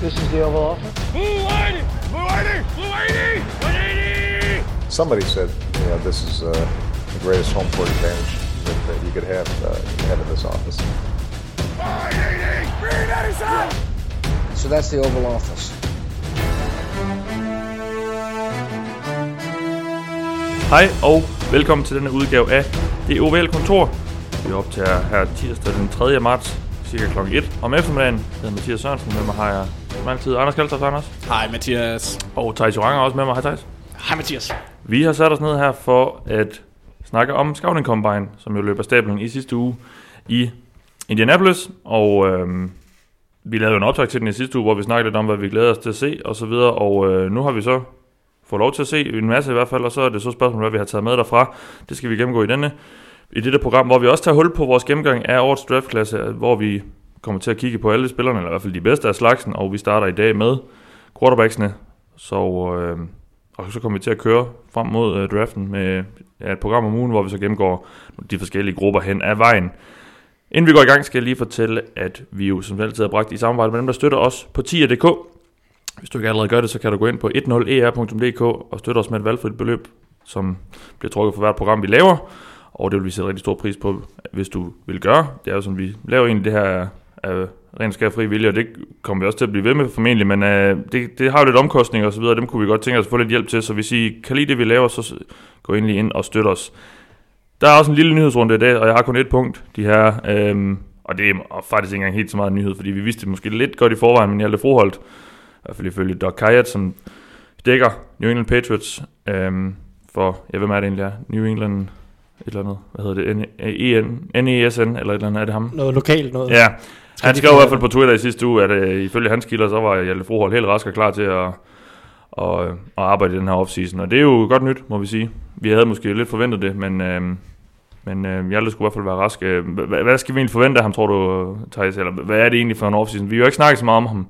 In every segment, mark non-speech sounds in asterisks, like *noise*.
This is the Oval Office. Blue 180! Blue 180! Blue 180! 180! Somebody said, you know, this is uh, the greatest home court advantage that, that you could have, uh, have in this office. 180! Green 87! So that's the Oval Office. Hej og velkommen til denne udgave af Det Ovale Kontor. Vi optager her tirsdag den 3. marts, cirka kl. 1 om eftermiddagen. Jeg hedder Mathias Sørensen, med mig har jeg som altid Anders Kaltoft, Anders. Hej Mathias. Og Thijs Joranger er også med mig. Hej Thijs. Hej Mathias. Vi har sat os ned her for at snakke om Scouting Combine, som jo løber stablen i sidste uge i Indianapolis. Og øhm, vi lavede jo en optag til den i sidste uge, hvor vi snakkede lidt om, hvad vi glæder os til at se og så videre. Og øh, nu har vi så fået lov til at se en masse i hvert fald, og så er det så spørgsmålet, hvad vi har taget med derfra. Det skal vi gennemgå i denne i dette program, hvor vi også tager hul på vores gennemgang af årets draftklasse, hvor vi kommer til at kigge på alle spillerne, eller i hvert fald de bedste af slagsen, og vi starter i dag med quarterbacksene. Så, øh, og så kommer vi til at køre frem mod øh, draften med ja, et program om ugen, hvor vi så gennemgår de forskellige grupper hen ad vejen. Inden vi går i gang, skal jeg lige fortælle, at vi jo som altid har bragt i samarbejde med dem, der støtter os på 10.dk. Hvis du ikke allerede gør det, så kan du gå ind på 10er.dk e og støtte os med et valgfrit beløb, som bliver trukket for hvert program, vi laver. Og det vil vi sætte rigtig stor pris på, hvis du vil gøre. Det er jo sådan, vi laver egentlig det her af, ren skær fri vilje, og det kommer vi også til at blive ved med formentlig, men uh, det, det har jo lidt omkostninger og så videre, dem kunne vi godt tænke os at få lidt hjælp til, så hvis I kan lide det, vi laver, så gå endelig ind og støt os. Der er også en lille nyhedsrunde i dag, og jeg har kun et punkt, de her, øhm, og det er faktisk ikke engang helt så meget nyhed, fordi vi vidste det måske lidt godt i forvejen, men jeg har forholdt, i hvert fald ifølge Doc Kayat, som dækker New England Patriots øhm, for, ja, hvem er det egentlig er? New England, et eller andet, hvad hedder det, NESN, eller et eller andet, er det ham? Noget lokalt noget. Ja, han de skrev i hvert fald på Twitter i sidste uge, at øh, ifølge hans kilder, så var Hjalte Froholt helt rask og klar til at, og, at arbejde i den her offseason. Og det er jo godt nyt, må vi sige. Vi havde måske lidt forventet det, men, øh, men øh, Hjalte skulle i hvert fald være rask. Øh, Hvad, hvad skal vi egentlig forvente af ham, tror du, Thijs? Eller hvad er det egentlig for en offseason? Vi har jo ikke snakket så meget om ham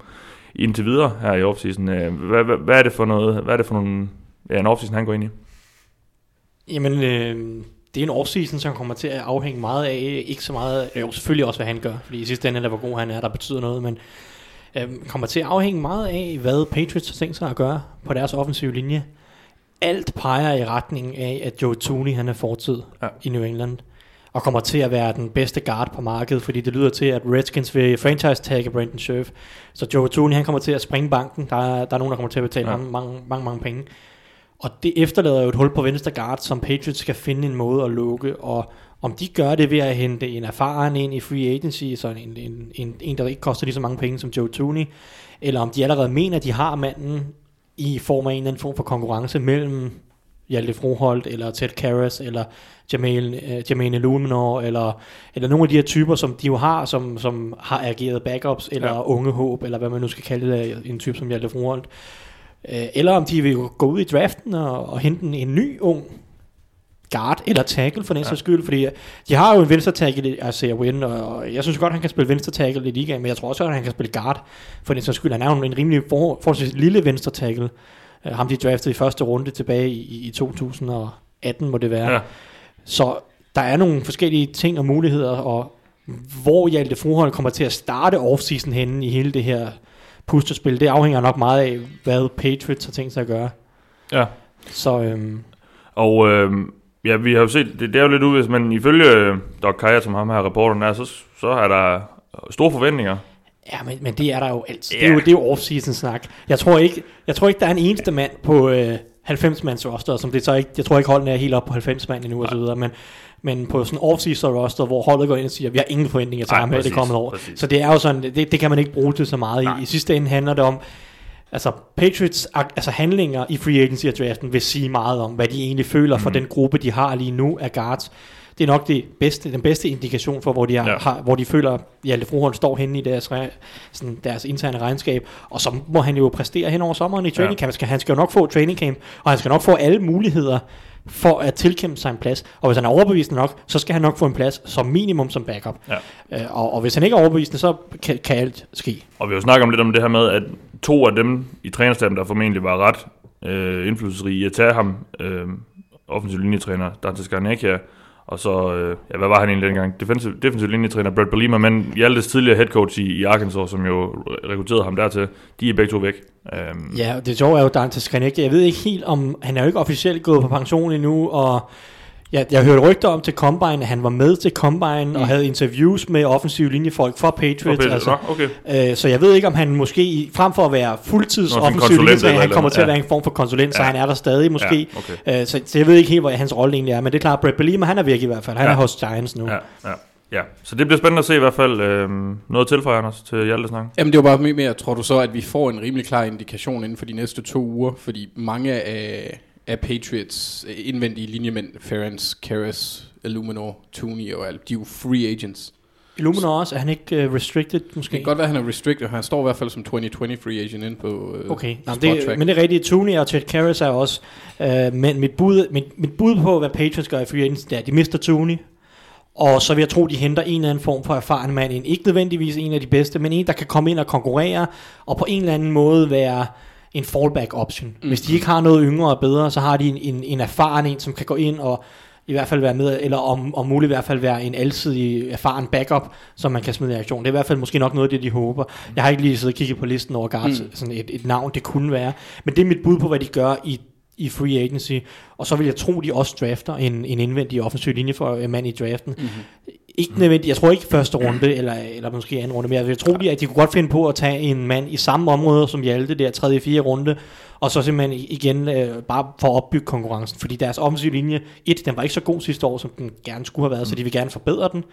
indtil videre her i offseason. Øh, Hvad, hvad, hvad er det for noget? Hvad er det for nogle, ja, en offseason, han går ind i? Jamen, øh, det er en offseason, som kommer til at afhænge meget af, ikke så meget, jo selvfølgelig også, hvad han gør, fordi i sidste ende, eller hvor god han er, der betyder noget, men øh, kommer til at afhænge meget af, hvad Patriots har tænkt sig at gøre på deres offensive linje. Alt peger i retning af, at Joe Tooney, han er fortid Ja. i New England, og kommer til at være den bedste guard på markedet, fordi det lyder til, at Redskins vil franchise tagge Brandon Scherf, så Joe Tooney, han kommer til at springe banken, der er, der er nogen, der kommer til at betale ja. mange, mange, mange, mange penge. Og det efterlader jo et hul på venstre guard, som Patriots skal finde en måde at lukke, og om de gør det ved at hente en erfaren ind i free agency, så en, en, en, en der ikke koster lige så mange penge som Joe Tooney, eller om de allerede mener, at de har manden i form af en eller anden form for konkurrence mellem Hjalte Froholt, eller Ted Karras, eller Jermaine, uh, Jermaine Luminor, eller, eller nogle af de her typer, som de jo har, som, som har ageret backups, eller Ja. unge håb, eller hvad man nu skal kalde det, en type som Hjalte Froholt. Øh, eller om de vil gå ud i draften og, og hente en, en ny ung guard eller tackle for den Ja. ja. skyld, fordi de har jo en venstre tackle Isaiah Wynn, og jeg synes godt, han kan spille venstre tackle i ligaen, men jeg tror også, at han kan spille guard for den sags skyld. Han er jo en rimelig for, forholdsvis lille venstre tackle. Uh, ham de draftede i første runde tilbage i, i 2018, må det være. Ja. Så der er nogle forskellige ting og muligheder, og hvor Hjalte Froholt kommer til at starte offseason henne i hele det her puslespil, det afhænger nok meget af, hvad Patriots har tænkt sig at gøre. Ja. Så øhm, Og øh, ja, vi har jo set, det, det er jo lidt uvis, men ifølge øh, Doc Kaya, som ham her reporteren er, så, så er der store forventninger. ja, men, men det er der jo altid. Ja. Det er jo, det er jo off-season snak. Jeg tror ikke, jeg tror ikke der er en eneste mand på øh, 90 mands roster, som det så ikke, jeg tror ikke holdene er helt op på 90 mand endnu og så videre, men men på sådan off-season roster, hvor holdet går ind og siger, vi har ingen forventninger til ham her det kommende år. præcis. Så det er jo sådan, det, det kan man ikke bruge til så meget. Nej. I, I sidste ende handler det om, altså Patriots altså handlinger i free agency og draften vil sige meget om, hvad de egentlig føler for Mhm. den gruppe, de har lige nu af guards. Det er nok det bedste, den bedste indikation for, hvor de, har, Ja. ja. har, hvor de føler, at Hjalte Froholt står henne i deres, re- sådan, deres interne regnskab. Og så må han jo præstere hen over sommeren i training Ja. camp. Skal, han skal jo nok få training camp, og han skal nok få alle muligheder for at tilkæmpe sig en plads. Og hvis han er overbevisende nok, så skal han nok få en plads som minimum som backup. Ja. Øh, og, og hvis han ikke er overbevisende, så kan, kan alt ske. Og vi har jo snakket om lidt om det her med, at to af dem i trænerstaben, der formentlig var ret øh, indflydelsesrige i at tage ham, øh, offensiv linjetræner, Dante Skarnakia, og så, øh, ja, hvad var han egentlig dengang? Defensive, defensive linjetræner Brad Belima, men Hjaltes tidligere head coach i, i Arkansas, som jo rekrutterede ham dertil, de er begge to væk. Um. Ja, og det sjove er jo Dante Skriniar. Jeg ved ikke helt om, han er jo ikke officielt gået på pension endnu, og jeg, jeg hørte rygter om til Combine, at han var med til Combine mm. og havde interviews med offensive linjefolk for Patriots. Peter, altså, Nå, okay. øh, så jeg ved ikke, om han måske, i- frem for at være fuldtids Nå, offensiv eller han kommer til at andet, være en form for konsulent, så Ja. han er der stadig måske. Ja, okay. Øh, så, så jeg ved ikke helt, hvad hans rolle egentlig er, men det er klart, Brad Belima, han er væk i hvert fald. Han Ja. er hos Giants nu. Ja, ja, ja. Så det bliver spændende at se i hvert fald. Øhm, noget til for Anders til Hjaltes snak. Jamen det var bare mere, tror du så, at vi får en rimelig klar indikation inden for de næste to uger, fordi mange af, af Patriots øh, indvendige linjemænd, Ferentz, Karras, Illuminor, Tooney og alt, de er jo free agents. Illuminor også, er han ikke uh, restricted Det måske? kan godt være, han er restricted, han står i hvert fald som 2020 free agent inde på øh, Okay, Nå, det, men det er rigtigt. Tooney og Ted Karras er også. Øh, men mit bud, mit, mit bud på, hvad Patriots gør i free agency, det er, at de mister Tooney. Og så vil jeg tro, at de henter en eller anden form for erfaren mand ind. Ikke nødvendigvis en af de bedste, men en, der kan komme ind og konkurrere, og på en eller anden måde være en fallback option. Mm. Hvis de ikke har noget yngre og bedre, så har de en, en, en erfaren en, som kan gå ind og i hvert fald være med, eller om, om muligt i hvert fald være en alsidig erfaren backup, som man kan smide i aktion. Det er i hvert fald måske nok noget af det, de håber. Jeg har ikke lige siddet og kigget på listen over guards, mm. sådan et, et navn, det kunne være. Men det er mit bud på, hvad de gør i i free agency, og så vil jeg tro, de også drafter en, en indvendig offensiv linje for en mand i draften. Mm-hmm. Ikke nødvendigt, jeg tror ikke første runde, eller, eller måske anden runde, men jeg, tror, lige, at de kunne godt finde på at tage en mand i samme område som Hjalte, der tredje, fjerde runde, og så simpelthen igen øh, bare for at opbygge konkurrencen, fordi deres offensiv linje, et, den var ikke så god sidste år, som den gerne skulle have været, så de vil gerne forbedre den.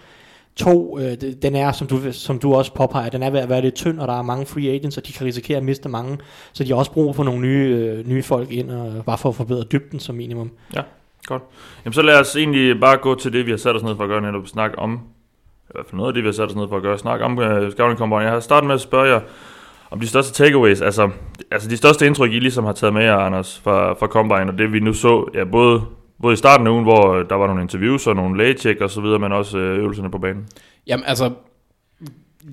To, øh, den er, som du, som du også påpeger, den er ved at være lidt tynd, og der er mange free agents, og de kan risikere at miste mange, så de har også brug for nogle nye, øh, nye folk ind, og øh, bare for at forbedre dybden som minimum. Ja, godt. Jamen så lad os egentlig bare gå til det, vi har sat os ned for at gøre, netop snakke om, i hvert fald noget af det, vi har sat os ned for at gøre, snakke om øh, uh, Scouting Combine. Jeg har startet med at spørge jer om de største takeaways, altså, altså de største indtryk, I ligesom har taget med jer, Anders, fra, fra Combine, og det vi nu så, ja, både, både i starten af ugen, hvor øh, der var nogle interviews og nogle lægecheck og så videre, men også øh, øvelserne på banen. Jamen altså,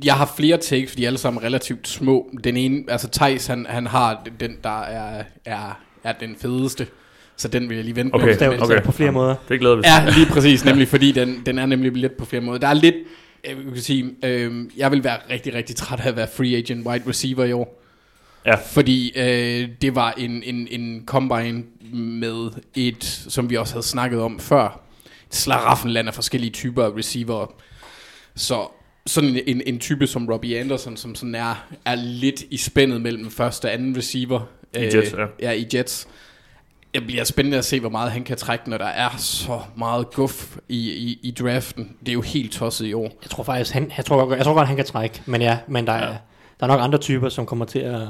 jeg har flere takes, fordi de er alle sammen relativt små. Den ene, altså Thijs, han, han har den, der er, er, er den fedeste. Så den vil jeg lige vente Okay, med. Okay. på flere måder. Det glæder vi Ja, lige præcis, nemlig fordi den, den er nemlig lidt på flere måder. Der er lidt, jeg vil sige, øh, jeg vil være rigtig, rigtig træt af at være free agent wide receiver i år. Ja. Fordi øh, det var en, en, en combine med et, som vi også havde snakket om før, slaraffenland af forskellige typer af receiver. Så sådan en, en, en type som Robbie Anderson, som sådan er, er lidt i spændet mellem første og anden receiver. I Jets, ja. ja. i Jets. Det bliver spændende at se, hvor meget han kan trække, når der er så meget guf i, i, i draften. Det er jo helt tosset i år. Jeg tror faktisk, han, jeg, tror, godt- jeg tror godt, han kan trække, men ja, men der, er, Ja. der er nok andre typer, som kommer til at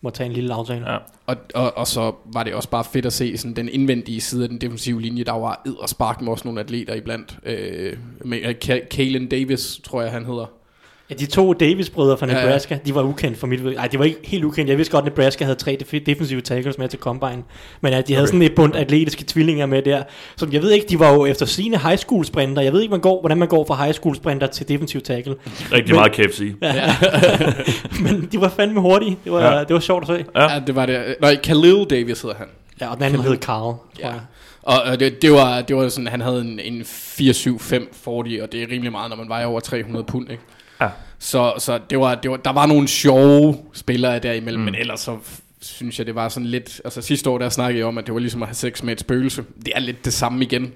må tage en lille aftale. Ja. Og, og, og så var det også bare fedt at se sådan den indvendige side af den defensive linje. Der var ed og spark med også nogle atleter iblandt. Øh, med, Ka- Kalen Davis, tror jeg han hedder. Ja, de to Davis-brødre fra Ja, ja. Nebraska, de var ukendt for mit Nej, de var ikke helt ukendt. Jeg vidste godt, at Nebraska havde tre def- defensive tackles med til Combine. Men at de havde Okay. sådan et bundt atletiske tvillinger med der. Så jeg ved ikke, de var jo efter sine high school sprinter. Jeg ved ikke, man går, hvordan man går fra high school sprinter til defensive tackle. Rigtig Men- meget KFC. *laughs* Men de var fandme hurtige. Det var, Ja. ja. det var sjovt at se. Ja. Ja, det var det. Nej, Khalil Davis hedder han. Ja, og den anden hed Carl, tror Ja. jeg. Og øh, det, det, var, det var sådan, han havde en, en 4-7-5-40, og det er rimelig meget, når man vejer over 300 pund, ikke? Ja. Så, så det var, det var, der var nogle sjove spillere derimellem, mm. men ellers så synes jeg, det var sådan lidt... Altså sidste år, der snakkede jeg om, at det var ligesom at have sex med et spøgelse. Det er lidt det samme igen.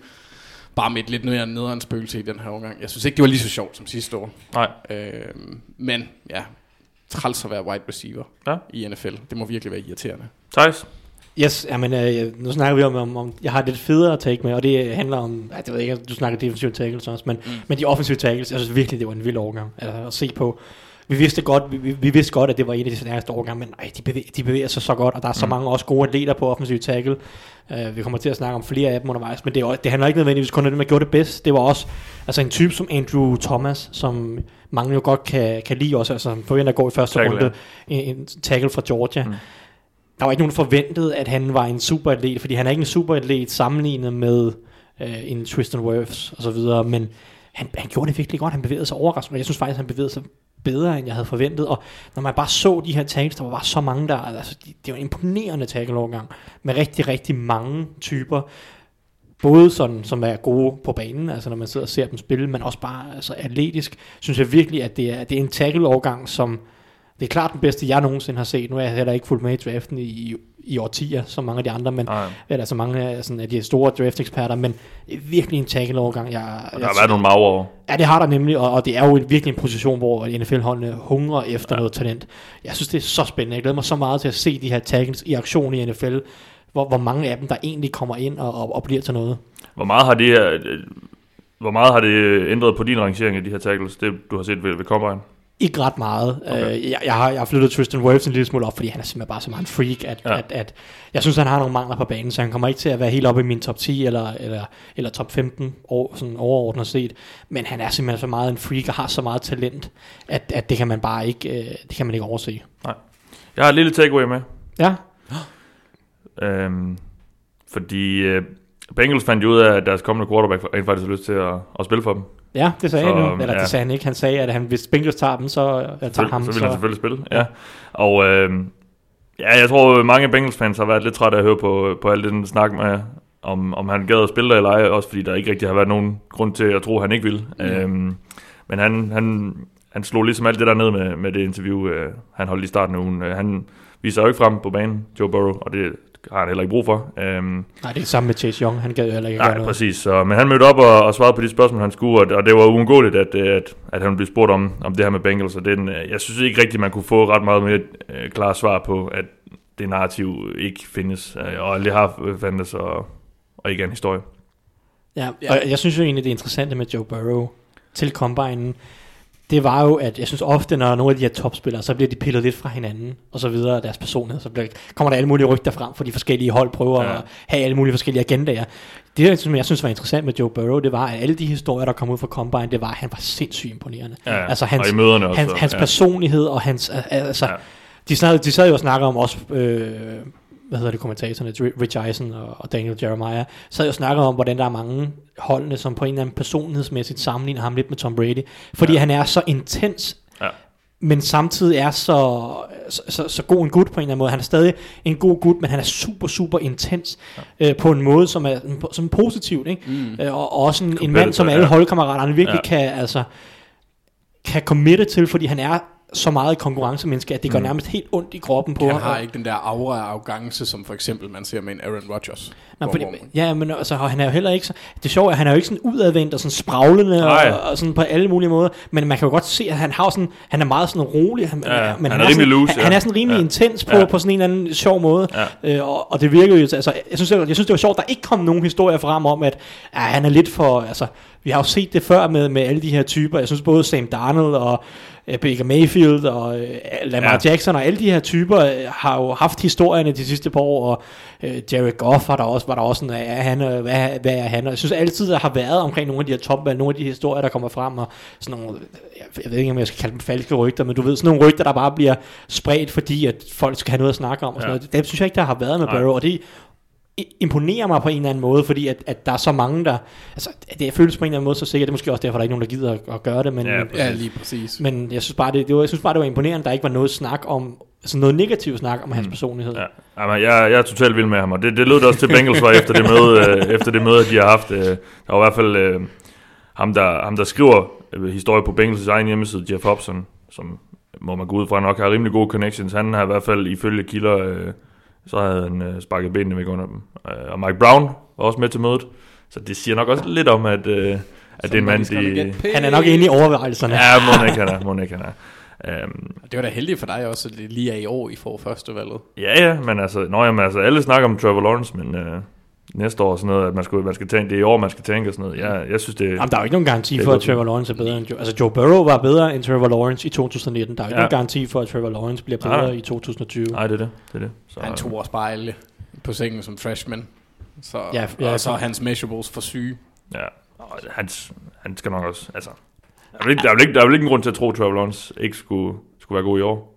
Bare med et lidt mere nederen spøgelse i den her omgang. Jeg synes ikke, det var lige så sjovt som sidste år. Nej. Øh, men ja, træls at være wide receiver Ja. i NFL. Det må virkelig være irriterende. Thijs? Yes, jamen, øh, nu snakker vi om, om, om, jeg har lidt federe take med, og det handler om, ja, det ved jeg ikke, du snakker defensive tackles også, men, mm. men de offensive tackles, jeg synes virkelig, det var en vild overgang altså, at se på. Vi vidste godt, vi, vi- vi vidste godt, at det var en af de stærkeste overgange, men ej, de, bevæger, de bevæger sig så godt, og der er så Mm. mange også gode atleter på offensive tackle. Uh, vi kommer til at snakke om flere af dem undervejs, men det, er, det handler ikke nødvendigvis kun om dem, der gjorde det bedst. Det var også altså en type som Andrew Thomas, som mange jo godt kan, kan lide også, altså han forventer at gå i første Tackle, runde, en, en tackle fra Georgia. Mm. Der var ikke nogen, forventet, at han var en superatlet, fordi han er ikke en superatlet sammenlignet med øh, en Tristan Wirfs og så videre, men han, han gjorde det virkelig godt. Han bevægede sig overraskende, og jeg synes faktisk, han bevægede sig bedre, end jeg havde forventet. Og når man bare så de her tackles, der var bare så mange der, altså, de- det var en imponerende tackle-overgang, med rigtig, rigtig mange typer. både sådan, som er gode på banen, altså når man sidder og ser dem spille, men også bare altså atletisk, synes jeg virkelig, at det er, det er en tackle-overgang, som det er klart den bedste, jeg nogensinde har set. Nu er jeg heller ikke fuldt med i draften i, i årtier, som mange af de andre, men, Nej. eller så mange af, sådan, af de store draft-eksperter, men virkelig en tackle-overgang. Jeg, Der jeg, har været nogle magre. Ja, det har der nemlig, og, og det er jo en, virkelig en position, hvor NFL-holdene hungrer efter ja. noget talent. Jeg synes, det er så spændende. Jeg glæder mig så meget til at se de her tackles i aktion i NFL, hvor, hvor mange af dem, der egentlig kommer ind og, og, og bliver til noget. Hvor meget har det her, hvor meget har det ændret på din rangering af de her tackles, det du har set ved, ved Combine? Ikke ret meget. Okay. Okay. jeg, jeg, har, jeg har flyttet Tristan Wirfs en lille smule op, fordi han er simpelthen bare så meget en freak, at, Ja. at, at jeg synes, han har nogle mangler på banen, så han kommer ikke til at være helt oppe i min top 10 eller, eller, eller top 15 over, sådan overordnet set. Men han er simpelthen så meget en freak og har så meget talent, at, at det kan man bare ikke, øh, det kan man ikke overse. Jeg har et lille takeaway med. Ja, Øhm, fordi øh, Bengals fandt jo ud af, at deres kommende quarterback rent faktisk har lyst til at, at spille for dem. Ja, det sagde Så, han jo. Eller ja. det sagde han ikke. Han sagde, at han, hvis Bengals tager dem, så øh, tager ham. så Så, vil han selvfølgelig spille. Ja. Og øh, ja, jeg tror, mange Bengals-fans har været lidt trætte af at høre på, på al den snak med, om, om han gad at spille der eller ej, også fordi der ikke rigtig har været nogen grund til at tro, at han ikke vil. Ja. Øhm, men han, han, han slog ligesom alt det der ned med, med det interview, øh, han holdt i starten af ugen. Øh, han viser jo ikke frem på banen, Joe Burrow, og det har han heller ikke brug for. Øhm, nej, det er samme med Chase Young. Han gad jo heller ikke Nej, noget. præcis. Så, men han mødte op og, og svarede på de spørgsmål, han skulle, og, og det var uundgåeligt, at, at, at han blev spurgt om, om det her med Bengals. Og den, øh, jeg synes ikke rigtigt, man kunne få ret meget mere øh, klare svar på, at det narrativ ikke findes, øh, og aldrig har øh, fandtes, og, og ikke er en historie. Ja, Ja. og jeg synes jo egentlig, det interessante med Joe Burrow til Combine, det var jo, at jeg synes ofte, når nogle af de her topspillere, så bliver de pillet lidt fra hinanden, og så videre, deres personlighed, så bliver, kommer der alle mulige rygter frem, for de forskellige hold prøver Ja. at have alle mulige forskellige agendaer. Det, som jeg synes var interessant med Joe Burrow, det var, at alle de historier, der kom ud fra Combine, det var, at han var sindssygt imponerende. Ja, Altså hans, og i møderne også. hans, hans ja. personlighed og hans, al- altså, Ja. de, sad, de sad jo og snakkede om også, øh, hvad hedder det, kommentatorerne, Rich Eisen og, og Daniel Jeremiah, sad jo og snakkede om, hvordan der er mange holdene, som på en eller anden personlighedsmæssigt sammenligner ham lidt med Tom Brady, fordi Ja. han er så intens, Ja. men samtidig er så, så, så, så god en gut på en eller anden måde. Han er stadig en god gut, men han er super, super intens ja. øh, på en måde, som er som er positivt, ikke? Mm. Øh, og, og også en, en mand, som alle ja. holdkammeraterne virkelig ja. kan, altså, kan committe til, fordi han er så meget et konkurrencemenneske, at det gør Mm. nærmest helt ondt i kroppen på Han ham. har ikke den der aura af arrogance, som for eksempel man ser med en Aaron Rodgers. Nej, fordi, ja, men altså, han er jo heller ikke så, det sjove er, at han er jo ikke sådan udadvendt og sådan spraglende og, og, sådan på alle mulige måder, men man kan jo godt se, at han har sådan, han er meget sådan rolig, han, Ja, men han er sådan, rimelig loose, han, ja. han er sådan rimelig Ja. intens på, Ja. på sådan en eller anden sjov måde, Ja. øh, og, og, det virker jo, altså, jeg synes, jeg, jeg synes, det var sjovt, der ikke kom nogen historier frem om, at ja, han er lidt for, altså, vi har jo set det før med, med alle de her typer, jeg synes både Sam Darnold og Baker Mayfield og øh, Lamar Ja. ja. Jackson og alle de her typer øh, har jo haft historierne de sidste par år, og øh, Jared Goff var der også, var der også sådan, er han, øh, hvad, hvad er han? Og jeg synes altid, der har været omkring nogle af de her topvalg, nogle af de historier, der kommer frem, og sådan nogle, jeg, jeg ved ikke, om jeg skal kalde dem falske rygter, men du ved, sådan nogle rygter, der bare bliver spredt, fordi at folk skal have noget at snakke om, og sådan Ja. noget. Det synes jeg ikke, der har været med. Barrow, og det imponerer mig på en eller anden måde, fordi at, at der er så mange, der... Altså, det føles på en eller anden måde så sikkert. Det er måske også derfor, der er ikke nogen, der gider at, at gøre det, men, Ja, men, Ja, lige præcis. men jeg synes bare, det, det var, jeg synes bare, det var imponerende, der ikke var noget snak om, altså noget negativt snak om hans Mm. personlighed. Ja. Jamen, jeg, jeg er totalt vild med ham, og det, det lød det også til Bengals var efter det møde, øh, efter det møde, de har haft. Øh, der var i hvert fald øh, ham, der, ham, der skriver øh, historie på Bengals' egen hjemmeside, Jeff Hobson, som må man gå ud fra nok har rimelig gode connections. Han har i hvert fald ifølge kilder, øh, så havde han øh, sparket benene væk under dem. Øh, og Mike Brown var også med til mødet, så det siger nok også lidt om, at, øh, at det er en mand, de... Han er nok inde i overvejelserne. Ja, må ikke han er, må ikke han er. Um, Det var da heldigt for dig også, at det lige er i år, I får første valget. Ja, ja, men altså, nå, jamen, altså alle snakker om Trevor Lawrence, men øh, næste år og sådan noget, at man skal, man skal tænke, det er i år, man skal tænke og sådan noget. Jeg, jeg synes, det Jamen, der er jo ikke nogen garanti for, at. Trevor Lawrence er bedre end Joe. Altså, Joe Burrow var bedre end Trevor Lawrence i 2019. Der er jo ikke Ja. nogen garanti for, at Trevor Lawrence bliver bedre Nej. i 2020. Nej, det er det. det, er det. Så, Han tog også bare alle på sengen som freshman. Så, Ja, ja, og så er hans measurables for syge. Ja, og han, han skal nok også, altså... Der er, vel ikke, der, er vel ikke, der er vel ikke en grund til at tro, at Trevor Lawrence ikke skulle, skulle være god i år.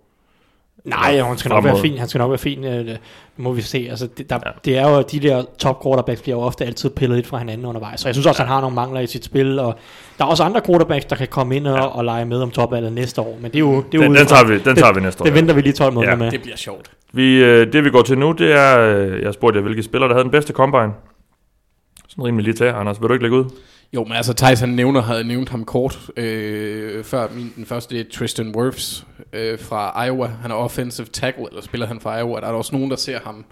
Nej, han skal nok være fin. Han skal nok være fin. øh, Det må vi se. Altså, det, der, Ja. det er jo, de der top quarterbacks bliver jo ofte altid pillet lidt fra hinanden undervejs. Så jeg synes også, ja. han har nogle mangler i sit spil. Og der er også andre quarterbacks, der kan komme ind og, Ja. og lege med om topvalget næste år. Men det er jo, det er jo Den, ude den tager vi, den tager vi næste år. det ja. venter vi lige 12 måneder Ja, med. Det bliver sjovt. Vi, øh, det vi går til nu, det er, øh, jeg spurgte jer, hvilke spillere, der havde den bedste combine. Sådan rimelig lige til, Anders. Vil du ikke lægge ud? Jo, men altså Thijs han nævner, havde nævnt ham kort øh, før min, den første, det er Tristan Wirfs øh, fra Iowa. Han er offensive tackle, eller spiller han fra Iowa. Der er der også nogen, der ser ham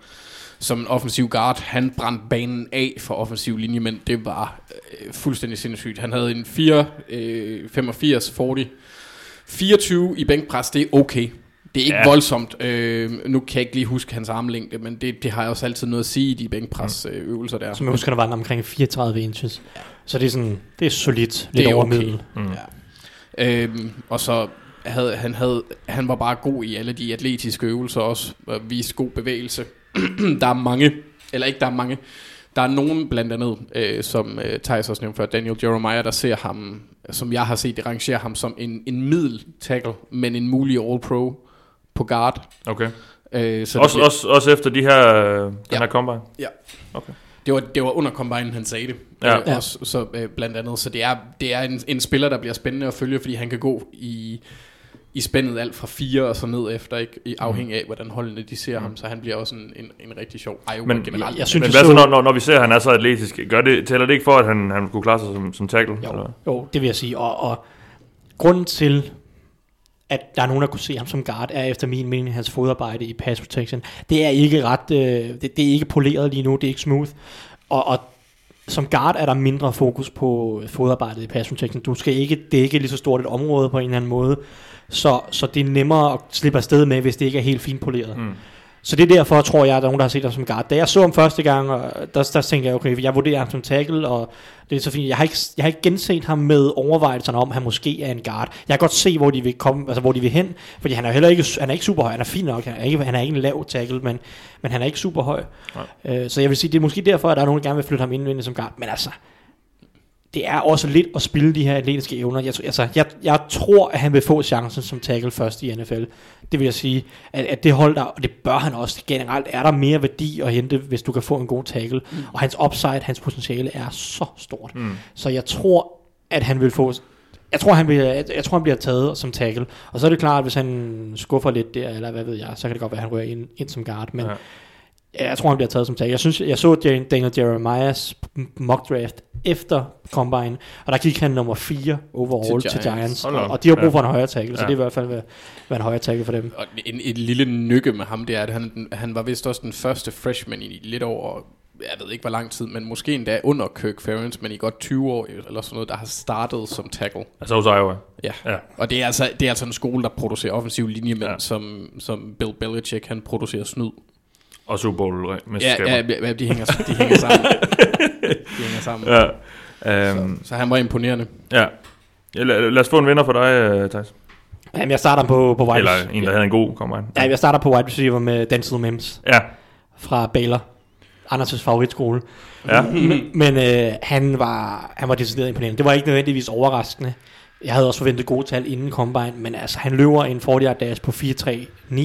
som en offensiv guard. Han brændte banen af for offensiv linje, men det var øh, fuldstændig sindssygt. Han havde en 4, øh, 85, 40, 24 i bænkpres. Det er okay. Det er ikke ja. Ja. voldsomt. Øh, nu kan jeg ikke lige huske hans armlængde, men det, det har jeg også altid noget at sige i de bænkpres øh, øvelser der. Som jeg husker, der var den omkring 34 inches. Så det er sådan, det er solidt, lidt Det er over okay. middel. Mm. Ja. Øhm, og så havde han havde han var bare god i alle de atletiske øvelser også og viste god bevægelse. *clears throat* der er mange eller ikke der er mange. Der er nogen blandt andet øh, som øh, Thijs også nævnte før Daniel Jeremiah der ser ham som jeg har set det rangerer ham som en en middel tackle men en mulig all pro på guard. Okay. Øh, så Også, det, også, også efter de her, øh, den Ja. her combine? Ja. Okay. Det var, det var under combine, han sagde det. Ja. Øh, også, så, øh, blandt andet. Så det er, det er en, en spiller, der bliver spændende at følge, fordi han kan gå i, i spændet alt fra fire og så ned efter, ikke? I, afhængig af, hvordan holdene de ser ham. Så han bliver også en, en, en rigtig sjov Iowa Men- generelt. Jeg, synes, Men hvad så, så, når, når, når vi ser, at han er så atletisk? Gør det, tæller det ikke for, at han, han kunne klare sig som, som tackle? Jo, Eller? jo, det vil jeg sige. Og, og grunden til, at der er nogen, der kunne se ham som guard, er efter min mening hans fodarbejde i pass protection. Det er ikke ret, øh, det, det er ikke poleret lige nu, det er ikke smooth. Og, og som guard er der mindre fokus på fodarbejdet i pass protection. Du skal ikke dække lige så stort et område på en eller anden måde. Så, så det er nemmere at slippe afsted med, hvis det ikke er helt fint poleret. Mm. Så det er derfor, tror jeg, at der er nogen, der har set ham som guard. Da jeg så ham første gang, og der, der tænkte jeg, okay, jeg vurderer ham som tackle, og det er så fint. Jeg har ikke, jeg har ikke genset ham med overvejelserne om, at han måske er en guard. Jeg kan godt se, hvor de vil komme, altså hvor de vil hen, fordi han er heller ikke, han er ikke super høj, han er fin nok, han er ikke, han er ikke en lav tackle, men, men han er ikke super høj. Øh, så jeg vil sige, det er måske derfor, at der er nogen, der gerne vil flytte ham indvendigt som guard, men altså, det er også lidt at spille de her atletiske evner. Jeg, altså, jeg, jeg tror, at han vil få chancen som tackle først i NFL. Det vil jeg sige, at, at det hold der, og det bør han også, generelt er der mere værdi at hente, hvis du kan få en god tackle. Mm. Og hans upside, hans potentiale er så stort. Mm. Så jeg tror, at han vil få... Jeg tror, han bliver, jeg, jeg tror, han bliver taget som tackle. Og så er det klart, at hvis han skuffer lidt der, eller hvad ved jeg, så kan det godt være, at han rører ind, ind som guard. Men Ja. jeg tror, han bliver taget som tackle. Jeg, synes, jeg så Daniel Jeremiahs mock draft efter Combine, og der gik han nummer 4 overall til Giants. Til Giants og, og de har brug for en højre tackle, så Ja. det er i hvert fald være, være en højre tackle for dem. Og en, et lille nykke med ham, det er, at han, han var vist også den første freshman i lidt over, jeg ved ikke hvor lang tid, men måske endda under Kirk Ferentz, men i godt 20 år eller sådan noget, der har startet som tackle. Altså hos Iowa. Ja. Ja. Og det er, altså, det er altså en skole, der producerer offensiv linjemænd, ja. som, som Bill Belichick, han producerer snyd. Og Super Bowl Ja, mesterskaber. ja, ja, de hænger, de hænger sammen. *laughs* de hænger sammen. ja. Øhm, Så, så han var imponerende. ja. ja. Lad, lad os få en vinder for dig, uh, Thijs. Jamen, jeg starter på, på wide Eller en, der havde en god combine. Ja, jeg starter på wide receiver med Denzel Mims Ja. fra Baylor. Anders' favoritskole. Ja. Men, men øh, han var han var decideret imponerende. Det var ikke nødvendigvis overraskende. Jeg havde også forventet gode tal inden Combine, men altså, han løber en 40 yard dash på 4.3.9,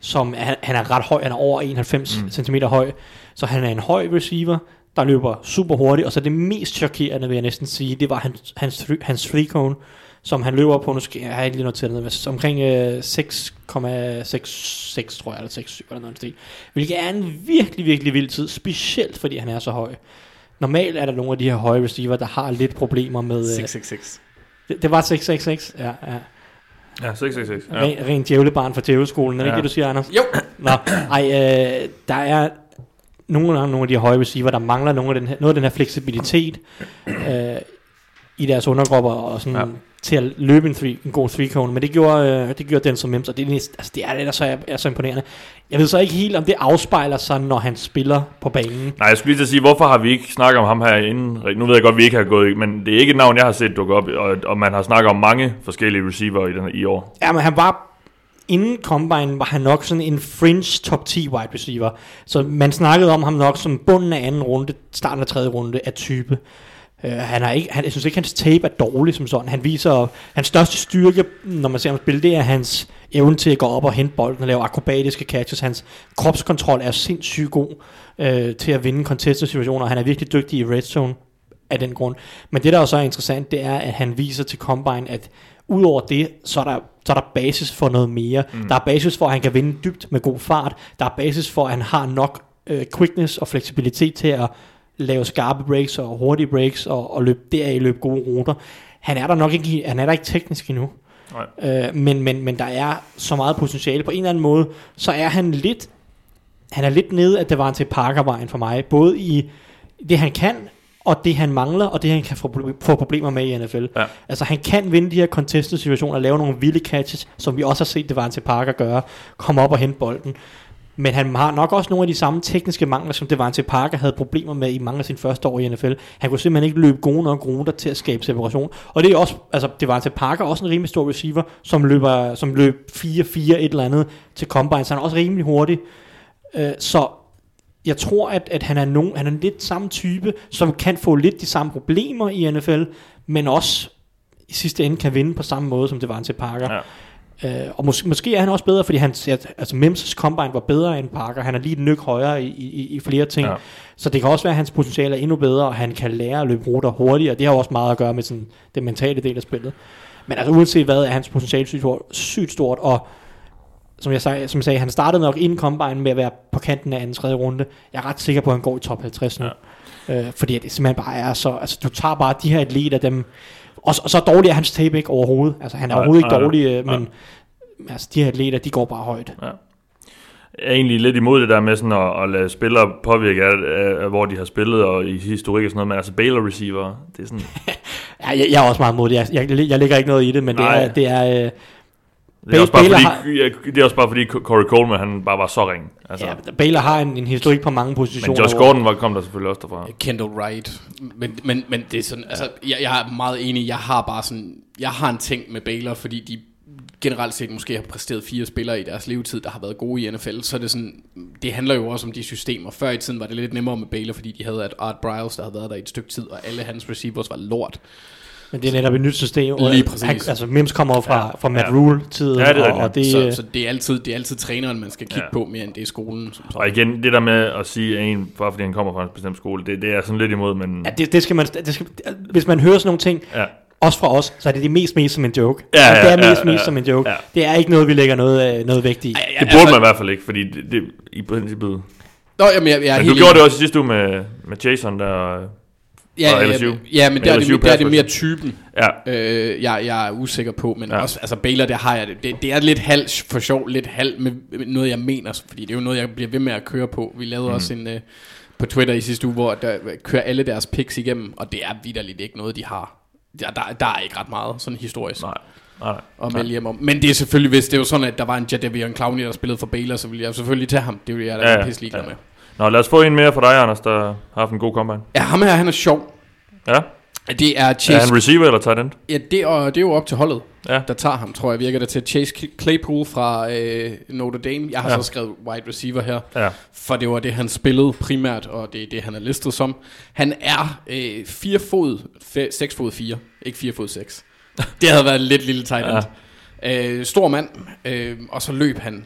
som er, han er ret høj, han er over 91 Mm. cm høj, så han er en høj receiver, der løber super hurtigt, og så det mest chokerende, vil jeg næsten sige, det var hans, hans, hans three cone, som han løber på, nu skal jeg, ikke lige noteret men omkring øh, 6,66 tror jeg, eller 6,7 eller noget stil. Hvilket er en virkelig, virkelig vild tid, specielt fordi han er så høj. Normalt er der nogle af de her høje receiver, der har lidt problemer med... Øh, 666. det, det var 666, ja, ja. Ja, 666. ja. Ren, ren djævlebarn fra djævleskolen, er det Ja. ikke det, du siger, Anders? Jo. Nå, ej, øh, der er nogle gange nogle af de høje receiver, der mangler nogle af den her, noget af den her fleksibilitet øh, i deres undergrupper og sådan Ja. til at løbe en, three, en god three cone, men det gjorde, øh, det gjorde den som Mims, og det er, altså, det er det, der så er, er så imponerende. Jeg ved så ikke helt, om det afspejler sig, når han spiller på banen. Nej, jeg skulle lige til at sige, hvorfor har vi ikke snakket om ham her inden? Nu ved jeg godt, at vi ikke har gået, men det er ikke et navn, jeg har set dukke op, og, og man har snakket om mange forskellige receiver i, den, i år. Ja, men han var inden Combine var han nok sådan en fringe top 10 wide receiver. Så man snakkede om ham nok som bunden af anden runde, starten af tredje runde af type. Uh, han har ikke, han, jeg synes ikke, hans tape er dårlig som sådan. Han viser, hans største styrke, når man ser ham spille, det er hans evne til at gå op og hente bolden og lave akrobatiske catches. Hans kropskontrol er sindssygt god uh, til at vinde contested situationer. Han er virkelig dygtig i red zone af den grund. Men det, der også er interessant, det er, at han viser til Combine, at udover det, så er der, så er der basis for noget mere. Mm. Der er basis for, at han kan vinde dybt med god fart. Der er basis for, at han har nok øh, quickness og fleksibilitet til at lave skarpe breaks og hurtige breaks og, og løbe deraf løbe gode ruter. Han er der nok ikke, han er der ikke teknisk endnu. Nej. Øh, men, men, men der er så meget potentiale. På en eller anden måde, så er han lidt, han er lidt nede af Devante Parker-vejen for mig. Både i det, han kan, og det, han mangler, og det, han kan få, proble- få problemer med i NFL. Ja. Altså, han kan vinde de her contested situationer, lave nogle vilde catches, som vi også har set Devante Parker gøre. Komme op og hente bolden. Men han har nok også nogle af de samme tekniske mangler, som Devante Parker havde problemer med i mange af sine første år i NFL. Han kunne simpelthen ikke løbe gode nok ruter til at skabe separation. Og det er også, altså det var til Parker også en rimelig stor receiver, som løber, som løb 4-4 et eller andet til combine, så han er også rimelig hurtig. Øh, så jeg tror, at, at han, er nogen, han er lidt samme type, som kan få lidt de samme problemer i NFL, men også i sidste ende kan vinde på samme måde, som det var til Parker. Ja. Øh, og mås- måske er han også bedre, fordi han, altså Mims' combine var bedre end Parker. Han er lige et nyk højere i, i, i flere ting. Ja. Så det kan også være, at hans potentiale er endnu bedre, og han kan lære at løbe ruter hurtigere. Det har også meget at gøre med sådan, den mentale del af spillet. Men altså uanset hvad, er hans potentiale sygt stort, sygt stort og som jeg, sagde, som jeg sagde, han startede nok inden combine med at være på kanten af anden tredje runde. Jeg er ret sikker på, at han går i top 50 nu. Ja. Øh, fordi det simpelthen bare er så... Altså, du tager bare de her atleter, dem... Og, så- og så dårlig er hans tape ikke overhovedet. Altså, han er Nej, overhovedet ikke nej, dårlig, øh, men altså, de her atleter, de går bare højt. Jeg er egentlig lidt imod det der med sådan at, at lade spillere påvirke af, af, af, hvor de har spillet og i historik og sådan noget, men altså Baylor receiver, det er sådan, *laughs* Ja, jeg, jeg er også meget imod det. Jeg, jeg, jeg lægger ikke noget i det, men det Nej. er... Det er øh, det er, også bare Baylor fordi, ja, det er også bare fordi Corey Coleman, han bare var så ring. Altså, ja, Baylor har en, en historik på mange positioner. men Josh Gordon var, kom der selvfølgelig også derfra. Kendall Wright. Men, men, men det er sådan, altså, jeg, jeg er meget enig, jeg har bare sådan, jeg har en ting med Baylor, fordi de generelt set måske har præsteret fire spillere i deres levetid, der har været gode i NFL, så er det sådan, det handler jo også om de systemer. Før i tiden var det lidt nemmere med Baylor, fordi de havde at Art Briles, der havde været der i et stykke tid, og alle hans receivers var lort. Men det er netop et nyt system. og Lige præcis. Han, altså, Mims kommer jo fra, Ja, ja, fra Matt ja. Rule-tiden. Ja, det er og, og det, så, øh, så det er altid det er altid træneren, man skal kigge Ja. ja. på, mere end det er skolen. Som sådan. Og igen, det der med at sige, at en, bare fordi han kommer fra en bestemt skole, det, det er sådan lidt imod, men... Ja, det, det skal man, det skal, hvis man hører sådan nogle ting, Ja. også fra os, så er det det mest mest som en joke. Ja, Altså, det ja, er mest ja, mest ja, som en joke. ja. Det er ikke noget, vi lægger noget, øh, noget vægt i. Det burde altså- man i hvert fald ikke, fordi det, det i princippet... Nå, jamen, jeg, jeg er Men helt du gjorde det også i sidste uge med, med Jason der... Ja, og ja, LSU. ja, ja, men der er, LSU det, der er det mere typen, Ja, øh, jeg, jeg er usikker på, men Ja. også, altså Baylor, der har jeg det. det. Det er lidt halv for sjov, lidt halv med noget, jeg mener, fordi det er jo noget, jeg bliver ved med at køre på. Vi lavede mm. også en øh, på Twitter i sidste uge, hvor der kører alle deres picks igennem, og det er vidderligt ikke noget, de har. Der, der, der er ikke ret meget sådan historisk nej, nej, nej. melde hjem om. Men det er selvfølgelig, hvis det er jo sådan, at der var en Jadavion Clowney, der spillede for Baylor, så ville jeg selvfølgelig tage ham. Det vil jeg da ja, pisse ligeglad ja. med. Nå, lad os få en mere for dig, Anders, der har haft en god combine. Ja, ham her, han er sjov. Ja, Det er Chase er han receiver eller tight end? Ja, det er, det er jo op til holdet, Ja. der tager ham, tror jeg, virker det til. Chase Claypool fra øh, Notre Dame. Jeg har Ja. så skrevet wide receiver her, Ja, for det var det, han spillede primært, og det er det, han er listet som. Han er øh, 4 fod, 6 fod 4, ikke 4 fod 6. *laughs* Det havde været lidt lille tight end. Ja. Øh, stor mand, øh, og så løb han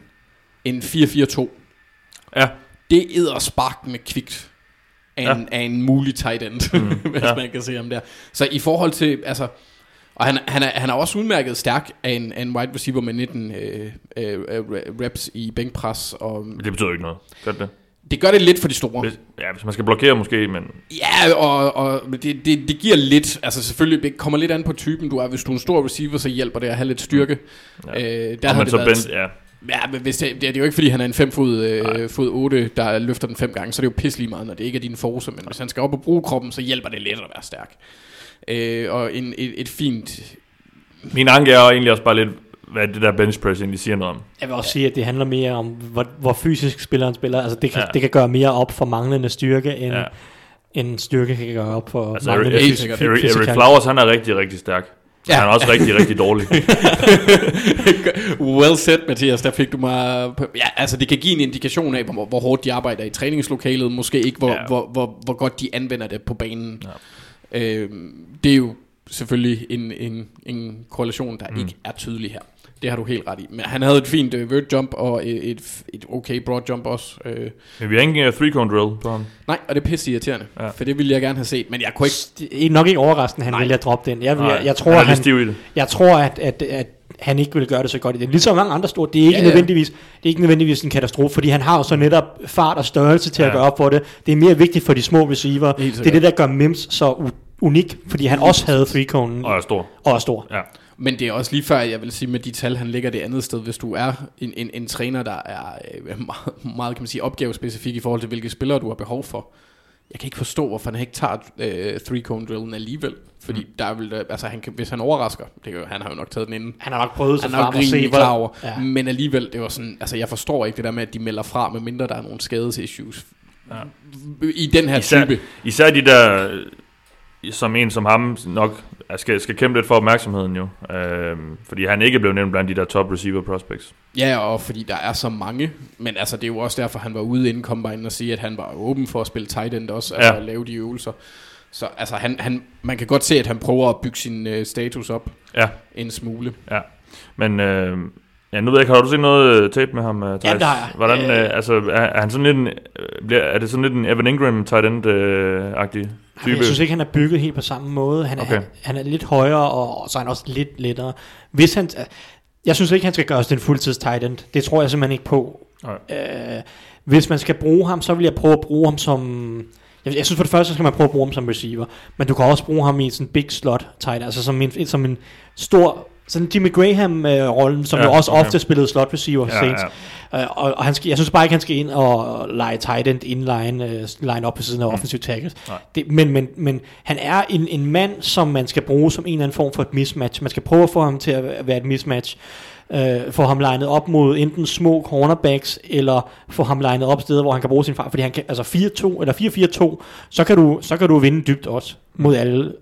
en 4-4-2. ja, Det æder spark med kvikt af, Ja. en, af en mulig tight end, mm, *laughs* hvis ja. man kan se ham der. Så i forhold til, altså, og han, han, er, han er også udmærket stærk af en, af en wide receiver med 19 øh, øh, øh, reps i bænkpres, og men det betyder ikke noget. Gør det det? gør det lidt for de store. Hvis, ja, hvis man skal blokere måske, men... Ja, og, og det, det, det giver lidt, altså selvfølgelig, det kommer lidt an på typen du er. Hvis du er en stor receiver, så hjælper det at have lidt styrke. Ja. Øh, der og har det så været, bent, ja, Ja, men hvis det, det, er det jo ikke, fordi han er en 5 fod, øh, fod 8, der løfter den fem gange, så er det jo pisselig meget, når det ikke er din force, men hvis han skal op og bruge kroppen, så hjælper det lidt at være stærk. Øh, og en, et, et fint... Min anke er egentlig også bare lidt, hvad det der bench press egentlig siger noget om. Jeg vil også sige, at det handler mere om, hvor, hvor fysisk spilleren spiller. Altså, det kan, Ja. ja. det kan gøre mere op for manglende styrke, end, Ja. ja. end styrke kan gøre op for Altså, manglende Eric, helt fys- sikkert. fy- Eric, Eric Flowers, han er rigtig, rigtig stærk. Ja. Han er også rigtig, rigtig dårlig. *laughs* well said, Mathias, der fik du mig... Ja, altså det kan give en indikation af, hvor, hvor hårdt de arbejder i træningslokalet, måske ikke, hvor, ja. hvor, hvor, hvor godt de anvender det på banen. Ja. Øh, det er jo selvfølgelig en, en, en korrelation, der mm. ikke er tydelig her. Det har du helt ret i. Men han havde et fint uh, vert jump og et, et, et okay broad jump også. Øh, Men vi har ingen uh, three-cone drill på ham. nej, og det er pisse irriterende, Ja. for det ville jeg gerne have set, men jeg kunne ikke... Det er nok ikke overraskende, han Nej. vælger at droppe den. Jeg, jeg, jeg, jeg tror, han er han, lidt stiv i det. jeg tror at, at, at han ikke ville gøre det så godt i den. Ligesom mange andre store, det er ikke, Ja, ja, nødvendigvis, det er ikke nødvendigvis en katastrofe, fordi han har jo så netop fart og størrelse til at Ja. gøre op for det. Det er mere vigtigt for de små receiver. Det er det, der gør Mims så unik, fordi han også havde three-conen Og er stor. og er stor. Ja. Men det er også lige før, jeg vil sige, med de tal, han ligger det andet sted, hvis du er en, en, en træner, der er øh, meget, meget, kan man sige, opgavespecifik i forhold til, hvilke spillere du har behov for. Jeg kan ikke forstå, hvorfor han ikke tager øh, three-cone drillen alligevel. Fordi mm. der er vel, øh, altså han kan, hvis han overrasker, det kan, jo- han har jo nok taget den inden. Han har nok prøvet sig Han nok frem og se, klar over. Ja. Men alligevel, det var sådan, altså jeg forstår ikke det der med, at de melder fra, medmindre der er nogle skadesissues. Ja. I den her Især, type. især de der, som en som ham nok skal, skal kæmpe lidt for opmærksomheden jo. Øhm, fordi han ikke blev nævnt blandt de der top receiver prospects. Ja, og fordi der er så mange. Men altså, det er jo også derfor, han var ude inden Combine og sige, at han var åben for at spille tight end også, Ja. ja. og lave de øvelser. Så altså, han, han, man kan godt se, at han prøver at bygge sin øh, status op Ja, en smule. ja. Men øh, ja, nu ved jeg ikke, har du set noget øh, tape med ham, øh, Thijs? Ja, det har jeg. Hvordan, øh, Øh, altså, er, er, han sådan lidt en, er det sådan lidt en Evan Ingram tight end-agtig type? Jeg synes ikke, han er bygget helt på samme måde. Han er, Okay. okay. han er lidt højere, og, og så er han også lidt lettere. Hvis han, jeg synes ikke, han skal gøres til en fuldtids tight end. Det tror jeg simpelthen ikke på. Nej. Øh, hvis man skal bruge ham, så vil jeg prøve at bruge ham som... Jeg, jeg synes for det første, så skal man prøve at bruge ham som receiver. Men du kan også bruge ham i sådan en big slot tight altså som en, som en stor... Sådan Jimmy Graham-rollen, som Ja, jo også okay. ofte spillede slot receiver for Ja, Saints. ja. Øh, og, og han skal, jeg synes bare ikke, han skal ind og lege tight end inline, uh, line op på siden af Mm. offensive tackles. Nej. Det, men, men, men han er en, en mand, som man skal bruge som en eller anden form for et mismatch. Man skal prøve at få ham til at være et mismatch. Uh, få ham legnet op mod enten små cornerbacks, eller få ham legnet op steder, hvor han kan bruge sin far. Fordi han kan, altså 4-2, eller 4-4-2, så kan, du, så kan du vinde dybt også mod alle.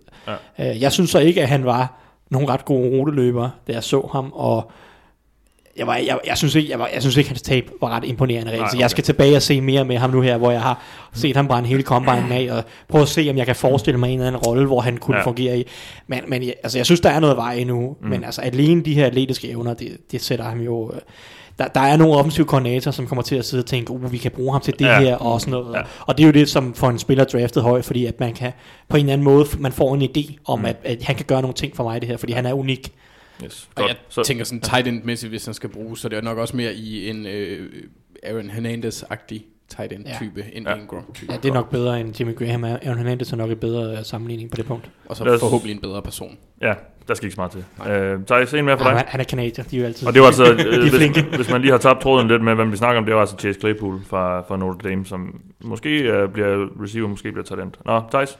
Ja. Uh, jeg synes så ikke, at han var nogle ret gode ruteløbere, da jeg så ham, og jeg, var, jeg, jeg, synes ikke, jeg, var, jeg synes ikke, hans tab var ret imponerende. Nej, okay. okay. Jeg skal tilbage og se mere med ham nu her, hvor jeg har set ham brænde hele combine af, og prøve at se, om jeg kan forestille mig en eller anden rolle, hvor han kunne Ja. fungere i. Men, men altså, jeg synes, der er noget vej endnu, mm. men altså, alene de her atletiske evner, det, det sætter ham jo... øh, Der, der er nogle offensive koordinatorer, som kommer til at sidde og tænke, uh, vi kan bruge ham til det Ja. ja. her og sådan noget. Ja. Ja. Og det er jo det, som får en spiller draftet højt, fordi at man kan på en eller anden måde, man får en idé om, Mm. at, at han kan gøre nogle ting for mig, det her, fordi han er unik. Yes, Og godt. jeg Så, tænker sådan tight end-mæssigt, hvis han skal bruges, så det er nok også mere i en øh, Aaron Hernandez-agtig tight end-type, ja. end Ja. ja. Ingram-type. Ja, det er nok bedre end Jimmy Graham. Aaron Hernandez er nok et bedre øh, sammenligning på det punkt. Og så Lad os- forhåbentlig en bedre person. ja, der skal ikke så meget til. Øh, Thijs, en mere for Ja, dig. han, han er kanadier, de er jo altid... Og det var altså, *laughs* de øh, er flinke. hvis, hvis man lige har tabt tråden lidt med, hvem vi snakker om, det var altså Chase Claypool fra, fra Notre Dame, som måske øh, bliver receiver, måske bliver talent. Nå, Thijs?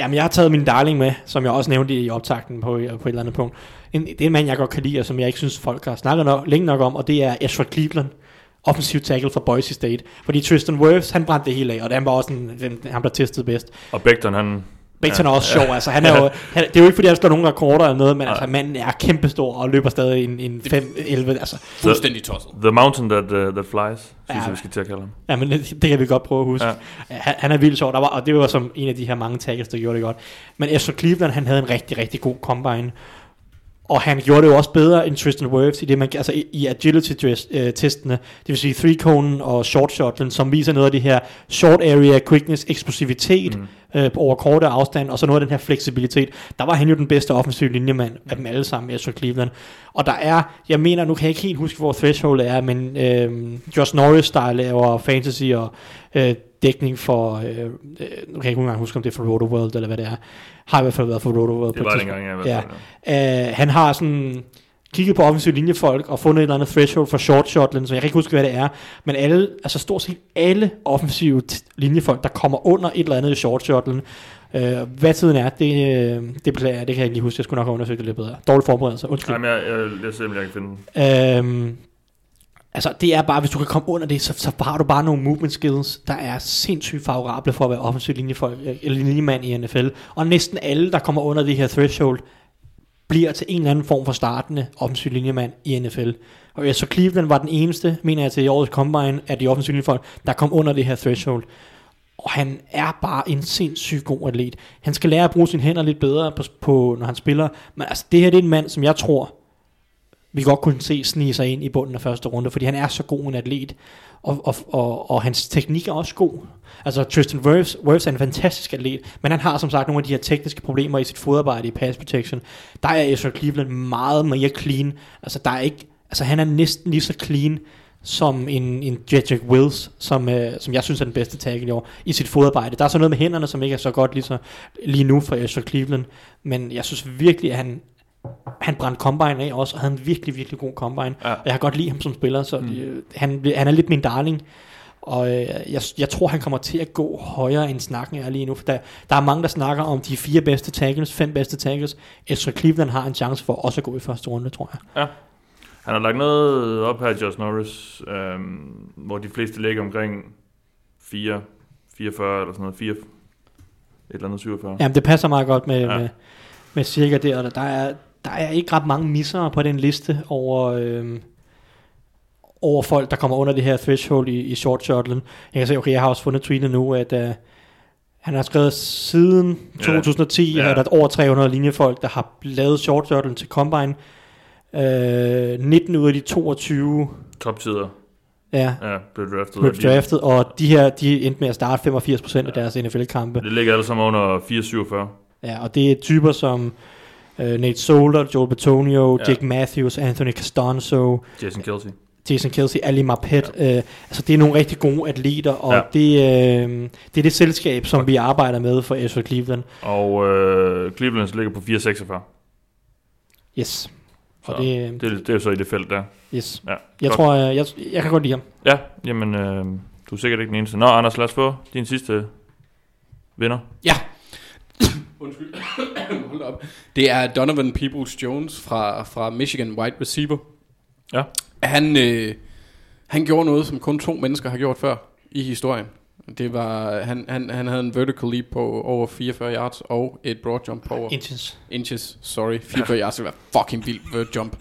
Jamen, jeg har taget min darling med, som jeg også nævnte i optakten på, på et eller andet punkt. En, det er en mand, jeg godt kan lide, og som jeg ikke synes, folk har snakket nok, længe nok om, og det er Ezra Cleveland, offensiv tackle for Boise State. Fordi Tristan Wirfs, han brændte det hele af, og han var også den, den, ham, der testede bedst. Og Becton, han... Becton Ja. er også sjov, altså han *laughs* er jo, han, det er jo ikke fordi, han slår nogen rekorder eller noget, men Nej. altså manden er kæmpestor og løber stadig en, en 5-11, altså. Fuldstændig tosset. The Mountain That, uh, that Flies, synes Ja. jeg, vi skal til at kalde ham. Ja, men det, det kan vi godt prøve at huske. Ja. Ja. Han, han er vildt sjov, der var, og det var som en af de her mange tackles, der gjorde det godt. Men Ezra Cleveland, han havde en rigtig, rigtig god combine. Og han gjorde det jo også bedre end Tristan Wirfs i det, man, altså i, agility-testene, det vil sige three cone og short shotlen, som viser noget af det her short area, quickness, eksplosivitet mm. øh, over korte afstand, og så noget af den her fleksibilitet. Der var han jo den bedste offensive linjemand af dem alle sammen, Ezra Cleveland. Og der er, jeg mener, nu kan jeg ikke helt huske, hvor threshold er, men øh, Josh Norris, der laver fantasy og øh, dækning for, øh, øh, nu kan jeg ikke engang huske, om det er for Roto World, eller hvad det er, har i hvert fald været for Roto World. Det var det engang, jeg Ja. ja. Uh, han har sådan kigget på offensiv linjefolk og fundet et eller andet threshold for short shotlen, så jeg kan ikke huske, hvad det er. Men alle, altså stort set alle offensive linjefolk, der kommer under et eller andet i short shotlen, uh, hvad tiden er, det, øh, det beklager jeg, det kan jeg ikke lige huske, jeg skulle nok have undersøgt det lidt bedre. Dårlig forberedelse, undskyld. Nej, men jeg, jeg, jeg jeg kan finde den. Øhm, altså det er bare, hvis du kan komme under det, så, så har du bare nogle movement skills, der er sindssygt favorable for at være offensiv linjefolk, eller øh, linjemand i NFL. Og næsten alle, der kommer under det her threshold, bliver til en eller anden form for startende offensiv linjemand i NFL. Og ja, så Cleveland var den eneste, mener jeg til i årets combine, af de offensive linjefolk, der kom under det her threshold. Og han er bare en sindssygt god atlet. Han skal lære at bruge sine hænder lidt bedre, på, på, når han spiller. Men altså, det her det er en mand, som jeg tror, vi godt kunne se snige sig ind i bunden af første runde, fordi han er så god en atlet, og, og, og, og hans teknik er også god. Altså Tristan Wirfs, Wirfs er en fantastisk atlet, men han har som sagt nogle af de her tekniske problemer i sit fodarbejde i pass protection. Der er Ezra Cleveland meget mere clean. Altså der er ikke, altså han er næsten lige så clean som en, en Jedrick Wills, som, øh, som jeg synes er den bedste tackle i år, i sit fodarbejde. Der er så noget med hænderne, som ikke er så godt lige, så, lige nu for Ezra Cleveland, men jeg synes virkelig, at han, han brændte combine af også, og havde en virkelig, virkelig god combine. Ja. Og jeg har godt lide ham som spiller, så mm. øh, han, han er lidt min darling. Og øh, jeg, jeg tror, han kommer til at gå højere end snakken er lige nu. For der, der er mange, der snakker om de fire bedste tackles, fem bedste tackles. Ezra Cleveland har en chance for også at gå i første runde, tror jeg. Ja. Han har lagt noget op her, Josh Norris, øhm, hvor de fleste ligger omkring 4, 44 eller sådan noget, 4, et eller andet 47. Jamen, det passer meget godt med, ja. med, med cirka det. Og der er, der er ikke ret mange misser på den liste over... Øh, over folk, der kommer under det her threshold i, i short shuttle. Jeg kan se, okay, jeg har også fundet tweetet nu, at uh, han har skrevet siden Ja. 2010, Ja. ja. at der er over 300 linjefolk, der har lavet short shuttle til combine. Uh, 19 ud af de 22 Toptider, ja, ja, blev draftet. blev draftet, og de her, de endte med at starte 85% af deres NFL-kampe. Det ligger alle sammen under 447. Ja, og det er typer som uh, Nate Solder, Joel Betonio, Ja. ja. Jake Matthews, Anthony Costanzo, Jason Kelsey. Jason Kelsey, Ali Marpet. Ja. Øh, altså det er nogle rigtig gode atleter, og Ja. det, øh, det er det selskab, som vi arbejder med for Ezra Cleveland. Og øh, Cleveland ligger på 446. Yes. Så Og det, det, det er jo så i det felt der. yes. Ja, Jeg godt. tror, jeg, jeg, jeg kan godt lide ham. Ja, jamen, øh, du er sikkert ikke den eneste. Nå, Anders, lad os få din sidste vinder. Ja. Undskyld. *laughs* Hold op. Det er Donovan Peoples-Jones fra, fra Michigan Wide Receiver. Ja. Han, øh, han gjorde noget, som kun to mennesker har gjort før i historien. Det var, han, han, han havde en vertical leap på over 44 yards og et broad jump på over Inches. inches. Sorry, 44 yards, det var fucking vildt vert jump.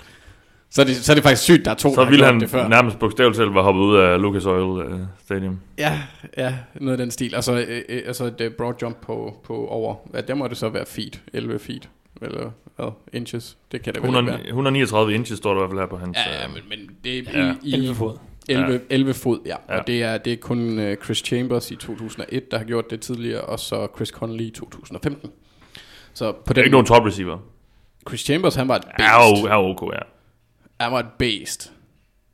Så er, det, så er det faktisk sygt, der er to, Så der har ville gjort han det før. nærmest bogstaveligt selv var hoppet ud af Lucas Oil øh, Stadium. Ja, ja, noget af den stil. Altså, øh, øh, altså et øh, broad jump på, på over, ja, der må det så være feet, 11 feet, eller hvad, inches, det kan det vel ikke 100, være. 139 inches står der i hvert fald her på hans. Ja, ja, men, men det Ja. er i, i 11 fod. 11, 11 fod, ja. Ja. Og det er, det er kun uh, Chris Chambers i 2001, der har gjort det tidligere, og så Chris Conley i 2015. Så på Det er den ikke nogen top receiver. Chris Chambers, han var et Ja, beast. ja, okay, ja. Han var et beast.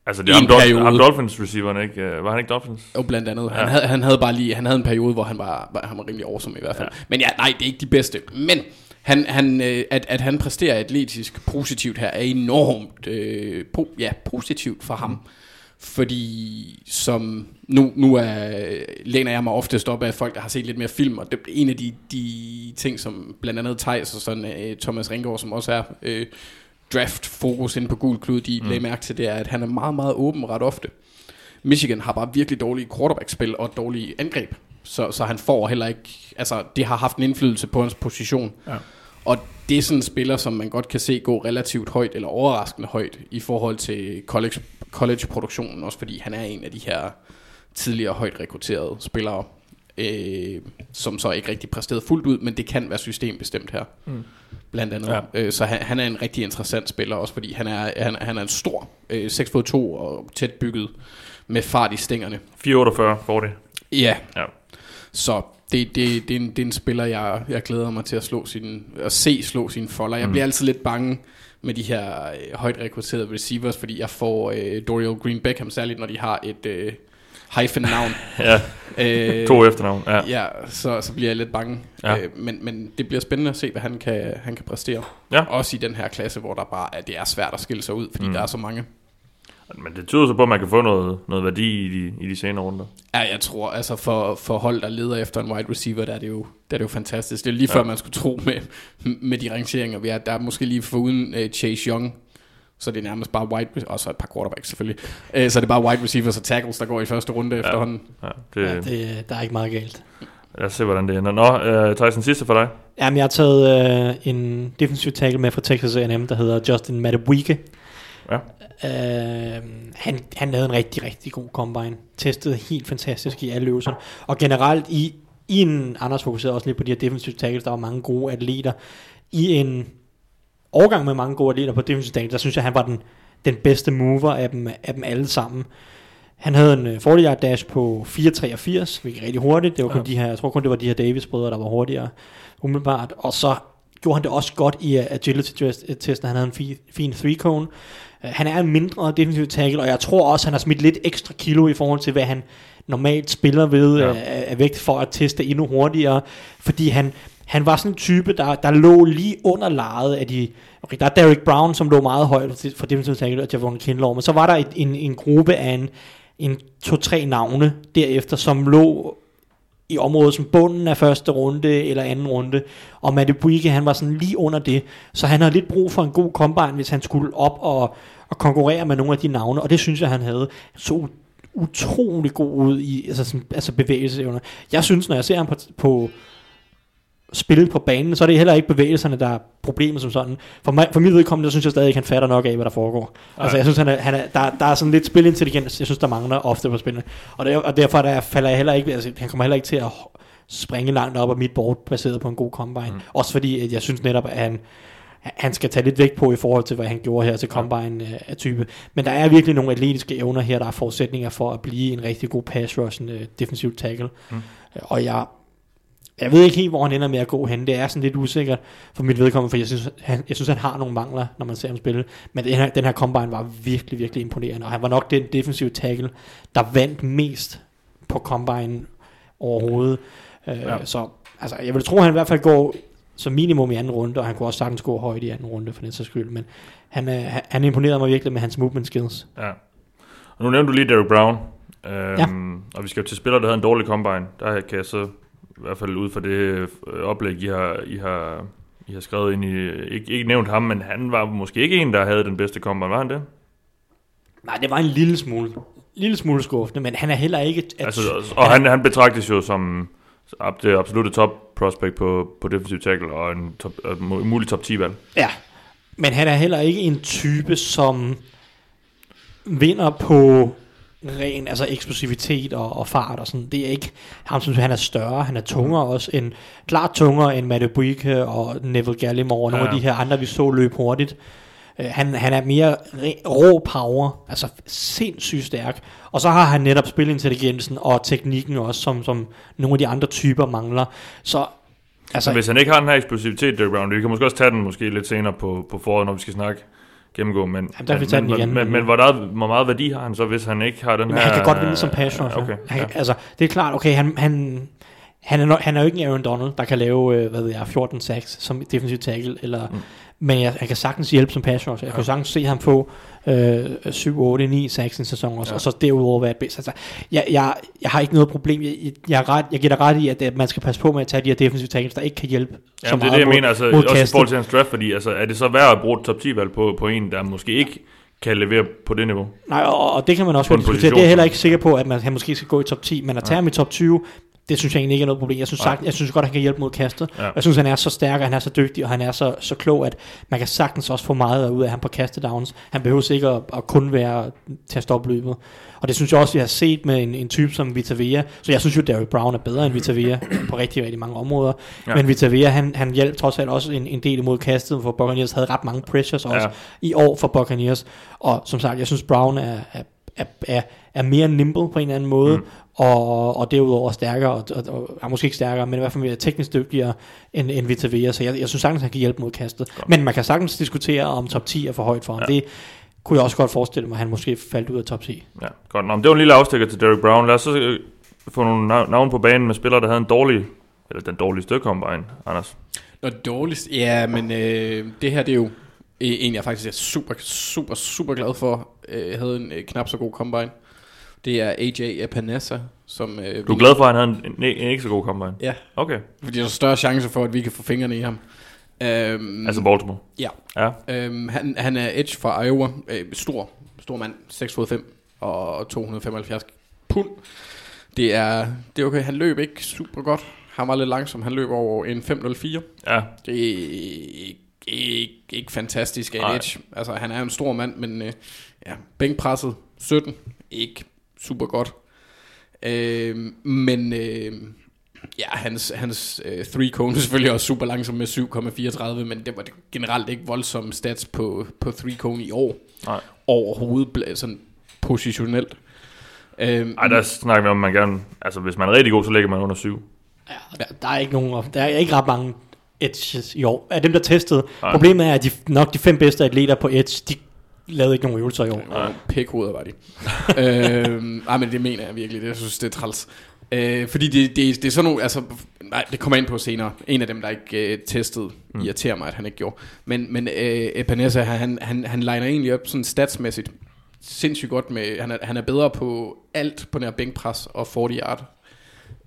Altså, det er ham, en Dol- periode. ham Dolphins receiveren, ikke? Øh, Var han ikke Dolphins? Og blandt andet, Ja. han, havde, han havde bare lige, han havde en periode, hvor han var, var- han var rimelig awesome i hvert fald. Ja. Men ja, nej, det er ikke de bedste. Men han, han, øh, at, at han præsterer atletisk positivt her, er enormt øh, po- ja, positivt for ham. Mm. Fordi som nu, nu er, læner jeg mig oftest op af folk, der har set lidt mere film, og det er en af de, de ting, som blandt andet Thijs og sådan, øh, Thomas Ringgaard, som også er øh, draft-fokus inde på gul klud, de mm. lagde mærke til, det er, at han er meget, meget åben ret ofte. Michigan har bare virkelig dårlige quarterback-spil og dårlige angreb. Så, så han får heller ikke... Altså, det har haft en indflydelse på hans position. Ja. Og det er sådan en spiller, som man godt kan se gå relativt højt, eller overraskende højt, i forhold til college, college-produktionen, også fordi han er en af de her tidligere højt rekrutterede spillere, øh, som så ikke rigtig præsterede fuldt ud, men det kan være systembestemt her. Mm. Blandt andet. Ja. Øh, så han, han er en rigtig interessant spiller, også fordi han er, han, han er en stor, øh, 6 fod 2 og tæt bygget, med fart i stængerne. 448 får det. Ja, Ja. så det, det, det, er en, det er en spiller, jeg, jeg glæder mig til at, slå sin, at se slå sine folder. Jeg bliver altid lidt bange med de her øh, højt rekrutterede receivers, fordi jeg får øh, Dorial Green Beckham, særligt når de har et øh, hyphen-navn. *laughs* Ja, øh, to efternavn. Ja. Ja, så, så bliver jeg lidt bange. Ja. Øh, men, men det bliver spændende at se, hvad han kan, han kan præstere. Ja. Også i den her klasse, hvor der bare er, det er svært at skille sig ud, fordi mm. der er så mange. Men det tyder så på, at man kan få noget, noget værdi i de, i de senere runder. Ja, jeg tror, altså for, for hold, der leder efter en wide receiver, der er det jo, der er det jo fantastisk. Det er lige før, Ja. man skulle tro med, med de rangeringer, vi er. Der er måske lige foruden uh, Chase Young, så det er nærmest bare wide, og så et par quarterbacks selvfølgelig. Uh, så er det bare wide receivers og tackles, der går i første runde ja. efterhånden. Ja, det, Ja, det, der er ikke meget galt. Lad os se, hvordan det ender. Nå, uh, Tyson, sidste for dig. Jamen, jeg har taget øh, en defensive tackle med fra Texas A&M, der hedder Justin Madubuike. Ja. Øh, han, han lavede en rigtig, rigtig god combine. Testede helt fantastisk i alle øvelserne. Og generelt i, i en, Anders fokuserede også lidt på de her defensive tackles, der var mange gode atleter. I en overgang med mange gode atleter på defensive tackles, der synes jeg, han var den, den bedste mover af dem, af dem alle sammen. Han havde en øh, 40 yard dash på 4.83, hvilket er rigtig hurtigt. Det var kun Ja. de her, jeg tror kun det var de her Davis-brødre, der var hurtigere umiddelbart. Og så gjorde han det også godt i uh, agility-testen. Han havde en fi, fin three-cone. Uh, han er en mindre defensiv tackle, og jeg tror også, han har smidt lidt ekstra kilo i forhold til, hvad han normalt spiller ved ja. af, af vægt for at teste endnu hurtigere. Fordi han, han var sådan en type, der, der lå lige under lejet af de... Okay, der er Derek Brown, som lå meget højt for defensive tackle, og Javon Kinlaw, men så var der et, en, en gruppe af en, en to-tre navne derefter, som lå i området som bunden af første runde eller anden runde, og Matte Buike, han var sådan lige under det, så han havde lidt brug for en god combine, hvis han skulle op og, og konkurrere med nogle af de navne, og det synes jeg, han havde. Så utrolig god ud i altså, sådan, altså bevægelsesevner. Jeg synes, når jeg ser ham på, på spille på banen, så er det heller ikke bevægelserne, der er problemet som sådan. For, mig, for mit vedkommende, synes jeg stadig ikke, han fatter nok af, hvad der foregår. Nej. Altså, jeg synes, han er, han er, der, der er sådan lidt spilintelligens, jeg synes, der mangler ofte på spillene. Og, der, og derfor der falder jeg heller ikke, altså, han kommer heller ikke til at springe langt op af mit board, baseret på en god combine. Mm. Også fordi, at jeg synes netop, at han, han skal tage lidt vægt på i forhold til, hvad han gjorde her til combine øh, af type. Men der er virkelig nogle atletiske evner her, der er forudsætninger for at blive en rigtig god pass rush, en uh, defensiv tackle. Mm. Og jeg, jeg ved ikke helt, hvor han ender med at gå hen. Det er sådan lidt usikkert for mit vedkommende, for jeg synes, han, jeg synes, han har nogle mangler, når man ser ham spille. Men den her, den her combine var virkelig, virkelig imponerende, og han var nok den defensive tackle, der vandt mest på combine overhovedet. Øh, Ja. Så altså, jeg vil tro, at han i hvert fald går som minimum i anden runde, og han kunne også sagtens gå højt i anden runde for den sags skyld. Men han, øh, han- imponerede mig virkelig med hans movement skills. Ja. Og nu nævnte du lige Derek Brown. Øhm, ja. Og vi skal jo til spillere, der havde en dårlig combine. Der kan jeg så i hvert fald ud fra det øh, oplæg, I har, I har, I har skrevet ind i... Ikke, ikke nævnt ham, men han var måske ikke en, der havde den bedste combine. Var han det? Nej, det var en lille smule, lille smule skuffende, men han er heller ikke... At, Altså, og han, han betragtes jo som det absolutte top prospect på, på defensive tackle og en top, uh, mulig top 10 valg. Ja, men han er heller ikke en type, som vinder på ren altså eksplosivitet og, og fart og sådan. Det er ikke ham, som han er større. Han er tungere også, end, klart tungere end Matte Buike og Neville Gallimore og nogle Ja, af de her andre, vi så løbe hurtigt. Øh, han, han er mere re- rå power, altså sindssygt stærk. Og så har han netop spilintelligensen og teknikken også, som, som nogle af de andre typer mangler. Så Altså, så hvis han ikke har den her eksplosivitet, Derek Brown, vi kan måske også tage den måske lidt senere på, på foråret, når vi skal snakke gennemgå, men, Jamen, der men, den igen. men, men, men hvor, der, hvor meget værdi har han så, hvis han ikke har den Men her... han kan godt vinde som pass rusher. Okay, han, ja. Altså, det er klart, okay, han, han, han, er, han er jo ikke en Aaron Donald, der kan lave, øh, hvad ved jeg, 14 sacks som defensiv tackle, eller, mm. Men jeg, han kan sagtens hjælpe som pass rusher. Jeg kan sagtens se ham få øh, 7, 8, 9 sacks en sæson også, Ja. ja. og så derudover være et bedst. Altså, jeg, jeg, jeg har ikke noget problem. Jeg, jeg, jeg, er ret, jeg giver dig ret i, at, at man skal passe på med at tage de her defensive tackles, der ikke kan hjælpe så Jamen, det er det, jeg mod, mener, altså, også i kastet. forhold til hans draft, fordi altså, er det så værd at bruge et top 10-valg på, på en, der måske ikke kan levere på det niveau? Nej, og, og det kan man også godt diskutere. Det er jeg heller så. ikke sikker på, at man, han måske skal gå i top 10, men at tage ham i top 20, det synes jeg egentlig ikke er noget problem. Jeg synes, sagt, jeg synes godt, at han kan hjælpe mod kastet. Ja. Jeg synes, han er så stærk, og han er så dygtig, og han er så, så klog, at man kan sagtens også få meget ud af ham på kastedowns. Han behøver ikke at, at kun være til at stoppe løbet. Og det synes jeg også, vi har set med en, en type som Vita Vea. Så jeg synes jo, Derrick Brown er bedre end Vita Vea *clears throat* på rigtig, rigtig mange områder. Ja. Men Vita Vea, han, han hjalp trods alt også en, en del imod kastet, for Buccaneers havde ret mange pressures også ja. i år for Buccaneers. Og som sagt, jeg synes, Brown er, er, er, er, er mere nimble på en eller anden måde, Mm. Og, og derudover stærkere, og, og, og er måske ikke stærkere, men i hvert fald mere teknisk dygtigere end, end Vita Vea, så jeg, jeg synes sagtens, han kan hjælpe mod kastet. Godt. Men man kan sagtens diskutere, om top 10 er for højt for ham. Ja. Det kunne jeg også godt forestille mig, at han måske faldt ud af top 10. Ja, godt. Nå, men det var en lille afstikker til Derek Brown. Lad os så øh, få nogle nav- navne på banen med spillere, der havde en dårlig, eller den dårligste combine, Anders. Nå, dårligst. Ja, men øh, det her det er jo øh, en, jeg faktisk er super, super, super glad for. Øh, havde en øh, knap så god combine. Det er AJ Epinesa, som... Øh, Du er glad for, at han havde en, en, en ikke så god combine? Ja, Okay, fordi der er større chance for, at vi kan få fingrene i ham. Øhm, altså Baltimore. Ja. Ja, Øhm, han, han er edge fra Iowa. Øh, stor, stor mand. 6 fod 5 og 275 pund. Det er, det er okay. Han løb ikke super godt. Han var lidt langsom. Han løb over en 504. ja. Det er ikke, ikke, ikke fantastisk af edge. Altså, han er en stor mand, men øh, ja, bænkpresset 17. Ikke super godt. Øh, men øh, Ja, hans, hans øh, three cone er selvfølgelig også super langsom med 7,34, men det var det generelt ikke voldsomme stats på, på three cone i år. Nej. Overhovedet sådan positionelt. Øhm, Ej, der snakker vi om, at man gerne... Altså, hvis man er rigtig god, så ligger man under 7. Ja, der, der, er ikke nogen, der er ikke ret mange edges i år. Af dem, der testede. Nej. Problemet er, at de, nok de fem bedste atleter på edge, de lavede ikke nogen øvelser i år. Og pikhoveder var de. *laughs* øhm, ej, men det mener jeg virkelig. Det, jeg synes, det er træls. Øh, fordi det, det, det er sådan nogle, altså, nej, det kommer jeg ind på senere. En af dem, der ikke øh, testede, mm. irriterer mig, at han ikke gjorde. Men, men øh, Epanessa, han, han, han liner egentlig op sådan statsmæssigt sindssygt godt med, han er, han er bedre på alt på nær bænkpres og 40 yard,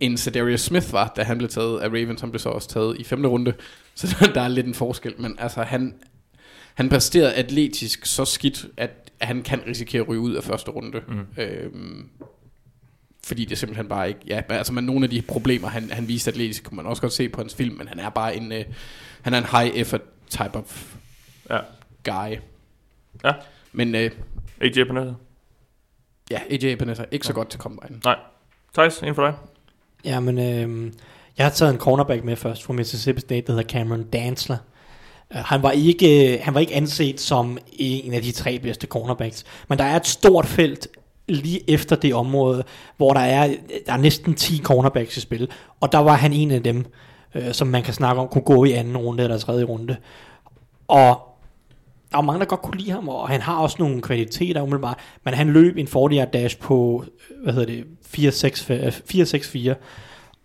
end Cedarius Smith var, da han blev taget af Ravens, han blev så også taget i femte runde. Så der, *laughs* der er lidt en forskel, men altså han, han præsterede atletisk så skidt, at han kan risikere at ryge ud af første runde. Mm. Øhm, fordi det simpelthen bare ikke, ja, altså men nogle af de problemer, han, han viste atletisk, kunne man også godt se på hans film, men han er bare en, øh, han er en high effort type of Ja. guy. Ja. Men øh, AJ Panetta. ja, AJ Panetta ikke så godt til combine. Nej. Thijs, en for dig. Ja, men øh, jeg har taget en cornerback med først fra Mississippi State, der hedder Cameron Dantzler. Øh, han, var ikke, øh, han var ikke anset som en af de tre bedste cornerbacks, men der er et stort felt lige efter det område, hvor der er, der er næsten 10 cornerbacks i spil, og der var han en af dem, øh, som man kan snakke om, kunne gå i anden runde eller tredje runde. Og der var mange, der godt kunne lide ham, og han har også nogle kvaliteter umiddelbart, men han løb en 40 yard dash på, øh, hvad hedder det, 4-6-4,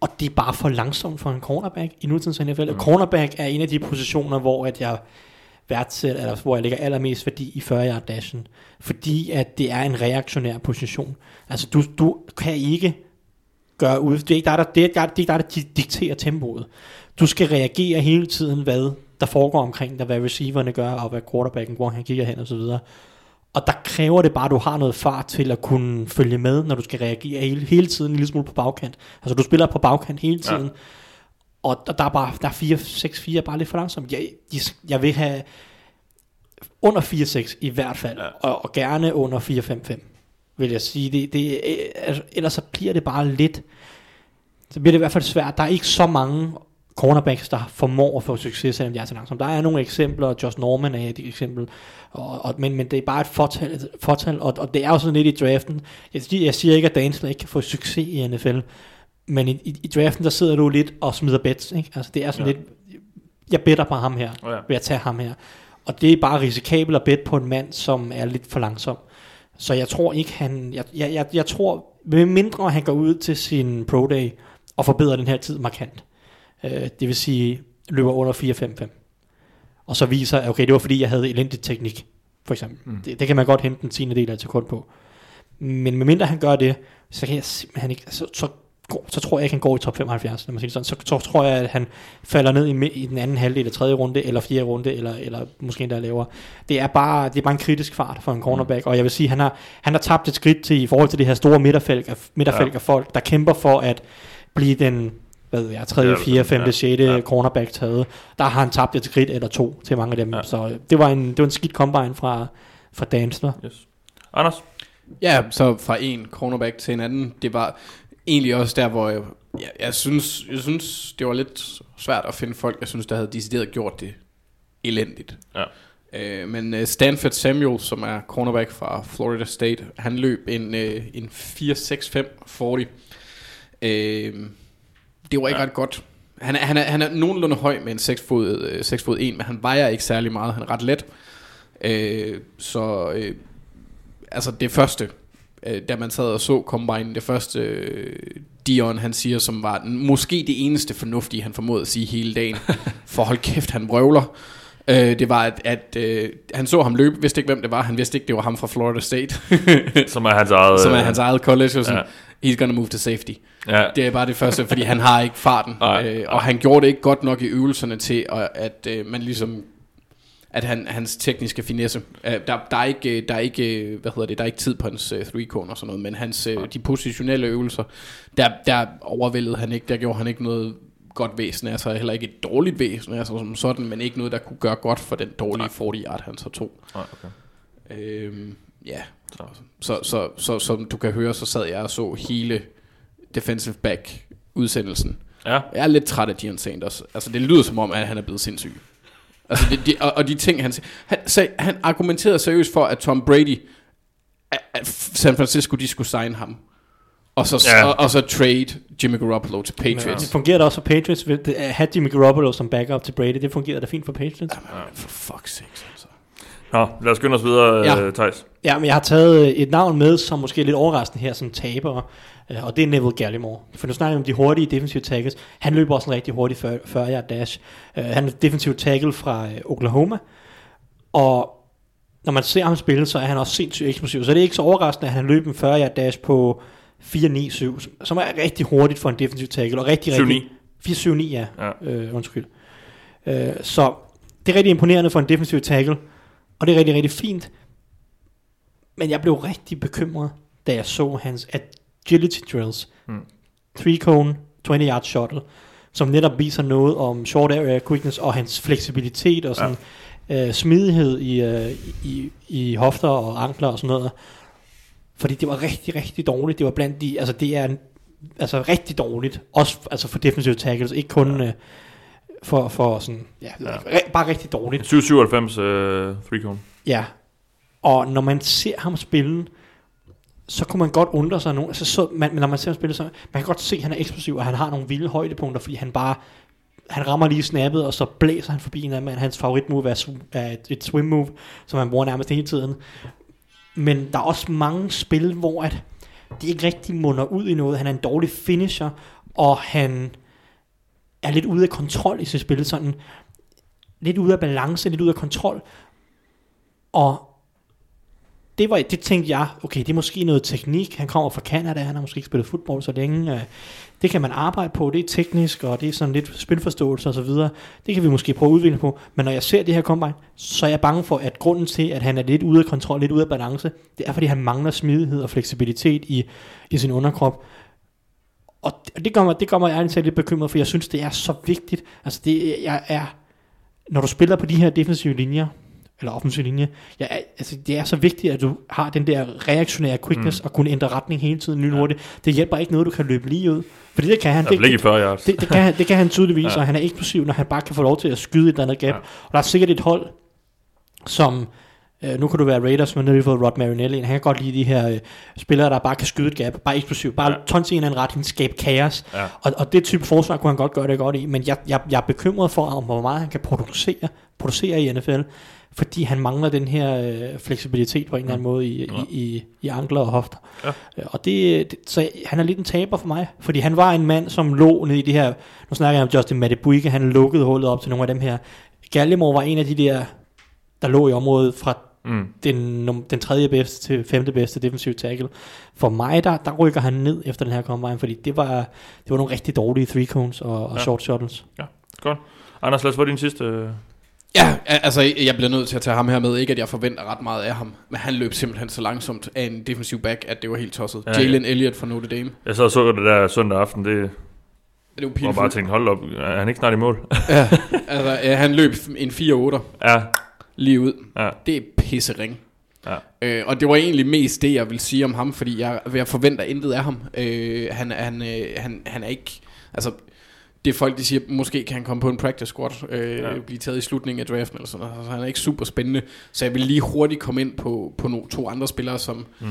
og det er bare for langsomt for en cornerback i nutidens NFL. Mm. Cornerback er en af de positioner, hvor at jeg værdsætter, eller hvor jeg lægger allermest værdi i 40 yard dashen, fordi at det er en reaktionær position. Altså du, du kan ikke gøre ud, det er ikke dig, der, det er, ikke dig- det er ikke dig, der di- dikterer tempoet. Du skal reagere hele tiden, hvad der foregår omkring dig, hvad receiverne gør, og hvad quarterbacken, hvor han kigger hen og så videre. Og der kræver det bare, at du har noget fart til at kunne følge med, når du skal reagere hele, hele tiden en lille smule på bagkant. Altså du spiller på bagkant hele tiden, ja. og der, der er bare der er 4, 6, 4 bare lidt for langsomt. Jeg, de, jeg vil have under 4-6 i hvert fald, ja. og, og gerne under 4-5-5, vil jeg sige. Det, det, altså, ellers så bliver det bare lidt, så bliver det i hvert fald svært. Der er ikke så mange cornerbacks, der formår at få succes, selvom de er så langsomme. Der er nogle eksempler, Josh Norman er et eksempel, og, og, men, men det er bare et fortal, et fortal og, og det er jo sådan lidt i draften. Jeg, siger- jeg siger ikke, at Dansler ikke kan få succes i NFL, men i, i, i draften, der sidder du lidt og smider bets. Ikke? Altså, det er sådan Ja. lidt, jeg better på ham her, Ja. ved at tage ham her. Og det er bare risikabelt at bet på en mand, som er lidt for langsom. Så jeg tror ikke, han... Jeg, jeg, jeg, jeg tror, med mindre han går ud til sin pro day og forbedrer den her tid markant. Øh, det vil sige, løber under 4-5-5. Og så viser, at okay, det var fordi, jeg havde elendig teknik, for eksempel. Mm. Det, det, kan man godt hente en tiende del af et sekund på. Men medmindre han gør det, så kan jeg simpelthen ikke... Så, så, går- så tror jeg ikke, han går i top 75, når man siger sådan. Så, så tror jeg, at han falder ned i, i den anden halvdel af tredje runde, eller fjerde runde, eller, eller måske endda lavere. Det er, bare, det er bare en kritisk fart for en cornerback, og jeg vil sige, han har, han har tabt et skridt til, i forhold til det her store midterfelt af, midterfelt Ja. af folk, der kæmper for at blive den hvad ved jeg, 3., Ja, 4., 5., ja. 6. Ja. Ja. cornerback taget. Der har han tabt et skridt eller to til mange af dem. Ja. Så øh, det var en, det var en skidt combine fra, fra Dansler. Yes. Anders? Ja, så fra en cornerback til en anden, det var egentlig også der, hvor jeg, jeg, jeg, synes, jeg synes, det var lidt svært at finde folk, jeg synes, der havde decideret gjort det elendigt. Ja. Øh, men øh, Stanford Samuel, som er cornerback fra Florida State, han løb en, øh, en 4-6-5-40. Øh, det var ikke Ja. ret godt. Han er, han, er, han er nogenlunde høj med en 6 fod, øh, 6 fod 1, men han vejer ikke særlig meget. Han er ret let. Øh, så øh, altså det første, øh, da man sad og så Combine, det første øh, Dion han siger, som var den- måske det eneste fornuftige, han formåede at sige hele dagen. *laughs* For hold kæft, han vrøvler. Øh, det var, at, at øh, han så ham løbe, vidste ikke, hvem det var. Han vidste ikke, det var ham fra Florida State, Som er hans eget... *laughs* som er øh, hans eget college. Og sådan. He's gonna move to safety. Ja. Det er bare det første, fordi han har ikke farten. Nej. øh, og han gjorde det ikke godt nok i øvelserne til, at, at øh, man ligesom at han, hans tekniske finesse, øh, der, der, er ikke, øh, der er ikke, øh, hvad hedder det, der er ikke tid på hans øh, three cone og sådan noget, men hans, øh, de positionelle øvelser, der, der overvældede han ikke, der gjorde han ikke noget godt væsen, altså heller ikke et dårligt væsen, altså som sådan, men ikke noget, der kunne gøre godt for den dårlige 40 yard, han så tog. Nej, okay. Øhm, ja, Så. så, så, så, så som du kan høre, så sad jeg og så hele defensive back udsendelsen. Ja. Jeg er lidt træt af Dion Sanders. Altså, det lyder som om, at han er blevet sindssyg. Altså, det, de, og, og de ting, han, han, sag, han argumenterede seriøst for, at Tom Brady, at, at San Francisco, de skulle sign ham. Og så, Ja. ja. og, og så trade Jimmy Garoppolo til Det Patriots. fungerer da også for Patriots. Det- At have Jimmy Garoppolo som backup til Brady, det fungerer da fint for Patriots. Ja. For fuck's sake. Nå, lad os skynde os videre, Ja. ja. Thijs. Ja, men jeg har taget øh, et navn med, som måske er lidt overraskende her, som taber, øh, og det er Neville Gallimore. For nu snakker vi om de hurtige defensive tackles. Han løber også en rigtig hurtig 40 40 yard dash. Han er defensive tackle fra Oklahoma, og når man ser ham spille, så er han også sindssygt eksplosiv. Så det er ikke så overraskende, at han løber en 40 yard dash på 4-9-7, som er rigtig hurtigt for en defensive tackle, og rigtig, 7-9. rigtig... 4-7-9, ja. Ja. Øh, undskyld. Øh, så det er rigtig imponerende for en defensive tackle, og det er rigtig, rigtig fint. Men jeg blev rigtig bekymret, da jeg så hans agility drills. Mm. Three cone, 20 yard shuttle, som netop viser noget om short area quickness og hans fleksibilitet og sådan ja. øh, smidighed i, øh, i, i hofter og ankler og sådan noget. Fordi det var rigtig, rigtig dårligt. Det var blandt de, altså det er altså rigtig dårligt. Også altså for defensive tackles, ikke kun øh, for, for sådan, ja, ja. Re, bare rigtig dårligt. 797 øh, three cone. Ja, og når man ser ham spille, så kunne man godt undre sig nogen. Altså, så, man, når man ser ham spille, så man kan godt se, at han er eksplosiv, og han har nogle vilde højdepunkter, fordi han bare, han rammer lige snappet, og så blæser han forbi en af men hans favoritmove er, er et, et swim move, som han bruger nærmest hele tiden. Men der er også mange spil, hvor at det ikke rigtig munder ud i noget. Han er en dårlig finisher, og han er lidt ude af kontrol i sit spil, sådan lidt ude af balance, lidt ude af kontrol. Og det, var, det tænkte jeg, okay, det er måske noget teknik. Han kommer fra Canada, han har måske ikke spillet fodbold så længe. Øh, det kan man arbejde på, det er teknisk, og det er sådan lidt spilforståelse og så videre. Det kan vi måske prøve at udvikle på. Men når jeg ser det her combine, så er jeg bange for, at grunden til, at han er lidt ude af kontrol, lidt ude af balance, det er, fordi han mangler smidighed og fleksibilitet i, i sin underkrop. Og det- det gør mig, det gør mig ærligt talt lidt bekymret, for jeg synes, det er så vigtigt. Altså, det jeg er, når du spiller på de her defensive linjer, eller offensive linje, ja, altså, det er så vigtigt, at du har den der reaktionære quickness, mm. og kunne ændre retning hele tiden lynhurtigt. Det hjælper ikke noget, du kan løbe lige ud. Fordi det kan han. Det, 40 yards. det, det, kan han, det kan han tydeligvis, ja. *laughs* Ja. og han er eksplosiv, når han bare kan få lov til at skyde et eller andet gap. Ja. Ja. Og der er sikkert et hold, som... Øh, nu kan du være Raiders, men nu har vi fået Rod Marinelli. Han kan godt lide de her øh, spillere, der bare kan skyde et gap, bare eksplosiv, bare Ja. tons i en anden retning, skabe kaos. Ja. Og, og det type forsvar kunne han godt gøre det godt i, men jeg, jeg, jeg er bekymret for, om hvor meget han kan producere, producere i NFL, fordi han mangler den her øh, fleksibilitet på en eller anden måde i, Ja. i, i, i ankler og hofter. Ja. Øh, Og det, det, så han er lidt en taber for mig, fordi han var en mand, som lå nede i det her, nu snakker jeg om Justin Matabuike, han lukkede hullet op til nogle af dem her. Gallimore var en af de der, der lå i området fra Mm. den, num- den tredje bedste til femte bedste defensive tackle. For mig, der, der rykker han ned efter den her combine, fordi det var, det var nogle rigtig dårlige three cones og, og Ja. short shuttles. Godt. Anders, lad os få din sidste... øh, Ja, altså jeg bliver nødt til at tage ham her med. Ikke at jeg forventer ret meget af ham, men han løb simpelthen så langsomt af en defensiv back, at det var helt tosset. Ja, Ja, Jalen Elliott fra Notre Dame. Jeg sad og så det der søndag aften, det Det var pinligt. bare tænkt, hold op, er han ikke snart i mål? ja, altså, ja, han løb en 4-8 ja, lige ud. ja, Det er pissering. ja. Øh, og det var egentlig mest det, jeg vil sige om ham, fordi jeg, jeg forventer intet af ham. Øh, han, han, øh, han, han er ikke... Altså, det er folk, de siger, måske kan han komme på en practice squad, øh, Ja. blive taget i slutningen af draften eller sådan noget. Altså, han er ikke super spændende. Så jeg vil lige hurtigt komme ind på, på no, to andre spillere, som Mm.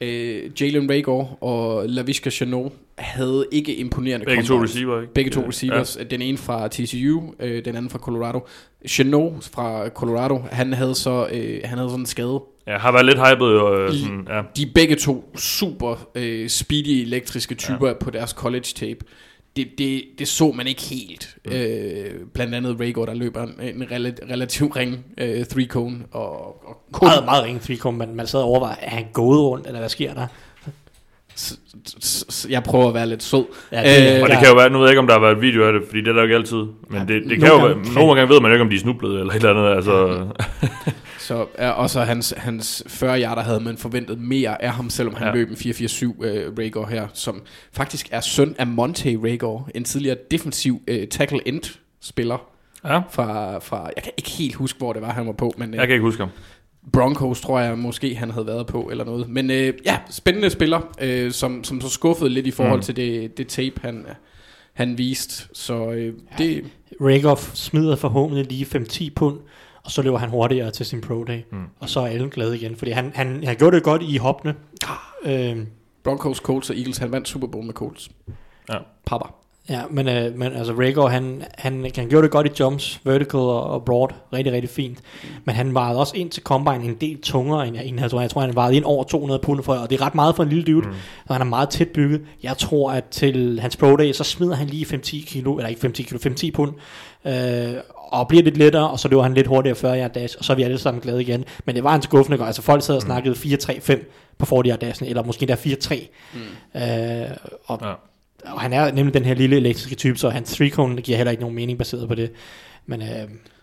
Øh, Jalen Rager og Lavishka Chanot havde ikke imponerende Begge to combines. receiver, ikke? Begge to Ja. receivers. Ja. Den ene fra TCU, øh, den anden fra Colorado. Chanot fra Colorado, han havde så øh, han havde sådan en skade. Ja, har været lidt hyped, øh, sådan, ja. De er begge to super øh, speedy elektriske typer ja. på deres college tape. Det, det, det så man ikke helt. Mm. Øh, blandt andet Rager, der løber en, en rela- relativ ring øh, three cone. Og, og kun, Meget, meget ringe three cone, men man sad og overvejer, er han gået rundt, eller hvad sker der? s- s- s- jeg prøver at være lidt sød. Ja, det, Øh, Og det kan jo være, nu ved jeg ikke, om der har været video af det, fordi det er der jo ikke altid. Men Ja, det, det kan jo være, kan- nogle gange ved man jo ikke, om de er snublet eller et eller andet. Altså, *laughs* Så, ja, og så hans, hans 40 yarder havde man forventet mere af ham, selvom han Ja. ja. løb en 4-4-7 uh, Rager her, som faktisk er søn af Monte Rager, en tidligere defensiv uh, tackle end spiller ja, fra, fra, jeg kan ikke helt huske, hvor det var, han var på, men uh, jeg kan ikke huske ham. Broncos tror jeg måske, han havde været på, eller noget. Men uh, ja, spændende spiller, uh, som, som så skuffede lidt i forhold Mm. til det, det tape, han, han viste. Så øh, det... Rakoff smider forhåbentlig lige 5-10 pund, og så løber han hurtigere til sin pro day. Mm. Og så er alle glade igen, fordi han, han, han gjorde det godt i hoppene. Øh, Ja. Papa. Ja, men, øh, men altså Rager, han, han, han gjorde det godt i jumps, vertical og, og broad, rigtig, rigtig fint. Men han varede også ind til combine en del tungere, end jeg egentlig havde troet. Jeg tror, han varede ind over 200 pund for, og det er ret meget for en lille dude, mm. så han er meget tæt bygget. Jeg tror, at til hans pro day, så smider han lige 5-10 kilo, eller ikke 5-10 kilo, 5-10 pund, øh, og bliver lidt lettere, og så løber han lidt hurtigere 40 yard dash, og så er vi alle sammen glade igen. Men det var en skuffende godt. Altså folk sad og snakkede 4-3-5 på 40 yard dashen, eller måske der 4-3. Mm. Øh, og Ja. Og han er nemlig den her lille elektriske type, så hans three cone giver heller ikke nogen mening baseret på det. Men øh,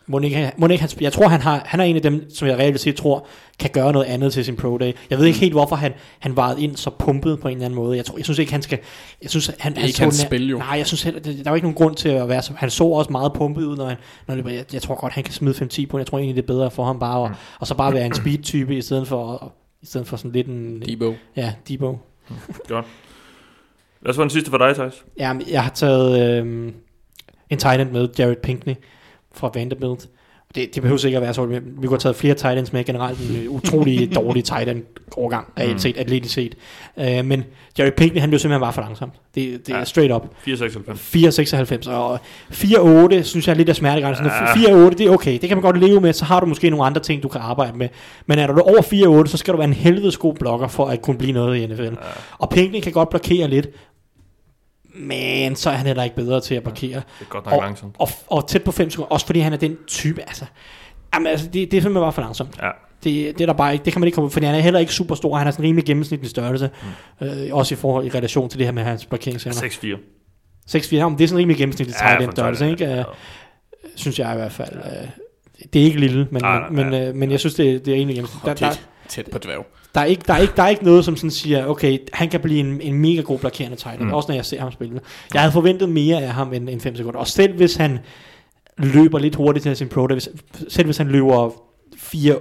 må ikke, han- må ikke han, jeg tror, han, har, han er en af dem, som jeg reelt set tror, kan gøre noget andet til sin pro day. Jeg ved ikke helt, hvorfor han, han varede ind så pumpet på en eller anden måde. Jeg, tror, jeg synes ikke, han skal... Jeg synes, han, han ikke hans spil, jo. Nej, jeg synes heller, det, der var ikke nogen grund til at være så... Han så også meget pumpet ud, når han... Når det, jeg, jeg, tror godt, han kan smide 5-10 på. Jeg tror egentlig, det er bedre for ham bare at, og så bare være en speed-type, i stedet for, i stedet for sådan lidt en... Debo. Ja, Debo. Godt. Hvad så var den sidste for dig, Thijs? Jamen, jeg har taget øhm, en tight end med, Jared Pinkney fra Vanderbilt. Det, det behøver ikke at være så. Vi kunne have taget flere tight ends med generelt. En utrolig *laughs* dårlig tight end overgang, reelt Mm. set, atletisk set. Øh, men Jared Pinkney, han blev simpelthen bare for langsomt. Det, det er Ja. straight up. 496. 4,96 og 4,8 synes jeg er lidt af smertegrænsen. Ja. 4,8 det er okay, det kan man godt leve med, så har du måske nogle andre ting, du kan arbejde med. Men er du over 4,8, så skal du være en helvedes god blokker for at kunne blive noget i NFL. Ja. Og Pinkney kan godt blokere lidt, men så er han heller ikke bedre til at blokere. Det er godt nok Og, langsomt. og, og tæt på 5 sekunder, også fordi han er den type, altså, jamen, altså det, det er simpelthen bare for langsomt. Ja. Det, det er der bare ikke, det kan man ikke komme ud, fordi han er heller ikke super stor, han er sådan rimelig gennemsnitlig størrelse, mm. øh, også i forhold i relation til det her med hans blokeringsevner. 6-4. 6-4, ja, men det er sådan rimelig gennemsnitlig end for størrelse, ikke? Øh, synes jeg i hvert fald. Øh, det er ikke lille, men, Nej, nej, men, ja. øh, men jeg synes, det, det er rimelig gennemsnitligt. Der, der, Tæt, på dværg. der, er ikke, der, er ikke, der er ikke noget, som sådan siger, okay, han kan blive en, en mega god blokerende tight Mm. også når jeg ser ham spille. Jeg havde forventet mere af ham end, end 5 sekunder, og selv hvis han løber lidt hurtigt til sin pro day, hvis, selv hvis han løber 4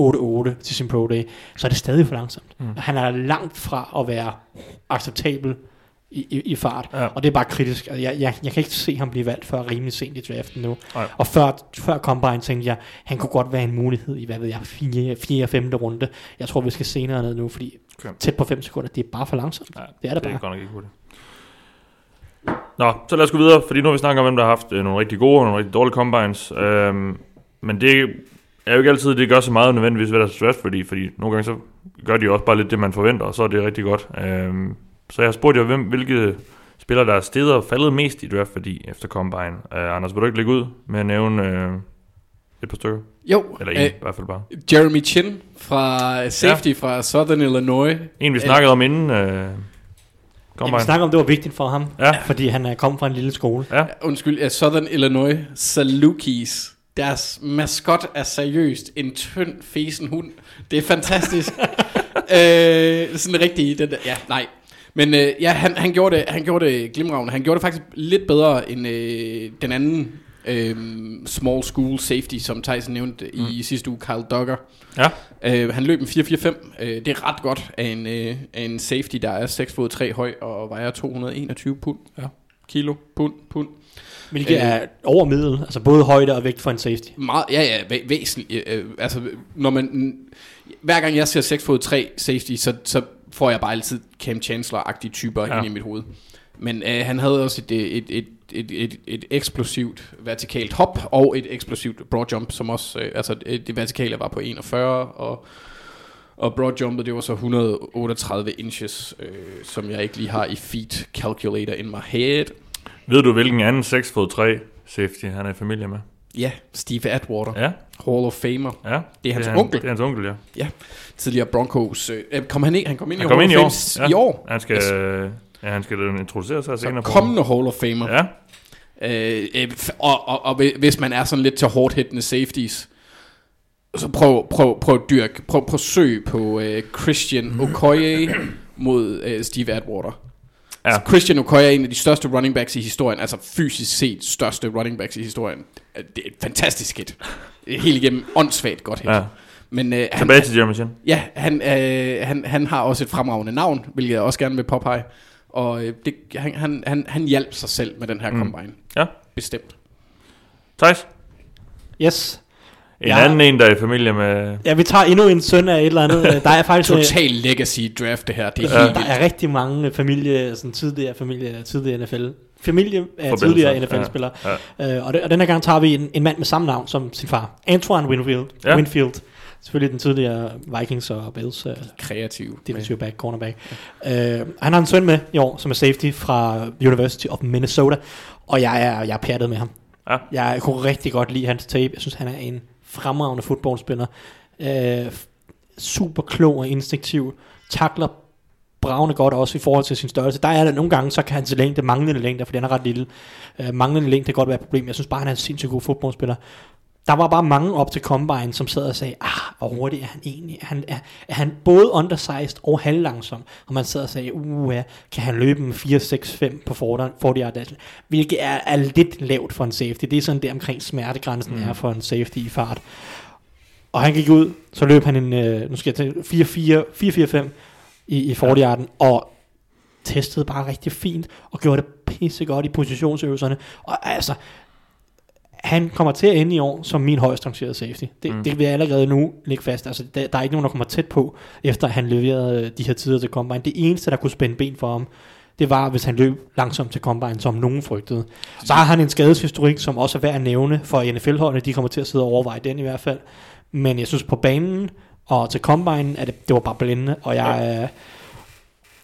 8-8 til sin pro day, så er det stadig for langsomt. Mm. Han er langt fra at være acceptabel i, i, i fart, Ja. og det er bare kritisk. Altså, Jeg, jeg, jeg kan ikke se ham blive valgt før rimelig sent i draften nu. Nej. Og før, før Combine tænkte jeg, han kunne godt være en mulighed i, hvad ved jeg, 4. 4. 5. runde. Jeg tror, vi skal senere ned nu, fordi Okay. tæt på 5 sekunder, det er bare for langsomt. Ja, Det er det det er bare. godt nok ikke hurtigt. Nå, så lad os gå videre, fordi nu har vi snakket om, hvem der har haft øh, nogle rigtig gode og nogle rigtig dårlige combines. Øhm, men det er jo ikke altid, det gør så meget nødvendigvis ved deres draft, fordi, fordi nogle gange så gør de også bare lidt det, man forventer, og så er det rigtig godt. Øhm, så jeg har spurgt jer, hvem, hvilke spillere, der er stedet og faldet mest i draft værdi efter combine. Uh, Anders, vil du ikke lægge ud med at nævne øh, et par stykker? Jo, Eller en øh, i hvert fald bare. Jeremy Chin fra safety ja. fra Southern Illinois. En, vi øh, snakkede om inden øh, Jamen, combine. vi snakker om, det var vigtigt for ham, Ja. fordi han er kommet fra en lille skole. Ja, Undskyld, ja, Southern Illinois Salukis. Deres maskot er seriøst en tynd fesen hund. Det er fantastisk. *laughs* øh, sådan rigtig, den der, ja, nej. Men øh, ja, han, han, gjorde det, han gjorde det glimragende. Han gjorde det faktisk lidt bedre end øh, den anden øh, small school safety, som Tyson nævnte mm. i sidste uge, Kyle Duggar. ja. Øh, han løb en 4-4-5. Øh, det er ret godt af en, øh, af en safety, der er 6 fod 3 høj og vejer 221 pund. Ja. Kilo, pund, pund. Hvilket Øh. er over middel, altså både højde og vægt for en safety. Meget, ja, ja, væ- væsentligt. Øh, altså, når man, hver gang jeg ser 6 fod 3 safety, så, så får jeg bare altid Cam Chancellor-agtige typer Ja. ind i mit hoved. Men øh, han havde også et, et, et, et, et, et eksplosivt vertikalt hop og et eksplosivt broad jump, som også, øh, altså øh, det vertikale var på 41, og, og broad jumpet, det var så 138 inches, øh, som jeg ikke lige har i feet calculator in my head. Ved du, hvilken anden 6 fod 3 safety han er i familie med? Ja, Steve Atwater, Ja, Hall of Famer, ja. Det er hans han, onkel. Det er hans onkel, ja. tidligere Broncos. Øh, kom han, ikke? han kom ind Han i kom Hall ind i of år. Fame Ja. i år. Han skal, Yes. ja, han skal introducere sig Så senere. på kommende Hall of Famer. Ja, Øh, øh, og, og, og hvis man er sådan lidt til hårdt hittende safeties, så prøv, prøv, prøv at dyrke, prøv, prøv at søg på øh, Christian Okoye *clears throat* mod øh, Steve Atwater. Ja. Ja. Christian Okoye er en af de største running backs i historien, altså fysisk set største running backs i historien. Det er et fantastisk hit. Helt igennem åndssvagt godt hit. ja. Men øh, han, Tilbage til Jeremy Chin. Ja, han, øh, han, han har også et fremragende navn, hvilket jeg også gerne vil påpege. Og øh, det, han, han, han, han hjalp sig selv med den her mm. combine. Ja. Bestemt. Thijs? Yes. En Ja. anden en, der er i familie med... Ja, vi tager endnu en søn af et eller andet. *laughs* Der er faktisk... øh, Total legacy draft det her. Det er Ja. helt Der er rigtig mange familie, sådan tidligere familie, tidligere NFL. Familie af tidligere ja. NFL-spillere. Ja. Øh, og, det, og denne gang tager vi en, en mand med samme navn som sin far. Antoine Winfield. Ja. Ja. Winfield. Selvfølgelig den tidligere Vikings og Bills uh, Kreativ. defensive back, cornerback. Uh, han har en søn med i år, som er safety fra University of Minnesota. Og jeg er, jeg er pjattet med ham. Ja. Jeg kunne rigtig godt lide hans tape. Jeg synes, han er en fremragende fodboldspiller. Uh, super klog og instinktiv. Takler bravende godt også i forhold til sin størrelse. Der er der nogle gange, så kan hans længde, manglende længde, fordi han er ret lille. Uh, manglende længde kan godt være et problem. Jeg synes bare, han er en sindssygt god fodboldspiller. Der var bare mange op til Combine, som sad og sagde, ah, hvor hurtig er han egentlig? Er han, er, er han både undersized og halvlangsom? Og man sad og sagde, uh, kan han løbe med 4-6-5 på 40 40 yard dash? Hvilket er, er lidt lavt for en safety. Det er sådan der omkring smertegrænsen mm. er for en safety i fart. Og han gik ud, så løb han en, øh, nu skal jeg tage 4-4-5 i, i 40 yarden, og testede bare rigtig fint, og gjorde det pisse godt i positionsøvelserne. Og altså, han kommer til at ende i år som min højst rangerede safety. Det, Mm. mm. det vil jeg allerede nu lægge fast. Altså, der, der er ikke nogen, der kommer tæt på, efter han leverede øh, de her tider til Combine. Det eneste, der kunne spænde ben for ham, det var, hvis han løb langsomt til Combine, som nogen frygtede. Så har han en skadeshistorik, som også er værd at nævne for NFL-holdene. De kommer til at sidde og overveje den i hvert fald. Men jeg synes på banen og til Combine, at det, det var bare blændende, og jeg er...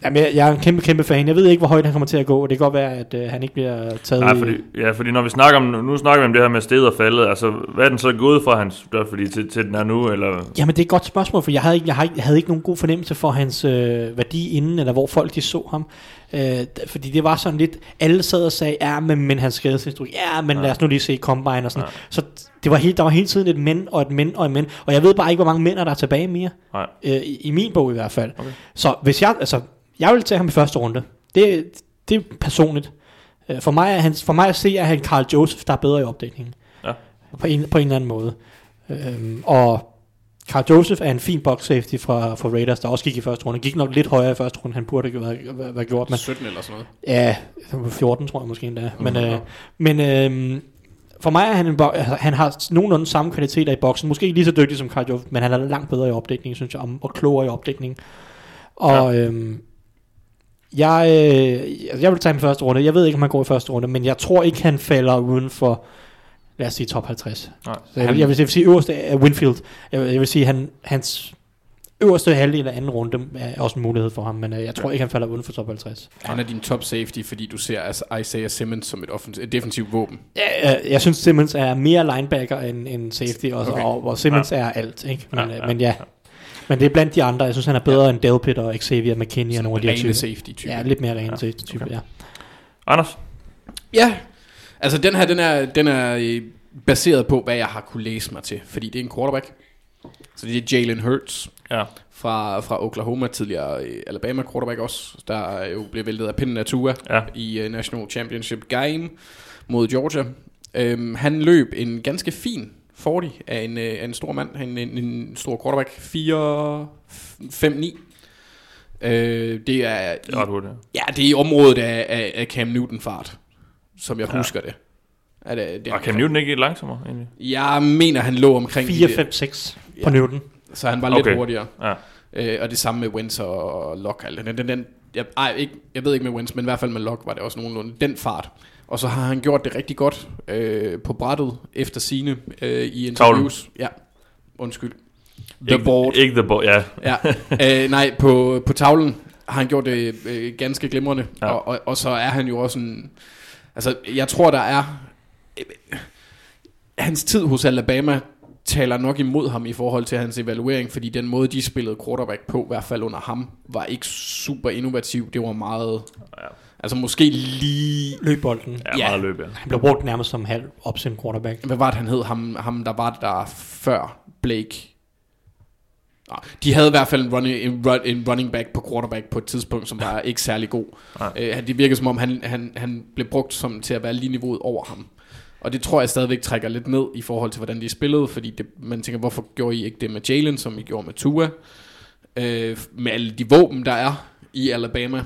Jamen, jeg, jeg er en kæmpe, kæmpe fan. Jeg ved ikke, hvor højt han kommer til at gå. Det kan godt være, at øh, han ikke bliver taget Nej, fordi, ja, fordi når vi snakker om, nu snakker vi om det her med sted og faldet, altså hvad er den så gået fra hans, der, fordi til, til den er nu, eller... Jamen, det er et godt spørgsmål, for jeg havde ikke, jeg havde, ikke- jeg havde ikke nogen god fornemmelse for hans øh, værdi inden, eller hvor folk de så ham. Øh, fordi det var sådan lidt, alle sad og sagde, ja, men, men hans skadeshistorik, ja, men ja. lad os nu lige se Combine og sådan. Ja. Så det var helt, der var hele tiden et men og et men og et men. Og jeg ved bare ikke, hvor mange mænd er der er tilbage mere. Nej. Øh, i, I min bog i hvert fald. Okay. Så hvis jeg, altså, jeg vil tage ham i første runde. Det, det er personligt. Øh, For mig, er han, for mig at se, at han Carl Joseph, der er bedre i opdækningen. Ja. På en, på en eller anden måde. Øhm, og Carl Joseph er en fin box safety fra, fra Raiders, der også gik i første runde. Gik nok lidt højere i første runde, han burde have været, været, gjort. Men, 17 eller sådan noget. ja, 14 tror jeg måske endda. Men, øh, men øh, for mig er han en bo- altså, han har nogenlunde samme kvaliteter i boksen. Måske ikke lige så dygtig som Joseph, men han er langt bedre i opdækning, synes jeg, og- og klogere i opdækning. Og ja. øhm, jeg, øh, jeg vil tage ham i første runde. Jeg ved ikke, om han går i første runde, men jeg tror ikke, han falder uden for, lad os sige, top 50. Nej. Så jeg, vil, jeg, vil, jeg vil sige øverste af Winfield. Jeg, vil- jeg vil sige, han, hans øverste halvdel af anden runde er også en mulighed for ham, men øh, jeg tror ikke, han falder uden for top 50. Han er din top safety, fordi du ser altså Isaiah Simmons som et, offens- et defensivt våben. Ja, jeg, jeg synes Simmons er mere linebacker end, end safety, og, Okay. og, og Simmons ja. er alt, ikke? Men, Ja, ja, ja, men ja. Men det er blandt de andre. Jeg synes, han er bedre ja. end Delpit og Xavier McKinney og nogle af de her typer. safety type. Ja, lidt mere rene Ja, ja. type, okay. ja. Anders? Ja, altså den her, den er, den er øh, baseret på, hvad jeg har kunne læse mig til. Fordi det er en quarterback. Så det er Jalen Hurts Ja. fra, fra Oklahoma, tidligere øh, Alabama quarterback også, der jo blev væltet af pinden af Tua Ja. i uh, National Championship Game mod Georgia. Um, han løb en ganske fin 40 af en, af en stor mand, en, en, en stor quarterback, 4-5-9. Uh, det er, Det er ret hurtigt. ja, det er i området af, af, af Cam Newton fart, som jeg Ja. ja. husker det. Er det, det Og Cam Newton ikke lidt langsommere, egentlig? Jeg mener, han lå omkring... de 4, der- 5, 6 på Ja. Newton. Så han var lidt Okay. hurtigere. Ja. Øh, og det samme med Wentz og Locke. Altså, den, den, den, jeg, ej, ikke, jeg ved ikke med Wentz, men i hvert fald med Locke var det også nogenlunde den fart. Og så har han gjort det rigtig godt øh, på brættet efter sine øh, i interviews. Ja, undskyld. The ikke, board. Ikke the board, ja. Ja, øh, nej, på, på tavlen har han gjort det øh, ganske glimrende. Ja. Og, og, og så er han jo også en... Altså, jeg tror, der er... Øh, hans tid hos Alabama taler nok imod ham i forhold til hans evaluering, fordi den måde, de spillede quarterback på, i hvert fald under ham, var ikke super innovativ. Det var meget... Ja. Altså måske lige... Løb bolden. Ja, Ja. meget løb, ja. Han blev brugt nærmest som halv opsend quarterback. Hvad var det, han hed? Ham, ham der var der før Blake. Nå, De havde i hvert fald en running, en, run, en running back på quarterback på et tidspunkt, som var ikke særlig god. Øh, han- det virkede som om, han, han, han blev brugt som, til at være lige niveauet over ham. Og det tror jeg stadigvæk trækker lidt ned i forhold til, hvordan de spillede, fordi det, man tænker, hvorfor gjorde I ikke det med Jalen, som I gjorde med Tua? Øh, med alle de våben, der er i Alabama.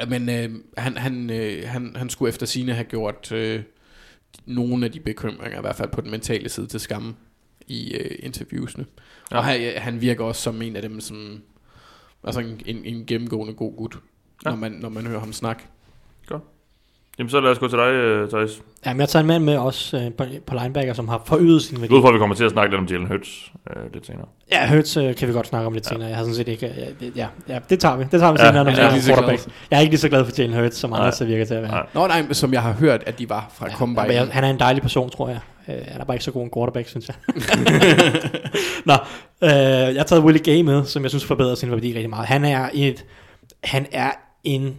Ja, Men øh, han, han, øh, han, han skulle efter sine have gjort øh, nogle af de bekymringer, i hvert fald på den mentale side, til skamme i øh, interviewsene. Ja. Og han, han virker også som en af dem, som altså en, en, en gennemgående god gut, ja. Når, man, når man hører ham snakke. Jamen så lad os gå til dig, øh, Thijs. Ja, men jeg tager en mand med også øh, på, på linebacker, som har forøget sin værdi. Ud fra, at vi kommer til at snakke lidt om Jalen Hurts øh, lidt senere. Ja, Hurts øh, kan vi godt snakke om lidt senere. Jeg har sådan set ikke... Ja, det, ja, ja det tager vi. Det tager vi Ja, senere, når vi jeg er snakker glad. quarterback. Jeg er ikke lige så glad for Jalen Hurts, som andre så virker til at være. Nej. Nå nej, som jeg har hørt, at de var fra ja, Ja, Combine. men jeg, han er en dejlig person, tror jeg. Øh, han er bare ikke så god en quarterback, synes jeg. *laughs* *laughs* Nå, øh, jeg har taget Willie Gay med, som jeg synes forbedrer sin værdi rigtig meget. Han er et, han er en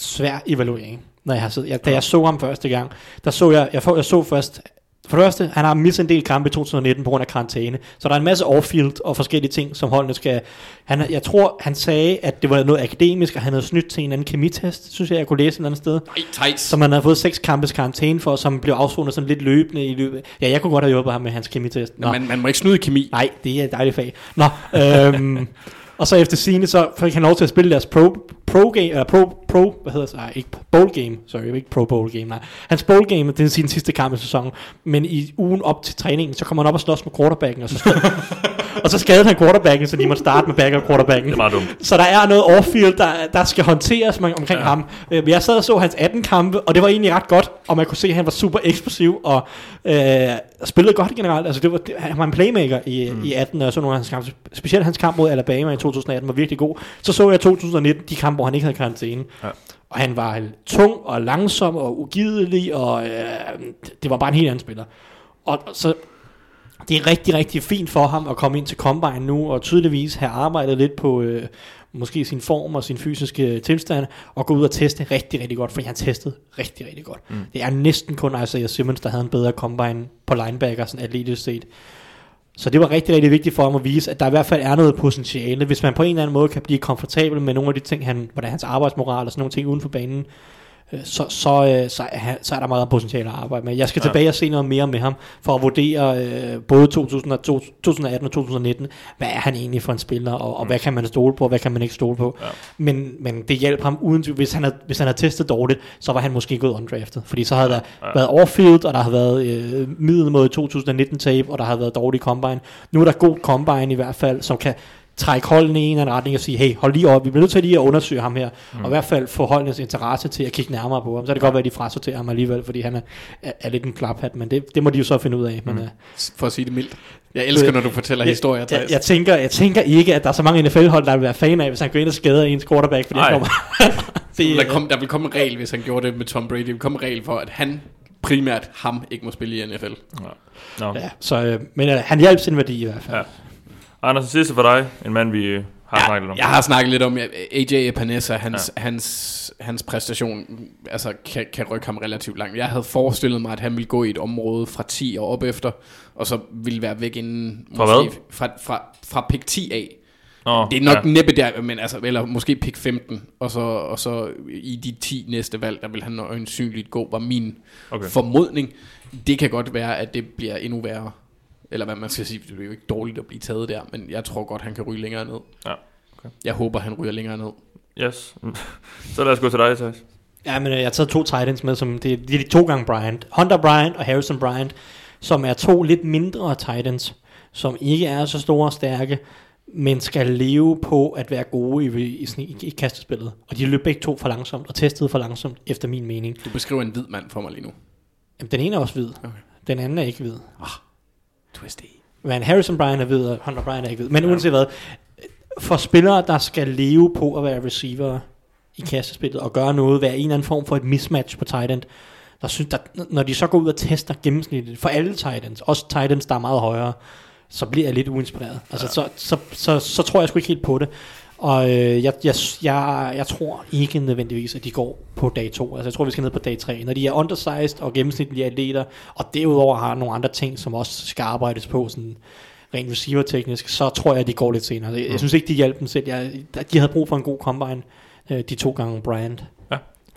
svær evaluering, når jeg har siddet. Jeg, da jeg så ham første gang, der så jeg, jeg, får, jeg så først, for det første, han har misset en del kampe i 2019 på grund af karantæne. Så der er en masse off-field og forskellige ting, som holdene skal... Han, jeg tror, han sagde, at det var noget akademisk, og han havde snydt til en anden kemitest, synes jeg, jeg kunne læse et eller andet sted Ej, tight. som han havde fået seks kampes karantæne for, som blev afsonet sådan lidt løbende i løbet. Ja, jeg kunne godt have hjulpet ham med hans kemitest. Nå. Man, man må ikke snyde i kemi. Nej, det er et dejligt fag. Nå, øhm, *laughs* og så efter sine så fik han lov til at spille deres pro, pro game, eller pro, pro, hvad hedder det, nej, ikke bowl game, sorry, ikke pro bowl game, nej. Hans bowl game, det er sin sidste kamp i sæsonen, men i ugen op til træningen, så kommer han op og slås med quarterbacken, og så, *laughs* og så skadede han quarterbacken, så de måtte starte med backup quarterbacken. Det meget dumt. Så der er noget off-field, der, der skal håndteres man- omkring ja. ham. Øh, Men jeg sad og så hans 18 kampe, og det var egentlig ret godt, og man kunne se, at han var super eksplosiv, og øh, spillede godt generelt. Altså, det var, det, han var en playmaker i, mm. i 18, og så nogle af hans kampe. Specielt hans kamp mod Alabama i 2018 var virkelig god. Så så jeg i 2019 de kampe, hvor han ikke havde karantæne. Ja. Og han var tung og langsom og ugidelig, og øh, det var bare en helt anden spiller. Og så det er rigtig, rigtig fint for ham at komme ind til Combine nu, og tydeligvis have arbejdet lidt på øh, måske sin form og sin fysiske tilstand, og gå ud og teste rigtig, rigtig godt, fordi han testede rigtig, rigtig godt. Mm. Det er næsten kun Isaiah Simmons, der havde en bedre Combine på linebacker, sådan atletisk set. Så det var rigtig, rigtig vigtigt for ham at vise, at der i hvert fald er noget potentiale. Hvis man på en eller anden måde kan blive komfortabel med nogle af de ting, han, hvordan hans arbejdsmoral og sådan nogle ting uden for banen, så, så, øh, så, er, så er der meget potentiale at arbejde med. Jeg skal Ja. ja. tilbage og se noget mere med ham, for at vurdere øh, både 2000 og to- 2018 og 2019, hvad er han egentlig for en spiller, og, og hvad kan man stole på, og hvad kan man ikke stole på. Ja. Men, men det hjalp ham, uden tvivl. hvis han, havde, hvis han havde testet dårligt, så var han måske gået undrafted, fordi så havde der Ja. været off-field, og der havde været øh, middel mod 2019 tape, og der havde været dårlig combine. Nu er der god combine i hvert fald, som kan trække holdene i en eller anden retning og sige, hey, hold lige op, vi bliver nødt til lige at undersøge ham her, mm. og i hvert fald få holdenes interesse til at kigge nærmere på ham. Så kan det godt være, at de frasorterer ham alligevel, fordi han er, er, er lidt en klaphat, men det, det må de jo så finde ud af. Men, øh, For at sige det mildt. Jeg elsker, når du fortæller historier, jeg, jeg, tænker, jeg tænker ikke, at der er så mange NFL-hold, der vil være fan af, hvis han går ind og skader ens quarterback, fordi han kommer... *laughs* det, Der, kom, der vil komme en regel, hvis han gjorde det med Tom Brady. Der vil komme en regel for, at han primært ham ikke må spille i NFL. Nå. ja, så, øh, men øh, han hjalp sin værdi i hvert fald. Ja. Anders, sidste for dig. En mand, vi øh, har snakket lidt om. Jeg har snakket lidt om AJ Epinesa, hans, ja. hans, hans præstation altså, kan, kan rykke ham relativt langt. Jeg havde forestillet mig, at han ville gå i et område fra 10 og op efter, og så ville være væk inden... Fra måske, Fra, fra, fra pick 10 af. Nå, Det er nok ja. ja. næppe der, men altså, eller måske pick 15, og så, og så i de 10 næste valg, der vil han øjensynligt gå, var min okay. formodning. Det kan godt være, at det bliver endnu værre. Eller hvad man skal sige, det er jo ikke dårligt at blive taget der, men jeg tror godt, han kan ryge længere ned. Ja, okay. Jeg håber, han ryger længere ned. Yes. *laughs* Så lad os gå til dig, Thijs. Ja, men øh, jeg har taget to Titans med, som det, det er de to gange Bryant. Hunter Bryant og Harrison Bryant, som er to lidt mindre Titans, som ikke er så store og stærke, men skal leve på at være gode i, i, i, i kastespillet. Og de løb begge to for langsomt, og testede for langsomt, efter min mening. Du beskriver en hvid mand for mig lige nu. Jamen, den ene er også hvid. Okay. Den anden er ikke hvid. Twisty. Men Harrison Bryant er hvid, og Hunter Bryant er ikke hvid. Men uanset hvad, for spillere, der skal leve på at være receiver i kastespillet, og gøre noget, være en eller anden form for et mismatch på tight end, der synes, der, når de så går ud og tester gennemsnitligt, for alle tight ends, også tight ends, der er meget højere, så bliver jeg lidt uinspireret. Altså, så, så, så, så tror jeg sgu ikke helt på det. Og øh, jeg, jeg, jeg, jeg tror ikke nødvendigvis, at de går på dag 2. Altså jeg tror, vi skal ned på dag 3. Når de er undersized og gennemsnitlige atleter, og derudover har nogle andre ting, som også skal arbejdes på, sådan rent receiver-teknisk, så tror jeg, at de går lidt senere. Jeg, jeg synes ikke, de hjalp dem selv. Jeg, de havde brug for en god combine, øh, de to gange Bryant.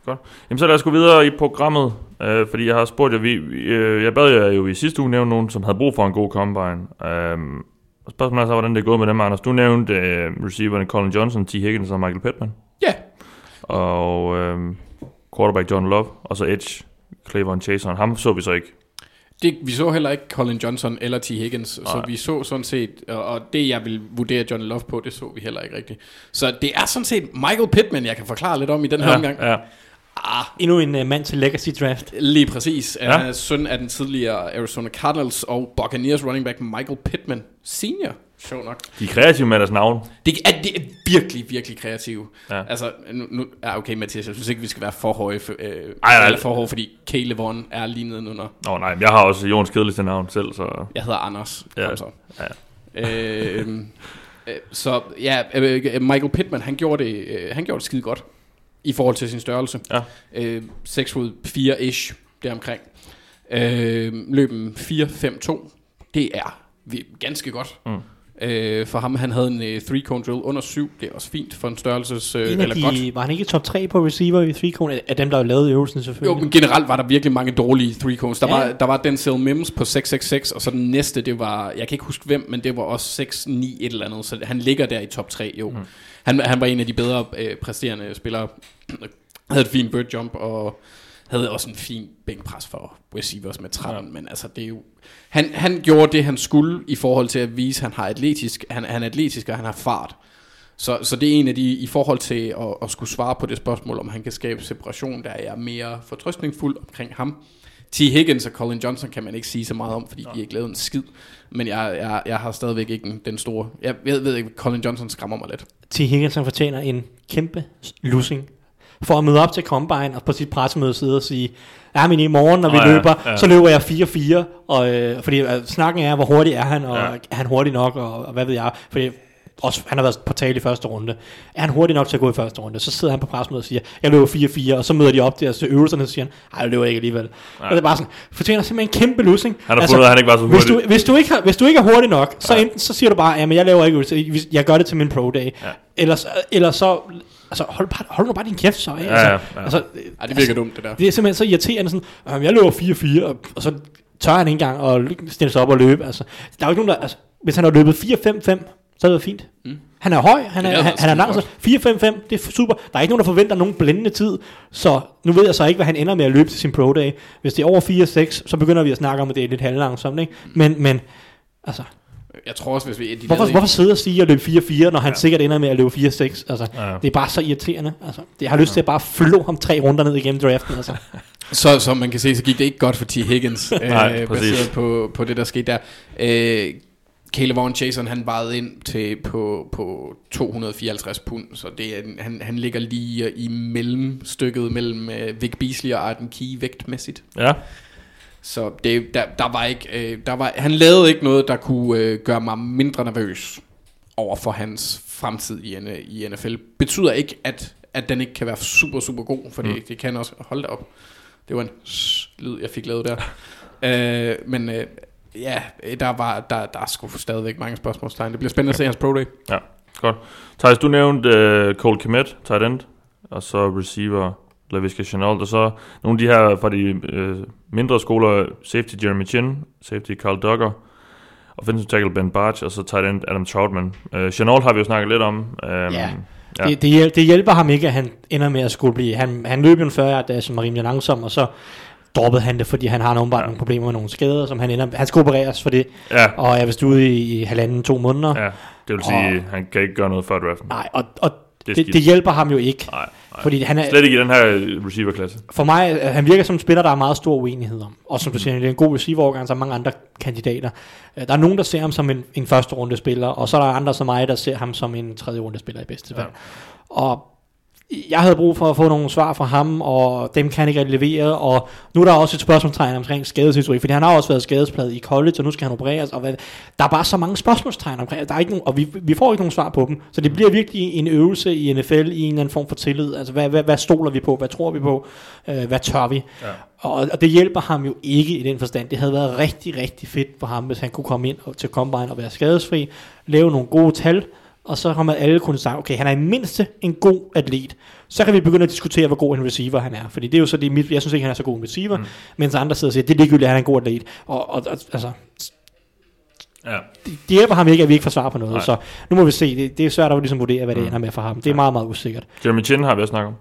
Godt. Jamen så lad os gå videre i programmet, øh, fordi jeg har spurgt jer, vi, øh, jeg bad jer jo i sidste uge nævne nogen, som havde brug for en god combine. Um, og spørgsmålet er så, hvordan det er gået med dem, Anders. Du nævnte øh, receiverne Colin Johnson, T. Higgins og Michael Pittman. Ja, og øh, quarterback John Love, og så Edge, Clavon Chason. Ham så vi så ikke. Det, vi så heller ikke Colin Johnson eller T. Higgins, så Nej. vi så sådan set, og, det jeg vil vurdere John Love på, det så vi heller ikke rigtigt. Så det er sådan set Michael Pittman, jeg kan forklare lidt om i den her omgang. ja. Ah, Endnu en uh, mand til Legacy Draft. lige præcis. Ja. Han er søn af den tidligere Arizona Cardinals og Buccaneers running back Michael Pittman senior. Sjov nok. De er kreative med deres navn. Det er, det er virkelig, virkelig kreative. Ja. Altså, nu, nu ja, okay Mathias, jeg synes ikke, vi skal være for høje, for, øh, nej. eller for høje, fordi Caleb Vaughn er lige nedenunder. Nå nej, men jeg har også Jons kedeligste navn selv, så... Jeg hedder Anders. Ja, Kom så. ja. øh, øh, så ja, øh, Michael Pittman, han gjorde, det, øh, han gjorde det skide godt i forhold til sin størrelse. Ja. Øh, 6 fod 4-ish deromkring. Øh, løben 4-5-2. Det er ganske godt. Mm. Øh, for ham, han havde en øh, three cone drill under 7. Det er også fint for en størrelses... Øh, En eller godt. de, var han ikke top 3 på receiver i 3 cone af dem, der lavede øvelsen Jo, selvfølgelig? men generelt var der virkelig mange dårlige three cones. Der, Ja. var, der var Denzel Mims på 666, og så den næste, det var, jeg kan ikke huske hvem, men det var også 6-9 et eller andet, så han ligger der i top 3, jo. Mm. Han, han var en af de bedre øh, præsterende spillere, *clears throat* havde et fint bird jump, og havde også en fin bænkpres for receivers med 13, ja. men altså det er jo, han, han gjorde det, han skulle, i forhold til at vise, at han har atletisk, han, han er atletisk, og han har fart. Så, så det er en af de, i forhold til at, at skulle svare på det spørgsmål, om han kan skabe separation, der er jeg mere fortrøstningsfuld omkring ham. T. Higgins og Colin Johnson kan man ikke sige så meget om, fordi de har ikke lavet en skid. Men jeg, jeg, jeg har stadigvæk ikke den, den store... Jeg ved, ved ikke, Colin Johnson skræmmer mig lidt. T. Higgins han fortjener en kæmpe losing for at møde op til Combine og på sit pressemøde sidde og sige, ja, men i morgen, når vi oh, ja, løber, ja. så løber jeg 4-4, og, øh, fordi øh, snakken er, hvor hurtig er han, og Ja. er han hurtig nok, og, og hvad ved jeg, fordi også, han har været på tale i første runde. Er han hurtig nok til at gå i første runde? Så sidder han på pressemødet og siger, jeg løber 4-4, og så møder de op der til øvelserne og siger, nej, jeg løber ikke alligevel. Og det er bare sådan, fortjener simpelthen en kæmpe losing. Han har fundet ud af, at han ikke var så hvis du, hurtig. hvis, du ikke har, hvis du ikke er hurtig nok, så, enten, så siger du bare, jamen jeg laver ikke øvelser, jeg gør det til min pro day. Ja. Eller, så- eller så, altså hold, bare, hold nu bare din kæft så. Ikke? Ja, ja, altså, ja. Altså, Ej, det virker dumt, det der. det er simpelthen så irriterende sådan, "Jamen, jeg løber 4-4, og, og så tør han ikke engang at stille sig op og løbe. Altså, der er jo ikke nogen, der, altså, hvis han har løbet 4-5-5, så er det fint. Mm. Han er høj, han er, er han, altså han er lang, så 4-5-5, det er super. Der er ikke nogen, der forventer nogen blændende tid, så nu ved jeg så ikke, hvad han ender med at løbe til sin pro day. Hvis det er over 4-6, så begynder vi at snakke om, at det er lidt halvlangsomt, ikke? Men, men altså, Jeg tror også, hvis vi... De hvorfor, lavede hvorfor sidde og sige at løbe 4-4, når han ja. sikkert ender med at løbe 4-6? Altså, Ja. det er bare så irriterende. Altså, det, jeg har lyst til at bare flå ham tre runder ned igennem draften. Altså. *laughs* Så som man kan se, så gik det ikke godt for T. Higgins, *laughs* Nej, øh, præcis. baseret på, på det, der skete der. Øh, Caleb Vaughn Jason, han vejede ind til på, på 254 pund, så det er, han, han ligger lige i mellemstykket mellem øh, Vic Beasley og Arden Key vægtmæssigt. Ja, Så det, der, der var ikke, øh, der var, han lavede ikke noget, der kunne øh, gøre mig mindre nervøs over for hans fremtid i, i NFL. Betyder ikke, at, at den ikke kan være super, super god, for det, Mm. det kan også holde det op. Det var en lyd, jeg fik lavet der. *laughs* øh, men øh, ja, der, var, der, der er sgu stadigvæk mange spørgsmålstegn. Det bliver spændende at se hans pro day. ja, godt. Thijs, du nævnte uh, Cole Kmet, tight end, og så receiver LaVisca Chenault, og så nogle af de her fra de uh, mindre skoler, safety Jeremy Chin, safety Carl Duggar, offensive tackle Ben Barch, og så tight end Adam Troutman. Uh, Chenault har vi jo snakket lidt om. Um, Ja. Ja. Det, det, det hjælper ham ikke, at han ender med at skulle blive... Han, han løb jo en 40 yard som var rimelig langsom, og så droppede han det, fordi han har nogle, ja. nogle problemer med nogle skader, som han ender Han skal opereres for det, Ja, og jeg vil ude i, i halvanden, to måneder. ja, det vil sige, at han kan ikke gøre noget før draften. Nej, og, og Det er det, det hjælper ham jo ikke. Nej. Fordi han er, Slet ikke i den her receiver-klasse. for mig, øh, han virker som en spiller, der er meget stor uenighed om. Og som du siger, det er en god receiver-overgang, som mange andre kandidater. Øh, Der er nogen, der ser ham som en, en første runde spiller, og så er der andre som mig, der ser ham som en tredje runde spiller i bedste fald. Ja. Og jeg havde brug for at få nogle svar fra ham, og dem kan han ikke rigtig levere, og nu er der også et spørgsmålstegn omkring skadeshistorik, fordi han har også været skadespladet i college, og nu skal han opereres, og hvad, der er bare så mange spørgsmålstegn omkring, der er ikke nogen, og vi, vi får ikke nogen svar på dem, så det bliver virkelig en øvelse i NFL i en eller anden form for tillid, altså hvad, hvad, hvad stoler vi på, hvad tror vi på, øh, hvad tør vi, Ja. og, og det hjælper ham jo ikke i den forstand, det havde været rigtig, rigtig fedt for ham, hvis han kunne komme ind og- til Combine og være skadesfri, lave nogle gode tal, og så har man alle kunnet sige, okay, han er i mindste en god atlet. Så kan vi begynde at diskutere, hvor god en receiver han er. Fordi det er jo så det, mit, jeg synes ikke, han er så god en receiver, mm. mens andre sidder og siger, det er ligegyldigt, at han er en god atlet. Og, og, og altså, Ja. det hjælper ham ikke, at vi ikke får svar på noget. Nej. Så nu må vi se, det, det er svært at ligesom vurdere, hvad det Mm. ender med for ham. Det er meget, meget usikkert. Jeremy Chin har vi også snakket om.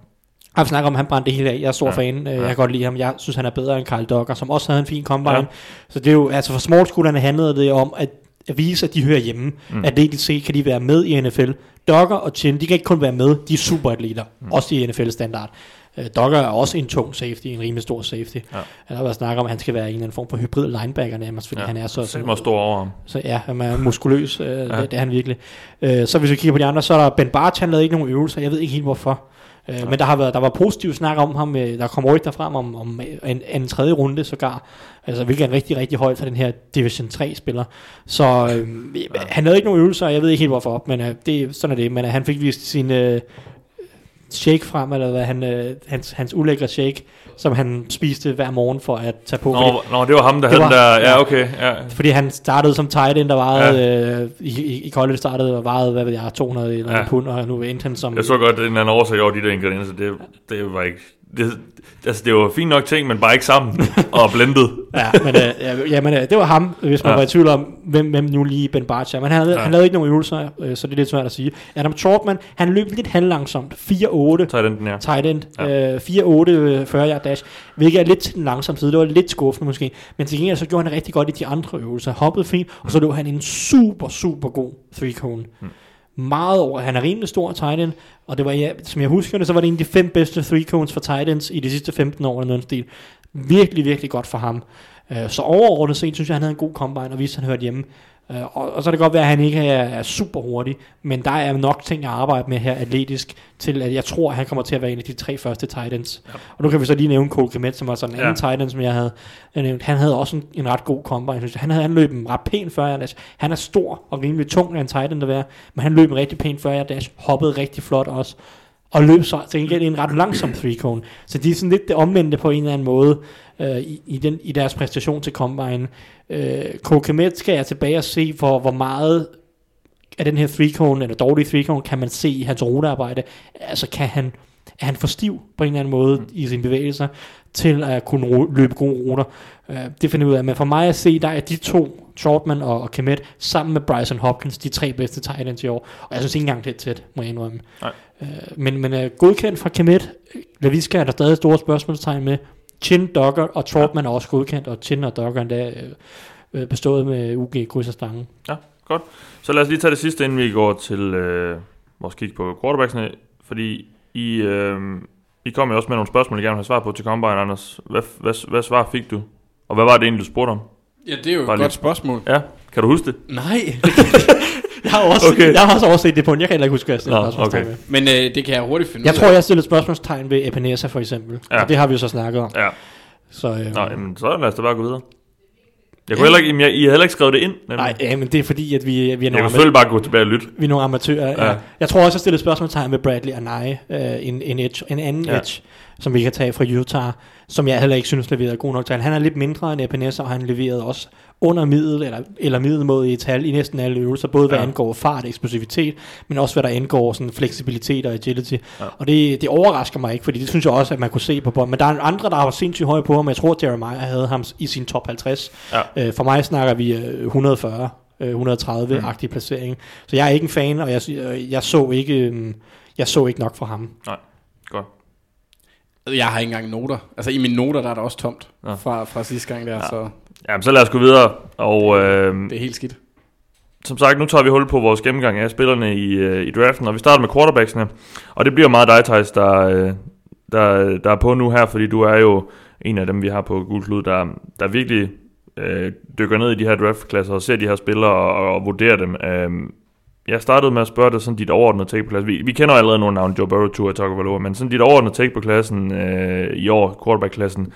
Jeg snakker om, at han brændte det hele af. Jeg er stor Ja. ja. fan. Ja. Ja. Jeg kan godt lide ham. Jeg synes, han er bedre end Carl Dogger, som også havde en fin combine. Ja. Ja. Så det er jo, altså for small handlede det om at, at vise, at de hører hjemme. Mm. Atletisk set kan de være med i NFL. Dogger og Chin, de kan ikke kun være med, de er superatleter. Mm. Også i NFL-standard. Uh, Dogger er også en tung safety, en rimelig stor safety. Ja. Der var snak om, at han skal være en eller anden form for hybrid linebacker nærmest, fordi ja. han er så... så meget stor over ham. Så ja, han er muskuløs, øh, ja. det, det er han virkelig. Øh, så hvis vi kigger på de andre, så er der Ben Barch, han lavede ikke nogen øvelser, jeg ved ikke helt hvorfor. Øh, men der har været, der var positiv snak om ham, øh, der kom rygter frem om, om en, en tredje runde sågar, altså hvilket er rigtig, rigtig højt for den her Division 3 spiller. Så øh, ja. han lavede ikke nogen øvelser, jeg ved ikke helt hvorfor, men øh, det, sådan er det. Men øh, han fik vist sin øh, shake frem, eller hvad, han, øh, hans, hans ulækre shake, som han spiste hver morgen for at tage på. fordi- Nå, nå, det var ham, der havde den der... Ja, okay. Ja. fordi han startede som tight end, der varede, ja. øh, i, i, college startede og varede, hvad ved jeg, 200 eller Ja. pund, og nu endte han som... Jeg så godt en anden oversigt over de der ingredienser. Det, det var ikke... Det, altså, det var fint nok ting, men bare ikke sammen *laughs* og blendet. Ja, men, øh, ja, jamen, øh, det var ham, hvis man Ja. ja. var i tvivl om, hvem, hvem nu lige Ben Barch er. Men han, havde, Ja. ja. han lavede ikke nogen øvelser, øh, så det er lidt svært at sige. Adam Trotman, han løb lidt halvlangsomt. 4-8 Tag den, den her. tight end. Ja. Ja. Øh, 4-8 øh, 40 yard dash, hvilket er lidt til den langsomme side. Det var lidt skuffende måske. Men til gengæld så gjorde han rigtig godt i de andre øvelser. Hoppede fint, og så løb han en super, super god three cone. Mm. Meget over. Han er rimelig stor tight end, og det var, ja, som jeg husker det, så var det en af de fem bedste three cones for tight ends i de sidste 15 år eller noget stil. Virkelig, virkelig godt for ham. Øh, så overordnet set, synes jeg, han havde en god combine, og viste, at han hørte hjemme. Øh, Og, og så kan det godt være, at han ikke er, er super hurtig, men der er nok ting at arbejde med her atletisk, til at jeg tror, at han kommer til at være en af de tre første tight ends. Ja. Og nu kan vi så lige nævne Cole Kmet, som var sådan en anden Ja. tight end, som jeg havde nævnt. Han havde også en, en ret god combine, synes jeg. Han havde han løb en ret pæn 40 dash. Han er stor og rimelig tung af en tight end at være, men han løb en rigtig pæn 40 dash, hoppede rigtig flot også og løb så til gengæld en ret langsom three cone. Så de er sådan lidt det omvendte på en eller anden måde øh, i, i, den, i deres præstation til Combine. Øh, Kokemet skal jeg tilbage og se, for hvor meget af den her three cone, eller dårlige three cone, kan man se i hans rutearbejde. Altså kan han, er han for stiv på en eller anden måde mm. i sine bevægelser, til at kunne løbe gode ruter. Øh, det finder jeg ud af. Men for mig at se, der er de to, Trotman og, og Kemet, sammen med Bryson Hopkins, de tre bedste tight ends i år. Og jeg synes ikke engang, det er tæt, må jeg indrømme. Nej. Øh, men men uh, godkendt fra Kemet. Laviska er der stadig store spørgsmålstegn med. Chin, Dogger og Trotman er også godkendt, og Chin og Dogger endda øh, øh, bestået med UG kryds og stangen. Ja, godt. Så lad os lige tage det sidste, inden vi går til øh, vores kig på quarterbacksene. Fordi I, øh, I kom jo også med nogle spørgsmål, jeg gerne vil have svar på til Combine, Anders. Hvad, hvad, hvad svar fik du? Og hvad var det egentlig, du spurgte om? Ja, det er jo et Bare godt lige- spørgsmål. Ja, kan du huske det? Nej, *laughs* Jeg har også, Okay. jeg har også overset det på en. Jeg kan heller ikke huske, hvad jeg stillede Nå, spørgsmålstegn okay. med. men øh, det kan jeg hurtigt finde Jeg ud tror, af. jeg stillede spørgsmålstegn ved Epinesa for eksempel. Ja. Ja. Og det har vi jo så snakket om. Ja. Så, øh, Nå, jamen, så lad os da bare gå videre. Jeg kunne heller ikke, jamen, jeg, I havde heller ikke skrevet det ind. nemlig. nej, ja, men det er fordi, at vi, vi er jeg nogle, ama- selvfølgelig bare gå tilbage og lytte. vi er nogle amatører. Ja. Ja. Jeg tror også, jeg stillede spørgsmålstegn med Bradley Anai, øh, en, en, edge, en anden Ja. ja. edge, som vi kan tage fra Utah, som jeg heller ikke synes leverede god nok tal. Han er lidt mindre end Epinesa, og han leverede også under middel, eller, eller middelmåde i tal i næsten alle øvelser, både hvad Ja. angår fart, eksplosivitet, men også hvad der angår sådan fleksibilitet og agility. Ja. Og det, det overrasker mig ikke, fordi det synes jeg også, at man kunne se på bånd. Men der er andre, der har sindssygt høje på ham. Jeg tror, Jeremiah havde ham i sin top 50. Ja. Øh, for mig snakker vi øh, 140. øh, 130-agtig placering. Så jeg er ikke en fan, og jeg, øh, jeg så ikke øh, jeg så ikke nok for ham. Godt. Jeg har ikke engang noter. Altså i mine noter, der er der også tomt Nå. fra, fra sidste gang der, Ja. så Jamen, så lad os gå videre. Og øh, det er helt skidt. som sagt, nu tager vi hul på vores gennemgang af spillerne i, øh, i draften, og vi starter med quarterbacksene. Og det bliver meget dig, Thijs, der, øh, der, der er på nu her, fordi du er jo en af dem, vi har på Gul Klud, der, der virkelig øh, dykker ned i de her draftklasser og ser de her spillere og, og vurderer dem. Øh, jeg startede med at spørge dig sådan dit overordnede take på klassen. Vi, vi kender allerede nogle navne, Joe Burrow, Tua Tagovailoa, men sådan dit overordnede take på klassen øh, i år, quarterback-klassen.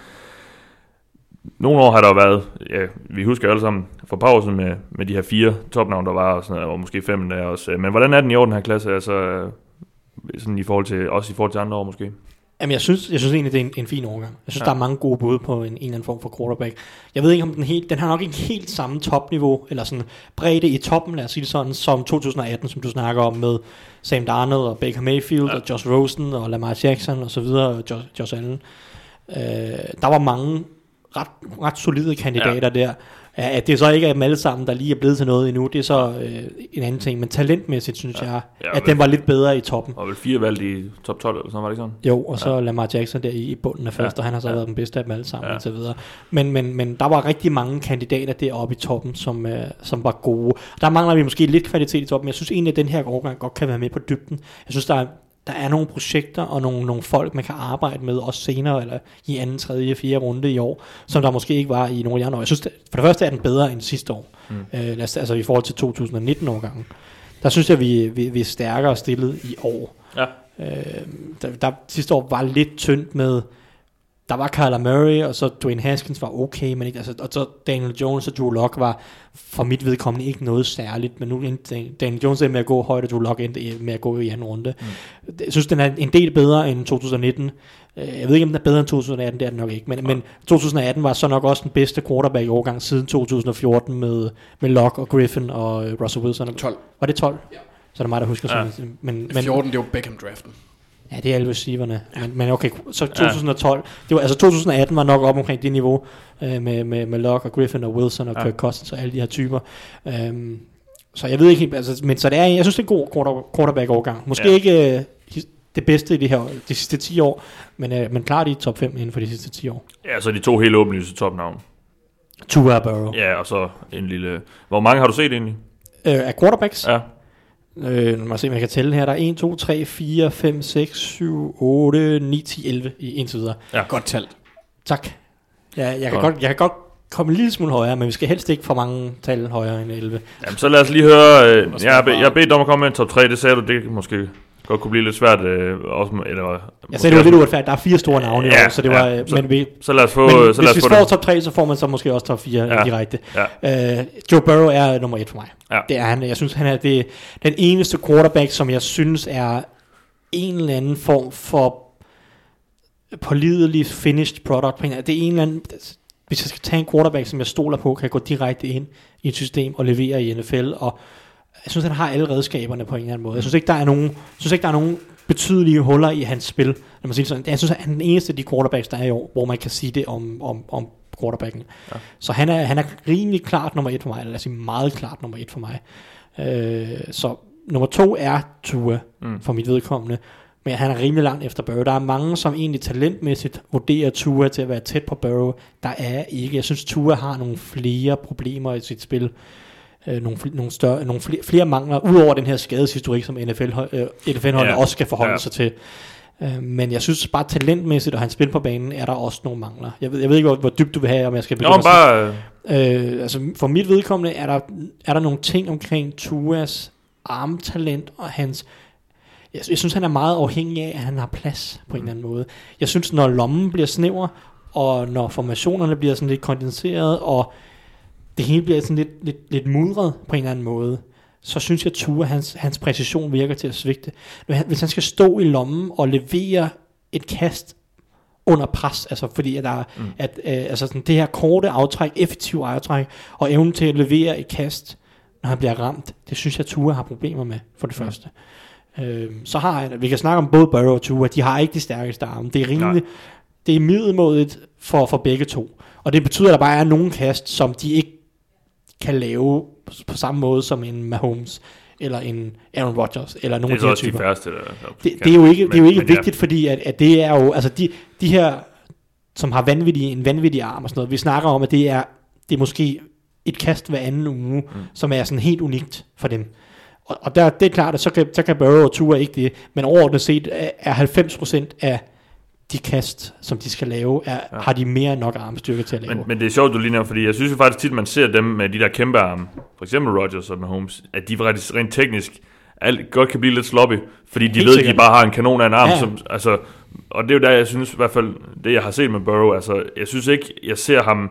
Nogle år har der jo været, ja, vi husker alle sammen for pausen med, med de her fire topnavne, der var, og, sådan noget, og måske fem der også. Øh, men hvordan er den i år, den her klasse? Altså, øh, sådan i forhold til, også i forhold til andre år måske? Jamen, jeg synes, jeg synes egentlig, det er en, en fin overgang. Jeg synes, Ja. der er mange gode bud på en, en eller anden form for quarterback. Jeg ved ikke, om den helt, den har nok ikke helt samme topniveau, eller sådan bredde i toppen, lad os sige det sådan, som 2018, som du snakker om med Sam Darnold og Baker Mayfield ja. og Josh Rosen og Lamar Jackson og så videre, og Josh, Josh Allen. Øh, der var mange ret, ret solide kandidater ja. der. Ja, at det så ikke er dem alle sammen, der lige er blevet til noget endnu, det er så øh, en anden ting. Men talentmæssigt synes ja. jeg, Ja, at den var lidt bedre i toppen. Og vel fire valgt i top 12, eller sådan var det ikke sådan? Jo, og så ja. Lamar Jackson der i, i bunden af første, Ja. og han har så Ja. været den bedste af dem alle sammen, ja. og så videre. Men, men, men der var rigtig mange kandidater deroppe i toppen, som, øh, som var gode. Der mangler vi måske lidt kvalitet i toppen, men jeg synes egentlig, at den her årgang godt kan være med på dybden. Jeg synes, der er, der er nogle projekter og nogle, nogle folk, man kan arbejde med også senere, eller i anden, tredje, fjerde runde i år, som der måske ikke var i nogle af de andre år. Jeg synes, det- for det første er den bedre end sidste år, mm. øh, lad os- altså i forhold til 2019-årgangen. Der synes jeg, vi, vi, vi er stærkere stillet i år. Ja. Øh, der, der sidste år var lidt tyndt med, der var Kyler Murray, og så Dwayne Haskins var okay, men ikke, altså, og så Daniel Jones og Drew Lock var for mit vedkommende ikke noget særligt, men nu endte Dan- Daniel Jones endte med at gå højt, og Drew Lock endte med at gå i anden runde. Mm. Jeg synes, den er en del bedre end 2019. Øh, Jeg ved ikke, om den er bedre end 2018, det er den nok ikke, men, men 2018 var så nok også den bedste quarterback i årgang siden 2014 med, med Lock og Griffin og øh, Russell Wilson. 12. Var det 12? Ja. Så er det mig, der husker Ja. sådan. Men, men, 14, det var Beckham-draften. Ja, det er alle receiverne. Ja. Men, men okay, så 2012. Det var, altså 2018 var nok op omkring det niveau øh, med, med, med Locke og Griffin og Wilson og Ja. Kirk Cousins og alle de her typer. Øhm, så jeg ved ikke helt, altså, men så det er, jeg synes det er en god quarter, quarterback overgang. Måske Ja. ja. ikke øh, det bedste i det her, de sidste 10 år, men, øh, men klart i top 5 inden for de sidste 10 år. Ja, så de to helt åbenlyse topnavn. Tua Burrow. Ja. Ja, og så en lille... Hvor mange har du set egentlig? Øh, af quarterbacks, Ja. Øh, lad mig se, om jeg kan tælle her. Der er 1, 2, 3, 4, 5, 6, 7, 8, 9, 10, 11 i indtil videre. Godt talt. Tak. Ja, jeg, kan Godt. godt, jeg kan godt komme en lille smule højere, men vi skal helst ikke for mange tal højere end 11. Jamen, så lad os lige høre... Øh, jeg, jeg har bedt dig om at komme med en top 3, det sagde du, det måske godt kunne blive lidt svært. Øh, også, eller, Jeg sagde, det var lidt uretfærdigt. Der er fire store navne Ja, år, så det ja, var... så- men vi, Så lad os få, men så lad hvis os vi få får top 3, så får man så måske også top 4 Ja. direkte. Ja. Uh, Joe Burrow er nummer et for mig. Ja. Det er han. Jeg synes, han er det, den eneste quarterback, som jeg synes er en eller anden form for pålidelig finished product. Det er en eller anden... Hvis jeg skal tage en quarterback, som jeg stoler på, kan gå direkte ind i et system og levere i NFL, og jeg synes, han har alle redskaberne på en eller anden måde. Jeg synes ikke, der er nogen, jeg synes ikke, der er nogen betydelige huller i hans spil. Lad mig sige sådan. Jeg synes, han er den eneste af de quarterbacks, der er i år, hvor man kan sige det om, om, om quarterbacken. Ja. Så han er, han er rimelig klart nummer et for mig, eller lad os sige meget klart nummer et for mig. Øh, så nummer to er Tua, mm. for mit vedkommende. Men han er rimelig langt efter Burrow. Der er mange, som egentlig talentmæssigt vurderer Tua til at være tæt på Burrow. Der er ikke. Jeg synes, Tua har nogle flere problemer i sit spil. Øh, nogle, nogle, større, nogle flere, flere mangler, udover den her skadeshistorik, som NFL, øh, NFL-holdet Ja. også skal forholde Ja. sig til. Øh, men jeg synes bare talentmæssigt og hans spil på banen, er der også nogle mangler. Jeg ved, jeg ved ikke, hvor, hvor dybt du vil have, om jeg skal Nå, begynde at bare... Øh, Øh, altså for mit vedkommende er der, er der nogle ting omkring Tuas armtalent og hans... Jeg, jeg synes, han er meget afhængig af, at han har plads på en eller anden måde. Jeg synes, når lommen bliver snæver, og når formationerne bliver sådan lidt kondenseret, og det hele bliver sådan lidt, lidt, lidt mudret på en eller anden måde, så synes jeg, at Tua, hans, hans præcision virker til at svigte. Hvis han skal stå i lommen og levere et kast under pres, altså fordi at der er, mm. at, øh, altså sådan det her korte aftræk, effektive aftræk, og evnen til at levere et kast, når han bliver ramt, det synes jeg, Tua har problemer med, for det Mm. første. Øh, så har han, vi kan snakke om både Burrow og Tua, de har ikke de stærkeste arme. Det er rimelig, det er middelmådigt for, for begge to. Og det betyder, at der bare er nogle kast, som de ikke kan lave på, samme måde som en Mahomes, eller en Aaron Rodgers, eller nogle af de her også de typer. færreste, der... Det, det, er jo ikke, det er jo Men- ikke men ja. vigtigt, fordi at, at det er jo, altså de, de her, som har vanvittige, en vanvittig arm og sådan noget, vi snakker om, at det er, det er måske et kast hver anden uge, mm. som er sådan helt unikt for dem. Og, og der, det er klart, at så kan, så kan Burrow og Tua ikke det, men overordnet set er 90% af de kast, som de skal lave, er, ja. har de mere end nok armstyrke til at lave. Men, men det er sjovt, du lige nævner, fordi jeg synes jo faktisk tit, man ser dem med de der kæmpe arme, for eksempel Rodgers og Mahomes, at de rent, rent teknisk alt, godt kan blive lidt sloppy, fordi de Helt ved, at sikkert. de bare har en kanon af en arm. Ja. Som, altså, og det er jo der, jeg synes i hvert fald, det jeg har set med Burrow, altså, jeg synes ikke, jeg ser ham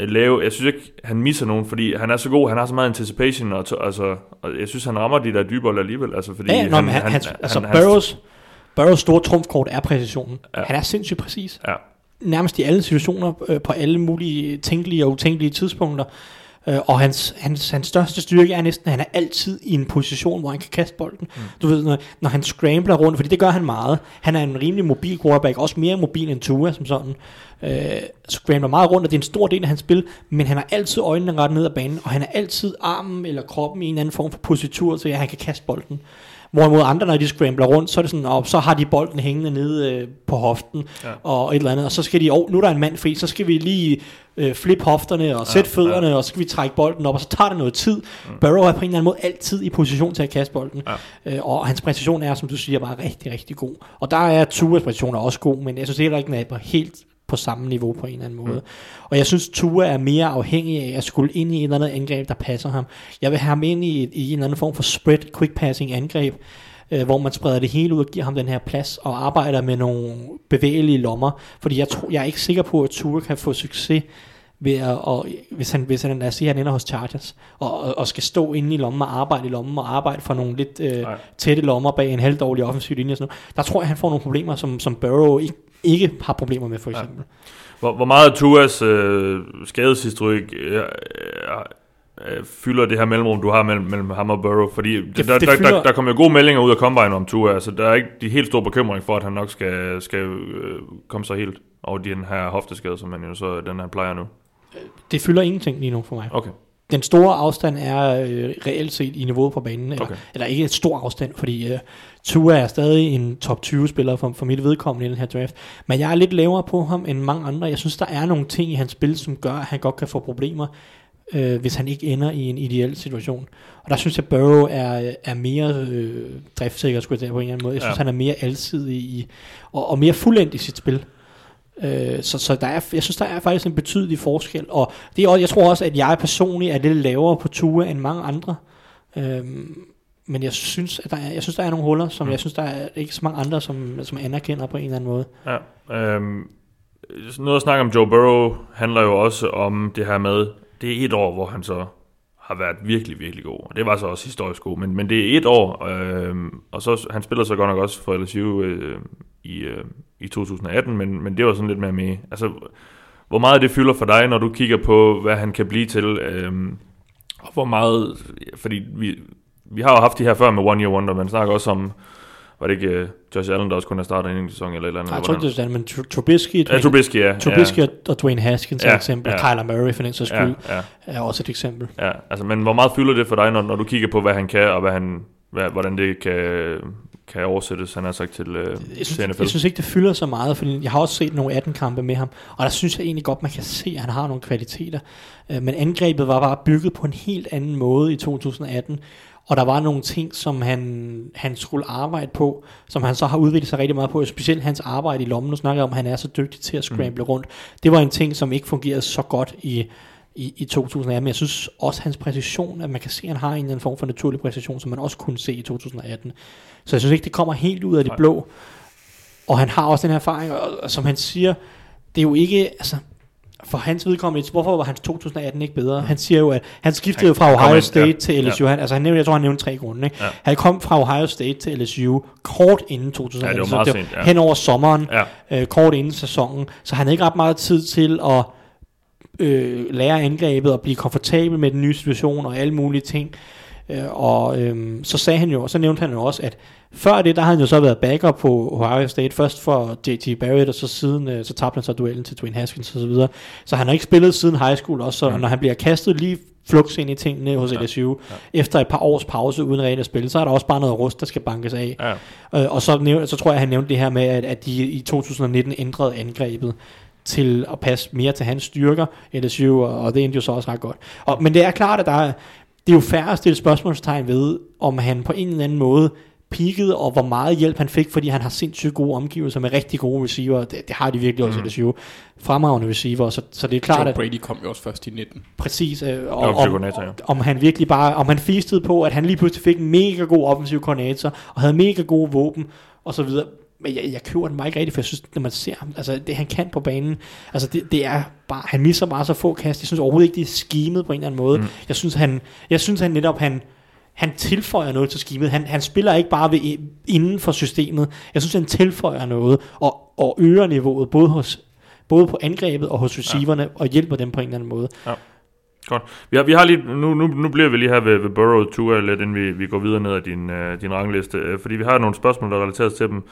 øh, lave, jeg synes ikke, han misser nogen, fordi han er så god, han har så meget anticipation, og, to, altså, og jeg synes, han rammer de der dybe alligevel, altså, fordi Ja, ja, nå, han, han, han, altså han, Burrows, Burrows store trumfkort er præcisionen. Ja. Ja. Han er sindssygt præcis. Ja. Nærmest i alle situationer, øh, på alle mulige tænkelige og utænkelige tidspunkter. Øh, og hans, hans, hans største styrke er næsten, at han er altid i en position, hvor han kan kaste bolden. Mm. Du ved, når, når han scrambler rundt, fordi det gør han meget. Han er en rimelig mobil quarterback, også mere mobil end Tua som sådan. Øh, scrambler meget rundt, og det er en stor del af hans spil, men han har altid øjnene ret ned ad banen, og han har altid armen eller kroppen i en anden form for positur, så han kan kaste bolden. Hvorimod andre, når de scrambler rundt, så er det sådan, og så har de bolden hængende nede øh, på hoften, ja. og et eller andet, og så skal de, oh, nu er der en mand fri, så skal vi lige øh, flip hofterne og sætte ja, fødderne, ja. og så skal vi trække bolden op, og så tager det noget tid. Mm. Burrow er på en eller anden måde altid i position til at kaste bolden, ja. øh, og hans præcision er, som du siger, bare rigtig, rigtig god. Og der er Tuas præcision også god, men jeg synes heller ikke, den er helt på samme niveau på en eller anden måde. Mm. Og jeg synes, Tua er mere afhængig af at skulle ind i et eller andet angreb, der passer ham. Jeg vil have ham ind i, i en eller anden form for spread, quick passing angreb, øh, hvor man spreder det hele ud og giver ham den her plads og arbejder med nogle bevægelige lommer. Fordi jeg, tror, jeg er ikke sikker på, at Tua kan få succes ved at, og, hvis han, hvis han, lad os sige, han ender hos Chargers, og, og, og skal stå inde i lommen og arbejde i lommen, og arbejde for nogle lidt øh, tætte lommer bag en halvdårlig offensiv linje og sådan noget. Der tror jeg, han får nogle problemer, som, som Burrow ikke, ikke har problemer med, for eksempel. Ja. Hvor, hvor meget Tuas øh, skadeshistorik øh, øh, fylder det her mellemrum, du har mellem, mellem ham og Burrow? Fordi det, der, det der, der, der kommer jo gode meldinger ud af Combine om Tua, så der er ikke de helt store bekymring for, at han nok skal, skal øh, komme så helt over den her hofteskade, som han jo så den han plejer nu. Det fylder ingenting lige nu for mig. Okay. Den store afstand er øh, reelt set i niveauet på banen. Eller, Okay. eller ikke et stor afstand, fordi øh, Tua er stadig en top 20 spiller for, for mit vedkommende i den her draft. Men jeg er lidt lavere på ham end mange andre. Jeg synes, der er nogle ting i hans spil, som gør, at han godt kan få problemer, øh, hvis han ikke ender i en ideel situation. Og der synes jeg, Burrow er, er mere øh, driftsikker, skulle jeg sige på en eller anden måde. Jeg synes, Ja. han er mere alsidig i, og, og mere fuldendt i sit spil. Øh, så så der er, jeg synes, der er faktisk en betydelig forskel. Og det er, også- jeg tror også, at jeg personligt er lidt lavere på Tua end mange andre. Øhm, men jeg synes, at der er, jeg synes, der er nogle huller, som Mm. jeg synes, der er ikke så mange andre, som, som anerkender på en eller anden måde. Ja, øhm, noget at snakke om Joe Burrow handler jo også om det her med, det er et år, hvor han så har været virkelig, virkelig god. Det var så også historisk god, men, men det er et år, øhm, og så han spiller så godt nok også for LSU øh, i, øh, i 2018, men, men det var sådan lidt mere med, altså hvor meget det fylder for dig, når du kigger på, hvad han kan blive til, øhm, og hvor meget, fordi vi, vi har jo haft de her før med One Year Wonder, men snakker også om, var det ikke øh, Josh Allen, der også kunne have startet en enkelt sæson eller et eller andet? Nej, jeg tror ikke, det er men Tr- Trubisky, Ja, Trubisky, ja. Trubisky ja. og, Dwayne Haskins er Ja, et eksempel, ja. Kyler Murray for den sags Ja, skyld, ja, er også et eksempel. ja. Altså, men hvor meget fylder det for dig, når, når du kigger på, hvad han kan, og hvad han, hvad, hvordan det kan, kan oversættes, han har sagt til, øh, Jeg til synes, NFL? jeg synes ikke, det fylder så meget, fordi jeg har også set nogle 18-kampe med ham, og der synes jeg egentlig godt, man kan se, at han har nogle kvaliteter. Øh, Men angrebet var bare bygget på en helt anden måde i 2018, og der var nogle ting, som han, han skulle arbejde på, som han så har udviklet sig rigtig meget på, specielt hans arbejde i lommen. Nu snakker jeg om, at han er så dygtig til at scramble mm. rundt. Det var en ting, som ikke fungerede så godt i, i, i 2018, men jeg synes også hans præcision, at man kan se, at han har en eller anden form for naturlig præcision, som man også kunne se i 2018. Så jeg synes ikke, det kommer helt ud af det Nej. blå. Og han har også den her erfaring, og, og som han siger, det er jo ikke, altså, for hans vedkommende, hvorfor var hans 2018 ikke bedre? Han siger jo, at han skiftede fra Han kom Ohio ind, State ja. til LSU. Han, altså, han nævnte, jeg tror, han nævnte tre grunde. Ikke? Ja. Han kom fra Ohio State til LSU kort inden 2018. Ja, det var så meget det sent, ja. Hen over sommeren, Ja, øh, kort inden sæsonen. Så han havde ikke ret meget tid til at øh, lære angrebet og blive komfortabel med den nye situation og alle mulige ting. Øh, og øh, så sagde han jo, og så nævnte han jo også, at før det, der havde han jo så været backup på Ohio State, først for JT Barrett, og så siden, øh, så tabte han så duellen til Dwayne Haskins og så videre. Så han har ikke spillet siden high school også, så Mm. når han bliver kastet lige flux ind i tingene hos Ja, LSU, efter et par års pause uden reelt at spille, så er der også bare noget rust, der skal bankes af. ja. Øh, og så, nævn, så tror jeg, han nævnte det her med, at, at de i 2019 ændrede angrebet til at passe mere til hans styrker, LSU, og, og det endte jo så også ret godt. Og, men det er klart, at der er, det er jo færre at stille spørgsmålstegn ved, om han på en eller anden måde peakede, og hvor meget hjælp han fik, fordi han har sindssygt gode omgivelser med rigtig gode receiver. Det, det har de virkelig også Mm. mm. LSU. Fremragende receiver, så, så det er klart, Joe at Brady kom jo også først i 19. præcis, øh, og, offensiv om, ja. om han virkelig bare, om han feastede på, at han lige pludselig fik en mega god offensiv koordinator, og havde mega gode våben, og så videre. Men jeg, jeg køber den bare ikke rigtigt, for jeg synes, når man ser ham, altså det han kan på banen, altså det, det er bare, han misser bare så få kast. Jeg synes overhovedet ikke, det er skimet på en eller anden måde. Mm. Jeg synes, han, jeg synes, han netop, han, han tilføjer noget til skimet. Han, han spiller ikke bare ved, inden for systemet. Jeg synes, han tilføjer noget, og, og øger niveauet, både hos både på angrebet og hos receiverne, ja. og hjælper dem på en eller anden måde. Ja. Godt. Vi har, vi har lige, nu, nu, nu bliver vi lige her ved, ved Burrow Tour lidt, inden vi, vi går videre ned ad din, uh, din rangliste. Uh, fordi vi har nogle spørgsmål, der relaterer sig til dem.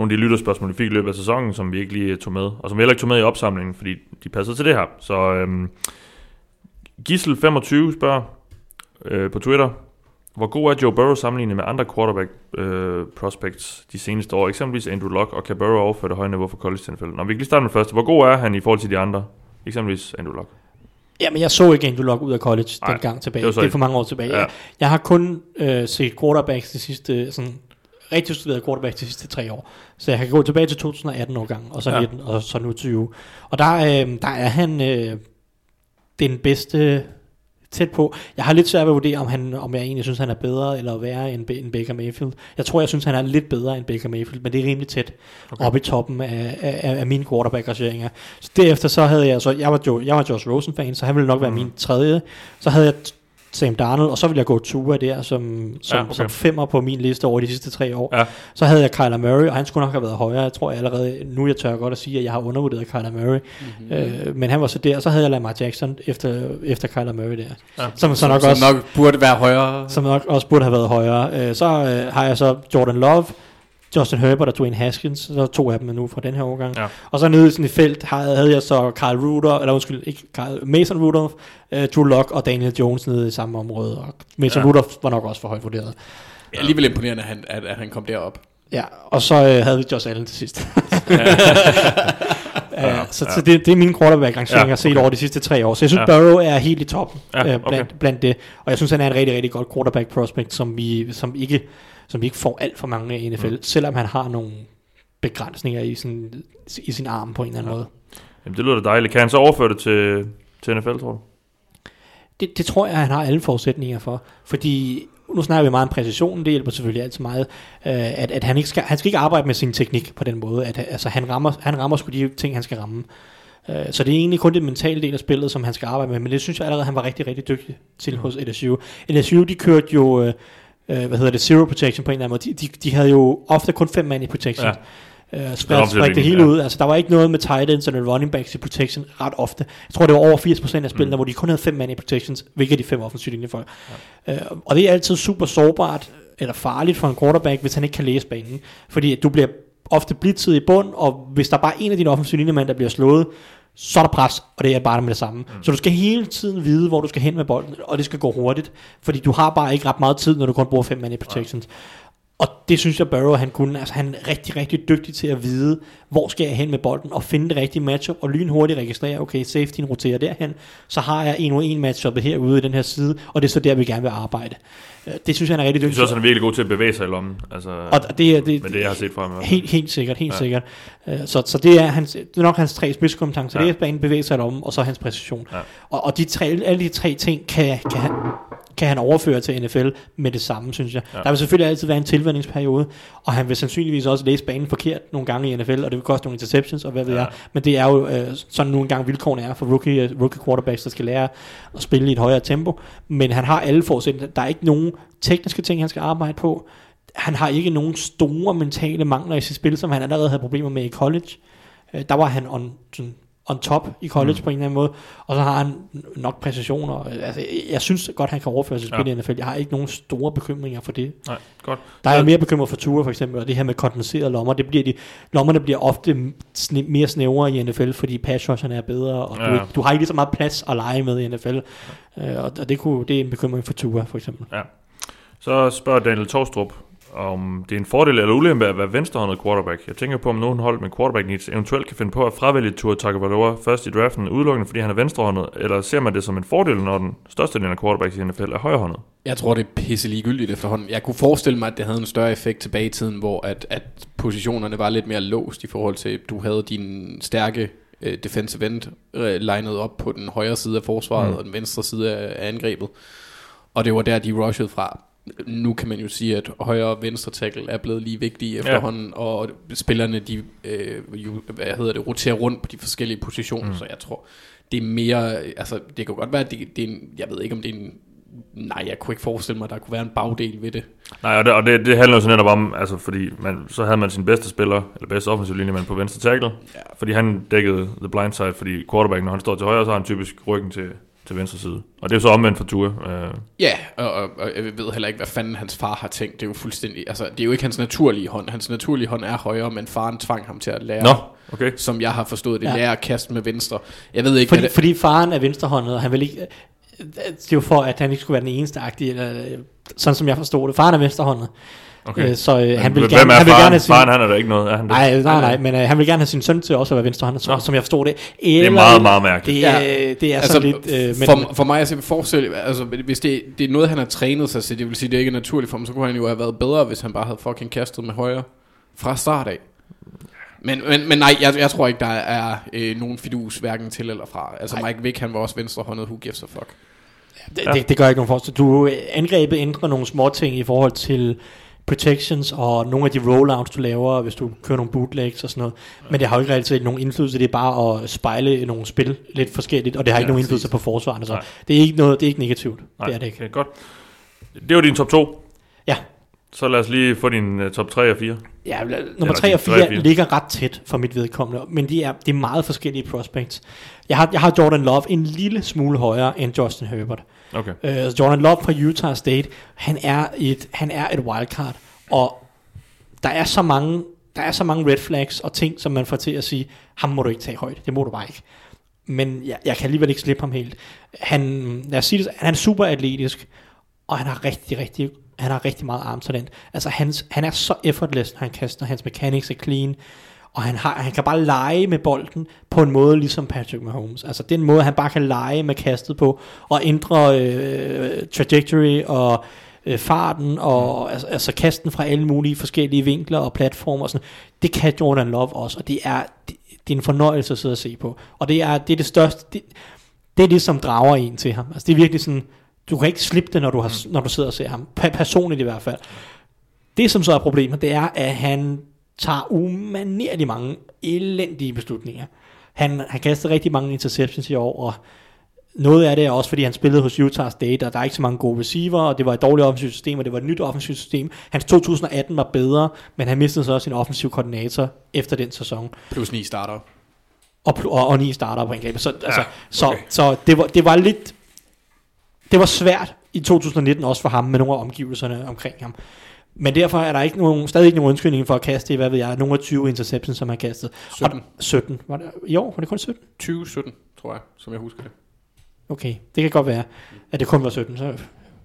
Nogle af de lytterspørgsmål, vi fik i løbet af sæsonen, som vi ikke lige tog med. Og som vi heller ikke tog med i opsamlingen, fordi de passede til det her. Så um, Gissel25 spørger uh, på Twitter, hvor god er Joe Burrow sammenlignet med andre quarterback uh, prospects de seneste år? Eksempelvis Andrew Luck, og kan Burrow overføre det høje niveau for college til NFL? Nå, vi kan lige starte med første. Hvor god er han i forhold til de andre? Eksempelvis Andrew Luck. Jamen, jeg så ikke Andrew Luck ud af college Nej, den gang tilbage. det Det, er for mange år tilbage. Ja. Jeg har kun øh, set quarterbacks de sidste, sådan, rigtig studeret quarterbacks de sidste tre år. Så jeg kan gå tilbage til 2018 årgang, og så Ja. ja. 19, og så nu 20. Og der, øh, der er han øh, den bedste tæt på. Jeg har lidt svært ved at vurdere, om, han, om jeg egentlig synes, han er bedre eller værre end, end Baker Mayfield. Jeg tror, jeg synes, han er lidt bedre end Baker Mayfield, men det er rimelig tæt okay. oppe i toppen af, af, af mine quarterback-rangeringer. Så derefter så havde jeg, så jeg var, jo, jeg var Josh Rosen-fan, så han ville nok være Mm. min tredje. Så havde jeg Sam Darnold, og så ville jeg gå Tua der som, som, Ja, okay. som femmer på min liste over de sidste tre år. Ja. Så havde jeg Kyler Murray, og han skulle nok have været højere. Jeg tror jeg allerede, nu jeg tør godt at sige, at jeg har undervurderet Kyler Murray. Mm-hmm. Øh, men han var så der, så havde jeg Lamar Jackson efter, efter Kyler Murray der. Ja. Som så nok som også nok burde være højere. som nok også burde have været højere. Øh, så øh, har jeg så Jordan Love, Justin Herbert og Dwayne Haskins, så to af dem er nu fra den her årgang. Ja. Og så nede i sådan et felt havde, havde jeg så Carl Ruder, eller undskyld, ikke Carl, Mason Rudolph, øh, Drew Lock og Daniel Jones nede i samme område. Og Mason Ja. ja. Rudolph var nok også for højt vurderet. Er alligevel imponerende, at han, at, at han kom derop. Ja, og så øh, havde vi Josh Allen til sidst. *laughs* ja, så, ja. så det, det er min quarterback-rangering, Ja, ja, jeg har set okay. over de sidste tre år. Så jeg synes, Ja. ja. Burrow er helt i toppen Ja, ja, okay. øh, blandt, blandt det. Og jeg synes, han er en rigtig, rigtig godt quarterback-prospect, som vi, som ikke, som vi ikke får alt for mange af i NFL, Mm. mm. selvom han har nogle begrænsninger i sin, i sin arm på en eller anden Ja. måde. Jamen, det lyder da dejligt. Kan han så overføre det til, til NFL, tror du? Det, det tror jeg, han har alle forudsætninger for. Fordi nu snakker vi meget om præcision, det hjælper selvfølgelig altid meget, øh, at, at han, ikke skal, han skal ikke arbejde med sin teknik på den måde. At, altså, han, rammer, han rammer sgu de ting, han skal ramme. Øh, så det er egentlig kun det mentale del af spillet, som han skal arbejde med, men det synes jeg allerede, han var rigtig, rigtig dygtig til hos LSU. LSU, de kørte jo, øh, øh, hvad hedder det, zero protection på en eller anden måde. De, de, de havde jo ofte kun fem mand i protection. Ja. Øh, spredt, spredt det hele ja. ud. Altså, der var ikke noget med tight ends eller running backs i protection ret ofte. Jeg tror, det var over 80% af spillene, Mm. hvor de kun havde fem mand i protections, hvilket de fem offensive linjefolk. Ja. Øh, og det er altid super sårbart, eller farligt for en quarterback, hvis han ikke kan læse banen. Fordi at du bliver ofte blitzet i bund, og hvis der er bare en af dine offensive linjemænd, der bliver slået, så er der pres, og det er bare med det samme. Mm. Så du skal hele tiden vide, hvor du skal hen med bolden, og det skal gå hurtigt, fordi du har bare ikke ret meget tid, når du kun bruger fem mand i protections. Og det synes jeg, Burrow han kunne. Altså, han er rigtig, rigtig dygtig til at vide, hvor skal jeg hen med bolden, og finde det rigtige matchup, og lynhurtigt registrere, okay, safetyen roterer derhen, så har jeg en og en matchup herude i den her side, og det er så der, vi gerne vil arbejde. Øh, Det synes jeg, han er rigtig Jeg dygtig synes også, han er virkelig god til at bevæge sig i lommen. Altså, og det er, det, men det, jeg har set fra ham. i. Helt, helt sikkert, helt Ja. sikkert. Øh, Så, så det, er hans, det er nok hans tre spidskompetencer. Ja. Det er banen bevæge sig om, og så hans præcision. Ja. Og, og de tre, alle de tre ting kan, kan, han, kan han overføre til NFL med det samme, synes jeg. Ja. Der vil selvfølgelig altid være en tilvændingsperiode, og han vil sandsynligvis også læse banen forkert nogle gange i NFL, og det vil koste nogle interceptions, og hvad ved Ja. jeg. Men det er jo øh, sådan nogle gange vilkårene er for rookie, øh, rookie quarterbacks, der skal lære at spille i et højere tempo. Men han har alle forudsætninger. Der er ikke nogen tekniske ting, han skal arbejde på. Han har ikke nogen store mentale mangler i sit spil, som han allerede havde problemer med i college. Øh, der var han on, sådan, on top i college Mm. på en eller anden måde, og så har han nok præcisioner. Altså, jeg- synes godt, han kan overføre sit spil Ja. i NFL. Jeg har ikke nogen store bekymringer for det. Nej, godt. Der er jeg mere bekymret for Ture for eksempel, og det her med kondenserede lommer. Det bliver de, lommerne bliver ofte sne, mere snævre i NFL, fordi pass er bedre, og Ja. du, ikke, du har ikke lige så meget plads at lege med i NFL. Øh, og det, kunne, det er en bekymring for Ture for eksempel. Så spørger Daniel Torstrup, om det er en fordel eller ulempe at være venstrehåndet quarterback. Jeg tænker på, om nogen hold med quarterback needs eventuelt kan finde på at fravælge Tua Tagovailoa først i draften, udelukkende fordi han er venstrehåndet, eller ser man det som en fordel, når den største del af quarterbacks i NFL er højrehåndet? Jeg tror, det er pisse ligegyldigt efterhånden. Jeg kunne forestille mig, at det havde en større effekt tilbage i tiden, hvor at, at positionerne var lidt mere låst i forhold til, at du havde din stærke øh, defensive end øh, legnet op på den højre side af forsvaret Mm. mm. og den venstre side af, af angrebet. Og det var der, de rushede fra. Nu kan man jo sige, at højre og venstre tackle er blevet lige vigtige efterhånden, ja. og spillerne, de øh, jo, hvad hedder det, roterer rundt på de forskellige positioner, Mm. så jeg tror, det er mere, altså det kan godt være, at det, det er en, jeg ved ikke om det er en, nej, jeg kunne ikke forestille mig, at der kunne være en bagdel ved det. Nej, og det, og det, det handler jo så netop om, altså fordi man, så havde man sin bedste spiller, eller bedste offensiv linjemand på venstre tackle, Ja. fordi han dækkede the blind side, fordi quarterback, når han står til højre, så har han typisk ryggen til, til venstre side. Og det er jo så omvendt for Tua. Øh, Ja, og, og, og jeg ved heller ikke, hvad fanden hans far har tænkt. Det er jo fuldstændig, altså det er jo ikke hans naturlige hånd. Hans naturlige hånd er højre, men faren tvang ham til at lære, Nå, okay. som jeg har forstået det, Ja. lære at kaste med venstre. Jeg ved ikke, Fordi, det, fordi faren er venstrehåndet, og han vil ikke... Det er jo for, at han ikke skulle være den eneste agtige, eller, øh, sådan som jeg forstod det. Faren er venstrehåndet, okay. øh, så øh, han vil gerne, er han vil gerne have sin, Faren, han er der ikke noget. Er han det? Nej, nej, nej, men øh, han vil gerne have sin søn til også at være venstrehåndet, som, som jeg forstod det. Det er Eller- meget, meget mærkeligt. Det er, det er altså, sådan lidt... Øh, men, for, for mig at se forskel, altså hvis det, det er noget, han har trænet sig til, det vil sige, det ikke er naturligt for ham, så kunne han jo have været bedre, hvis han bare havde fucking kastet med højre fra start af. Men, men, men nej, jeg, jeg tror ikke, der er øh, nogen fidus hverken til eller fra. Altså Nej. Mike Vick, han var også venstrehåndet, who gives a fuck. det, det, det gør ikke nogen forskel. Du øh, angrebet ændrer nogle små ting i forhold til protections og nogle af de rollouts, du laver, hvis du kører nogle bootlegs og sådan noget. Men det har jo ikke rigtig nogen indflydelse. Det er bare at spejle nogle spil lidt forskelligt, og det har Ja, ikke nogen præcis. indflydelse på forsvarerne. Så Nej. det er ikke noget, det er ikke negativt. Nej, det er det ikke. Okay, godt. Det var din top 2. Ja. Så lad os lige få din uh, top 3 og 4. Ja, nummer Eller 3 de og tre og 4 fire. ligger ret tæt for mit vedkommende, men de er, de er meget forskellige prospects. Jeg har, jeg har Jordan Love en lille smule højere end Justin Herbert. Okay. Uh, Jordan Love fra Utah State, han er et, han er et wildcard, og der er så mange der er så mange red flags og ting, som man får til at sige, ham må du ikke tage højt, det må du bare ikke. Men jeg, jeg kan alligevel ikke slippe ham helt. Han, lad os sige det, han er super atletisk, og han har rigtig, rigtig, han har rigtig meget armtalent. Altså hans, han er så effortless, når han kaster, hans mechanics er clean, og han, har, han kan bare lege med bolden på en måde ligesom Patrick Mahomes. Altså det er en måde, han bare kan lege med kastet på, og ændre øh, trajectory og øh, farten, og altså, altså kasten fra alle mulige forskellige vinkler og platformer. Og sådan. Det kan Jordan Love også, og det er, det, det er en fornøjelse at sidde og se på. Og det er det, er det største, det, det er det, som drager en til ham. Altså det er virkelig sådan, du kan ikke slippe det, når du, har, når du sidder og ser ham. Pa- personligt i hvert fald. Det, som så er problemet, det er, at han tager umanerligt mange elendige beslutninger. Han har kastet rigtig mange interceptions i år, og noget af det er også, fordi han spillede hos Utah State, og der er ikke så mange gode receiver, og det var et dårligt offensivt system, og det var et nyt offensivt system. Hans 2018 var bedre, men han mistede så også sin offensiv koordinator efter den sæson Plus ni starter. og, og, og ni starter på angrebet. Så, ja, altså, så, okay. så det, var, det var lidt... Det var svært i 2019 også for ham med nogle af omgivelserne omkring ham. Men derfor er der ikke nogen, stadig ikke nogen undskyldning for at kaste, i, hvad ved jeg, nogle af 20 interceptions, som han har kastet. 17. Og, 17. Var det, I år var det kun 17? 2017, tror jeg, som jeg husker det. Okay, det kan godt være, at det kun var 17. Så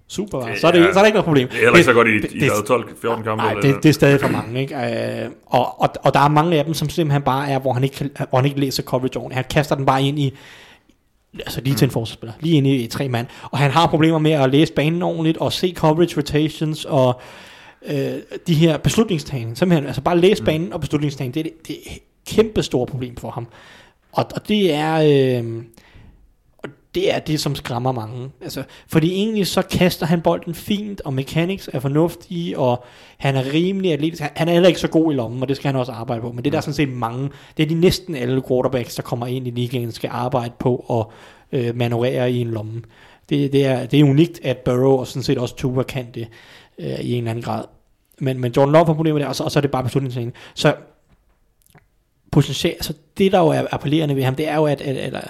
super, Det så, er det, er- så er der ikke noget problem. Det er heller ikke så godt i, det- i det- 12-14 kampe. Nej, det, det er stadig for mange, ikke? Øh, og, og, og der er mange af dem, som simpelthen bare er, hvor han ikke, hvor han ikke læser coverage ordentligt. Han kaster den bare ind i, altså lige til en forsvarsspiller, lige ind i, i tre mand. Og han har problemer med at læse banen ordentligt, og se coverage rotations, og øh, de her beslutningstagning. Simpelthen, altså bare læse banen og beslutningstagning, det er det, det er et kæmpe stort problem for ham. Og, og det er... Øh, og det er det, som skræmmer mange. Altså, fordi egentlig så kaster han bolden fint, og mechanics er fornuftige, og han er rimelig atletisk. Han- er heller ikke så god i lommen, og det skal han også arbejde på. Men det er der sådan set mange, det er de næsten alle quarterbacks, der kommer ind i ligaen, skal arbejde på at øh, manøvrere i en lomme. Det, det, er, det er unikt, at Burrow og sådan set også Tua kan det øh, i en eller anden grad. Men, men Jordan Love har problemer der, og så, og så er det bare beslutningstagning. Så potentiale, altså det der jo er appellerende ved ham, det er jo, at, at eller,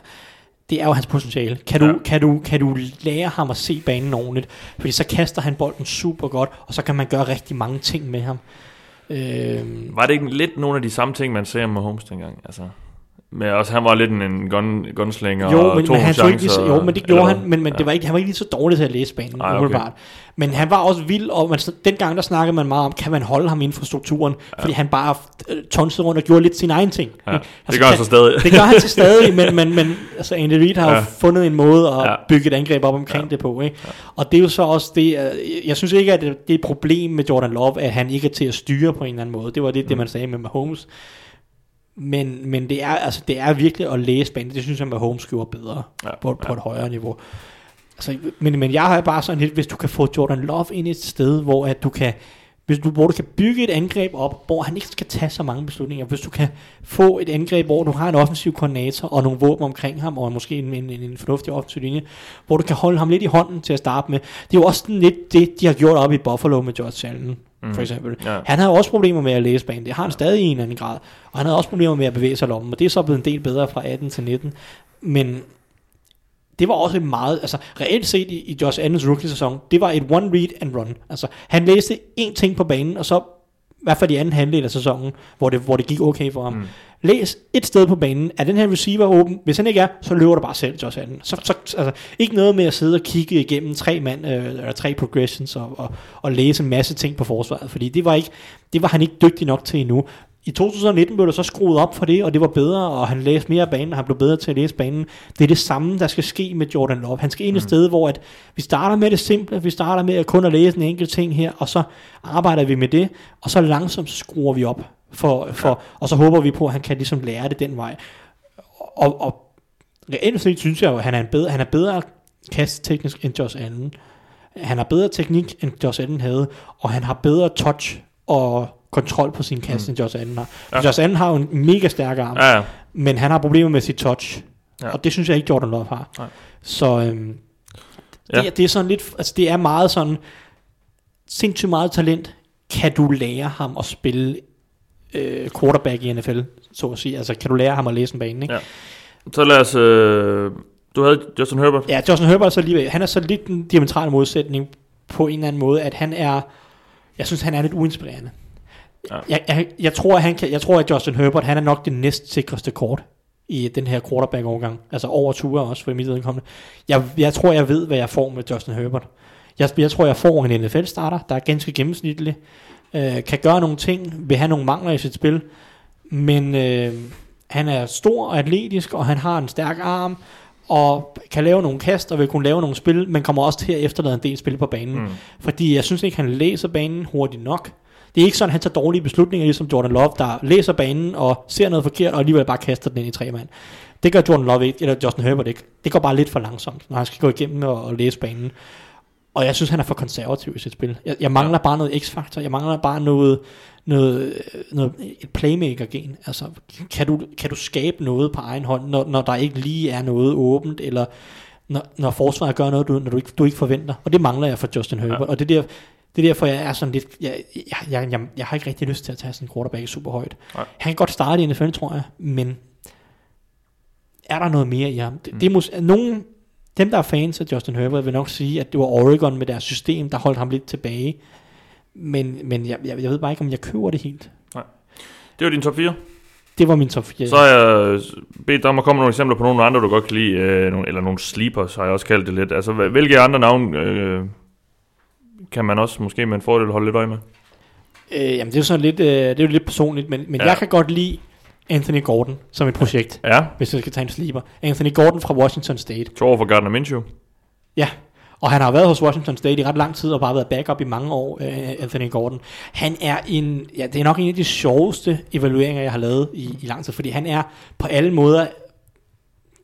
det er jo hans potentiale. Kan du, Ja. kan, du, kan du lære ham at se banen ordentligt? Fordi så kaster han bolden super godt, og så kan man gøre rigtig mange ting med ham. Øhm, Var det ikke lidt nogle af de samme ting, man ser med Holmes dengang? Altså, med også, han var lidt en, gun, gunslinger jo, og men, tog men han tog ikke lige, så- chancer, jo, men det gjorde han, men, men hvad? det var ikke, han var ikke lige så dårlig til at læse banen, Ej, okay. Men han var også vild, og man, dengang der snakkede man meget om, kan man holde ham inden for strukturen, ja. fordi han bare øh, tonsede rundt og gjorde lidt sin egen ting. Ja, ikke? det gør han så stadig. Det gør han til stadig, men, men, men altså Andy Reid har ja. Ja. jo fundet en måde at Ja. ja. bygge et angreb op omkring ja. det på. Ikke? Ja. Og det er jo så også det, øh, jeg synes ikke, at det det er et problem med Jordan Love, at han ikke er til at styre på en eller anden måde. Det var det, Mm. det man sagde med Mahomes. Men, men det, er, altså, det er virkelig at læse banen. Det synes jeg, Mahomes gjorde bedre Ja, ja. på, på ja. et højere niveau. Altså, men, men jeg har bare sådan lidt, hvis du kan få Jordan Love ind et sted, hvor at du kan hvis du, hvor du kan bygge et angreb op, hvor han ikke skal tage så mange beslutninger. Hvis du kan få et angreb, hvor du har en offensiv koordinator og nogle våben omkring ham, og måske en, en, en, fornuftig offensiv linje, hvor du kan holde ham lidt i hånden til at starte med. Det er jo også lidt det, de har gjort op i Buffalo med George Allen, mm. for eksempel. Ja. Han havde også problemer med at læse banen. Det har han stadig i en eller anden grad. Og han havde også problemer med at bevæge sig lommen, og det er så blevet en del bedre fra 18 til 19. Men det var også meget, altså reelt set i, i Josh Allens rookie-sæson, det var et one read and run. Altså, han læste én ting på banen, og så, hvert fald i anden halvdel af sæsonen, hvor det, hvor det gik okay for ham. Mm. Læs et sted på banen, er den her receiver åben? Hvis han ikke er, så løber du bare selv, Josh Allen. Så, så, altså, ikke noget med at sidde og kigge igennem tre mand, øh, eller tre progressions, og, og, og læse en masse ting på forsvaret, fordi det var, ikke, det var han ikke dygtig nok til endnu. I 2019 blev der så skruet op for det, og det var bedre, og han læste mere af banen, og han blev bedre til at læse banen. Det er det samme, der skal ske med Jordan Love. Han skal ind et Mm. sted, hvor at vi starter med det simple, vi starter med at kun at læse en enkelt ting her, og så arbejder vi med det, og så langsomt skruer vi op, for, for, og så håber vi på, at han kan ligesom lære det den vej. Og, og reelt set synes jeg jo, at han er, en bedre, han er bedre kastteknisk end Josh Allen. Han har bedre teknik, end Josh Allen havde, og han har bedre touch og kontrol på sin kast, mm. end Josh Allen har. Ja. Josh Allen har jo en mega stærk arm, Ja, ja. men han har problemer med sit touch. Ja. Og det synes jeg ikke Jordan Love har. Nej. Så øhm, Ja. det, det er sådan lidt, altså det er meget sådan, sindssygt meget talent, kan du lære ham at spille øh, quarterback i NFL, så at sige. Altså kan du lære ham at læse en bane, ikke? Ja. Så lad os... Øh, du havde Justin Herbert. Ja, Justin Herbert er så alligevel, han er så lidt en diametral modsætning på en eller anden måde, at han er, jeg synes han er lidt uinspirerende. Ja. Jeg, jeg, jeg, tror, at han kan, jeg tror, at Justin Herbert, han er nok det næst sikreste kort i den her quarterback-overgang. Altså over ture også, for mit vedkommende. Jeg, jeg tror, jeg ved, hvad jeg får med Justin Herbert. Jeg, jeg tror, jeg får en NFL-starter, der er ganske gennemsnitlig, øh, kan gøre nogle ting, vil have nogle mangler i sit spil, men øh, han er stor og atletisk, og han har en stærk arm, og kan lave nogle kast, og vil kunne lave nogle spil, men kommer også til at efterlade en del spil på banen. Mm. Fordi jeg synes ikke, han læser banen hurtigt nok. Det er ikke sådan, at han tager dårlige beslutninger, ligesom Jordan Love, der læser banen og ser noget forkert, og alligevel bare kaster den ind i tre mand. Det gør Jordan Love ikke, eller Justin Herbert ikke. Det går bare lidt for langsomt, når han skal gå igennem og, og læse banen. Og jeg synes, han er for konservativ i sit spil. Jeg, jeg mangler ja. bare noget x-faktor. Jeg mangler bare noget, noget, noget et playmaker-gen. Altså, kan du, kan du skabe noget på egen hånd, når, når der ikke lige er noget åbent, eller når, når forsvaret gør noget, du, når du, ikke, du ikke forventer. Og det mangler jeg for Justin Herbert. Ja. Og det er, der, det er derfor, jeg er sådan lidt... Jeg, jeg, jeg, jeg, jeg har ikke rigtig lyst til at tage sådan en quarterback super højt. Nej. Han kan godt starte i NFL, tror jeg, men er der noget mere i ham? Det, det er mås- nogen, dem, der er fans af Justin Herbert, vil nok sige, at det var Oregon med deres system, der holdt ham lidt tilbage. Men, men jeg, jeg, jeg ved bare ikke, om jeg køber det helt. Det var din top 4. Det var min top 4. Så har jeg bedt dig om at komme med nogle eksempler på nogle andre, du godt kan lide, øh, nogle, eller nogle sleepers, har jeg også kaldt det lidt. Altså, hvil- hvilke andre navne øh, kan man også måske med en fordel holde lidt øje med? Øh, jamen, det er jo sådan lidt, øh, det er jo lidt personligt, men, men Ja. jeg kan godt lide Anthony Gordon som et projekt, Ja, hvis jeg skal tage en sleeper. Anthony Gordon fra Washington State. to år for Gardner Minshew. Ja, og han har været hos Washington State i ret lang tid, og bare været backup i mange år, øh, Anthony Gordon. Han er en, ja, det er nok en af de sjoveste evalueringer, jeg har lavet i, i lang tid, fordi han er på alle måder,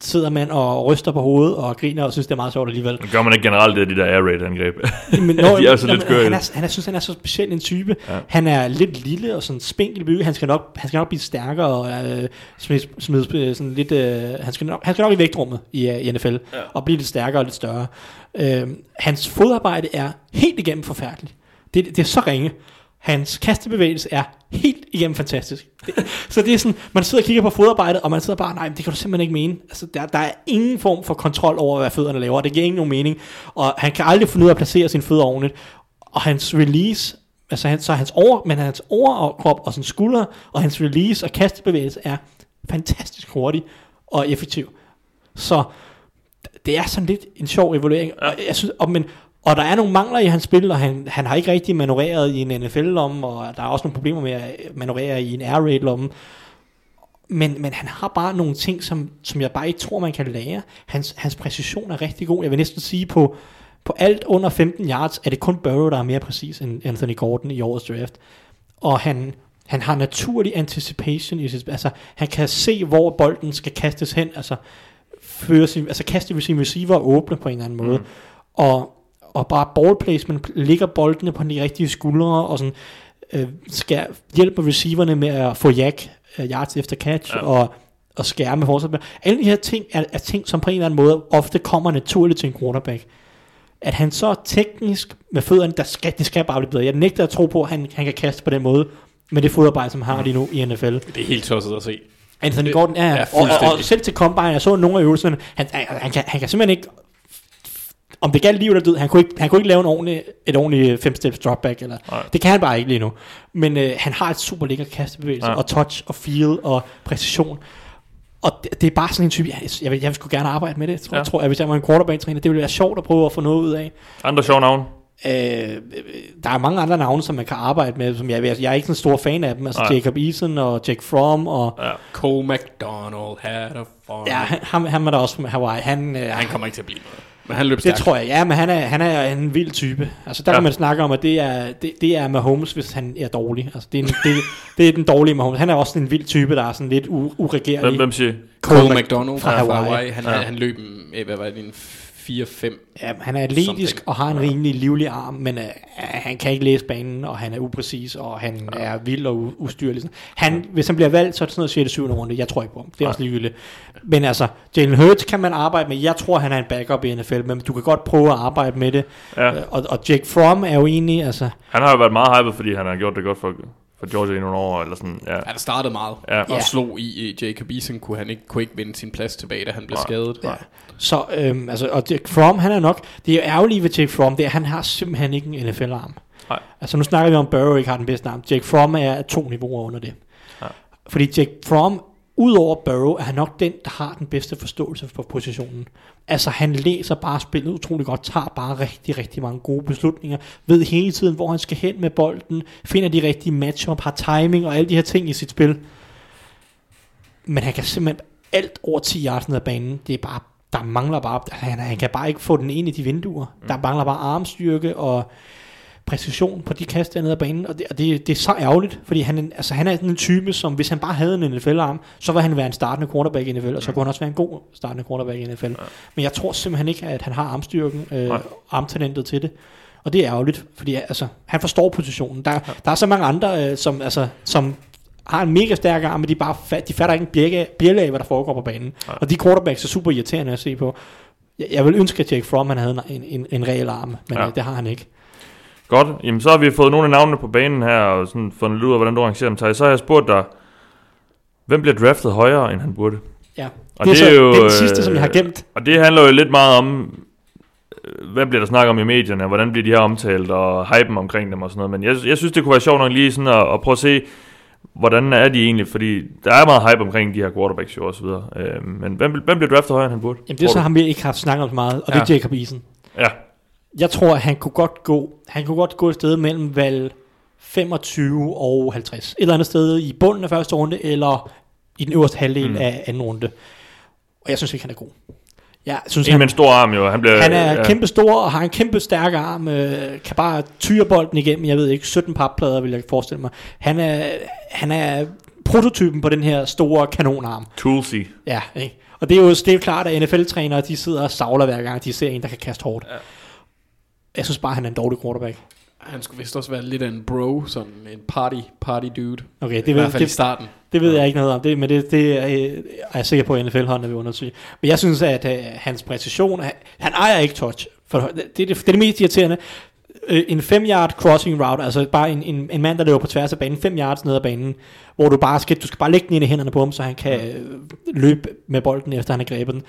sidder man og ryster på hovedet og griner og synes, det er meget sjovt alligevel. Det gør man ikke generelt, det er de der air raid angreb. Men *laughs* De er altså lidt skøre han, er, han er, synes, han er så speciel en type. Ja. Han er lidt lille og sådan spinkel i bygge. Han skal nok, han skal nok blive stærkere og øh, smide øh, sådan lidt... Øh, han, skal nok, han skal nok i vægtrummet i, øh, i NFL ja. og blive lidt stærkere og lidt større. Øh, hans fodarbejde er helt igennem forfærdeligt. Det, det er så ringe. Hans kastebevægelse er helt igennem fantastisk. Det, så det er sådan, man sidder og kigger på fodarbejdet, og man sidder bare, nej, det kan du simpelthen ikke mene. Altså, der, der er ingen form for kontrol over, hvad fødderne laver. Det giver ingen nogen mening. Og han kan aldrig finde ud af at placere sine fødder ordentligt. Og hans release, altså han, så hans over, men hans overkrop og sin skulder, og hans release og kastebevægelse er fantastisk hurtig og effektiv. Så det er sådan lidt en sjov evaluering. Og, jeg synes, og, men, og der er nogle mangler i hans spil, og han, han har ikke rigtig manøvreret i en NFL-lomme, og der er også nogle problemer med at manøvrere i en air raid-lomme. Men, men han har bare nogle ting, som, som jeg bare ikke tror, man kan lære. Hans, hans præcision er rigtig god. Jeg vil næsten sige, på, på alt under 15 yards, er det kun Burrow, der er mere præcis end Anthony Gordon i årets draft. Og han, han har naturlig anticipation i sit, altså han kan se, hvor bolden skal kastes hen, altså, føre sin, altså kaste sin receiver og åbne på en eller anden måde. Mm. Og, og bare ball placement, ligger boldene på de rigtige skuldre, og sådan, øh, skal hjælpe receiverne med at få jack uh, yards efter catch, Ja. og, og skærme forsvaret. Alle de her ting er, er ting, som på en eller anden måde ofte kommer naturligt til en quarterback. At han så teknisk med fødderne, der skal, det skal bare blive bedre. Jeg nægter at tro på, at han, han kan kaste på den måde, med det fodarbejde, som han har lige nu i NFL. Det er helt tosset at se. Anthony Gordon, ja, ja. Og, og, og selv til Combine, jeg så nogle af øvelserne, han, han, han, kan, han kan simpelthen ikke, om det galt liv eller død, han kunne ikke, han kunne ikke lave en ordentlig, et ordentligt fem steps dropback, eller, Nej. det kan han bare ikke lige nu. Men øh, han har et super lækker kastebevægelse, Ja. og touch, og feel, og præcision. Og det, det er bare sådan en type, jeg, jeg, vil, jeg vil sgu gerne arbejde med det. Tror, Ja. ja. tror jeg, hvis jeg var en quarterback-træner, det ville være sjovt at prøve at få noget ud af. Andre sjove navne. Øh, der er mange andre navne, som man kan arbejde med, som jeg, jeg er ikke sådan en stor fan af dem. Altså Nej. Jacob Eason og Jake Fromm, og Ja. Cole McDonald had a farm. ja, han, ham, han er der også fra Hawaii. Han, øh, Han kommer ikke til at blive noget. Men han løb det stærkt. tror jeg, ja, men han er, han er en vild type. Altså der Ja. kan man snakke om, at det er, det, det er Mahomes, hvis han er dårlig. Altså det er, en, det, det er den dårlige Mahomes. Han er også en vild type, der er sådan lidt u- Hvem, uregerlig. hvem siger? Cole Cole McDonald fra fra Hawaii. Hawaii. Han, Ja. han løb en, eh, hvad var det, en 4-5. Ja, han er atletisk Something. og har en rimelig livlig arm, men uh, han kan ikke læse banen, og han er upræcis, og han ja. er vild og u- ustyrlig. Han, hvis han bliver valgt, så er det sådan noget 6. 7. runde. Jeg tror ikke på ham. Det er også ligegyldigt. Men altså, Jalen Hurts kan man arbejde med. Jeg tror, han er en backup i NFL, men du kan godt prøve at arbejde med det. Ja. Øh, Og, og Jake Fromm er jo egentlig, altså, Han har jo været meget hyped, fordi han har gjort det godt for, for Georgia i nogle år. Eller sådan, ja. Der startede meget. Ja. Og Ja. slog i Jacob Eason, kunne han ikke, kunne ikke vinde sin plads tilbage, da han blev Nej. skadet. Ja. Så, øhm, altså, og Jake Fromm, han er nok, det er jo ærgerligt ved Jake Fromm, det er, at han har simpelthen ikke en NFL-arm. Nej. Altså, nu snakker vi om, Burrow ikke har den bedste arm. Jake Fromm er to niveauer under det. Ja. Fordi Jake Fromm, udover Burrow, er han nok den, der har den bedste forståelse for positionen. Altså, han læser bare spillet utrolig godt, tager bare rigtig, rigtig mange gode beslutninger, ved hele tiden, hvor han skal hen med bolden, finder de rigtige matchup, har timing og alle de her ting i sit spil. Men han kan simpelthen alt over 10 yards ned ad banen. Det er bare, der mangler bare, han, han kan bare ikke få den ind i de vinduer. Mm. Der mangler bare armstyrke og præcision på de kast der ned ad banen, og det, og det, det er så ærgerligt, fordi han, altså, han er sådan en type, som hvis han bare havde en NFL-arm, så var han være en startende quarterback i NFL, og så kunne han også være en god startende quarterback i NFL. Men jeg tror simpelthen ikke, at han har armstyrken, øh, Nej. armtalentet til det. Og det er ærgerligt, fordi altså, han forstår positionen. Der, der er så mange andre, øh, som, altså, som har en mega stærk arm, men de, bare fat, de fatter ikke en bjælle af, hvad der foregår på banen. Nej. Og de quarterbacks er super irriterende at se på. Jeg, jeg vil ønske, at Jake Fromm han havde en, en, en reel arm, men Ja. ja. det har han ikke. Godt, jamen så har vi fået nogle af navnene på banen her, og sådan fundet lidt ud af, hvordan du arrangerer dem. Thijs. Så har jeg spurgt dig, hvem bliver draftet højere, end han burde? Ja. Og det, er det så, er jo, det er den sidste, øh, som jeg har gemt. Og det handler jo lidt meget om, øh, hvad bliver der snakket om i medierne, hvordan bliver de her omtalt, og hypen omkring dem og sådan noget. Men jeg, jeg synes, det kunne være sjovt nok lige sådan at, at prøve at se, hvordan er de egentlig, fordi der er meget hype omkring de her quarterbacks jo og så videre. Øh, men hvem, hvem bliver draftet højere, end han burde? Jamen, det er så ham, vi ikke har snakket om så meget, og ja. det er Jacob Eason. Ja, Jeg tror, at han kunne godt gå, han kunne godt gå et sted mellem valg 25 og 50. Et eller andet sted i bunden af første runde, eller i den øverste halvdel Mm. af anden runde. Og jeg synes ikke, han er god. Jeg synes, en han, med en stor arm jo, han bliver... han er ja, kæmpe stor og har en kæmpe stærk arm, øh, kan bare tyre bolden igennem, jeg ved ikke, 17 papplader vil jeg forestille mig. Han er, han er prototypen på den her store kanonarm. Toolsy. Ja, ikke? Og det er jo det er jo klart, at NFL-trænere, de sidder og savler hver gang, de ser en, der kan kaste hårdt. Ja. Jeg synes bare, han er en dårlig quarterback. Han skulle vist også være lidt en bro, sådan en party, party dude. Okay, Det det I ved, hvert fald i det, starten. det ved jeg ikke noget om, det, men det, det er, øh, er jeg sikker på, at NFL-hånden vil undersøge. Men jeg synes, at uh, hans præcision, han, han ejer ikke touch. For det, det, det, det er det mest irriterende. Øh, en 5 yard crossing route, altså bare en, en, en mand, der løber på tværs af banen, 5 yards ned ad banen, hvor du bare skal, du skal bare lægge den ind i hænderne på ham, så han kan øh, løbe med bolden, efter han har grebet den.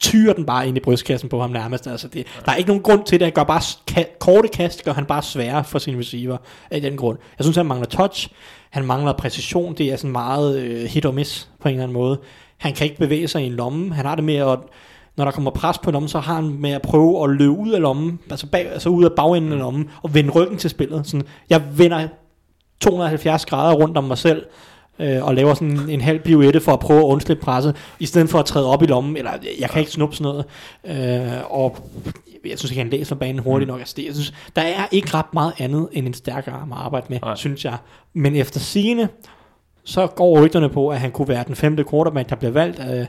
Tyrer den bare ind i brystkassen på ham nærmest. Altså det, der er ikke nogen grund til det. Han gør bare ka- korte kast, gør han bare sværere for sin receiver af den grund. Jeg synes, han mangler touch. Han mangler præcision. Det er sådan meget øh, hit og miss på en eller anden måde. Han kan ikke bevæge sig i en lomme. Han har det med at når der kommer pres på lommen, så har han med at prøve at løbe ud af lommen, altså, bag, altså ud af bagenden af lommen, og vende ryggen til spillet. Sådan, jeg vender 270 grader rundt om mig selv, øh, og laver sådan en, en halv pirouette for at prøve at undslippe presset, i stedet for at træde op i lommen, eller jeg kan ikke snuppe sådan noget. Øh, og jeg synes ikke, han læser banen hurtigt nok. Altså, det, jeg synes, der er ikke ret meget andet end en stærk arm at arbejde med, Nej. synes jeg. Men efter sigende, så går rygterne på, at han kunne være den femte quarterback, der bliver valgt, øh,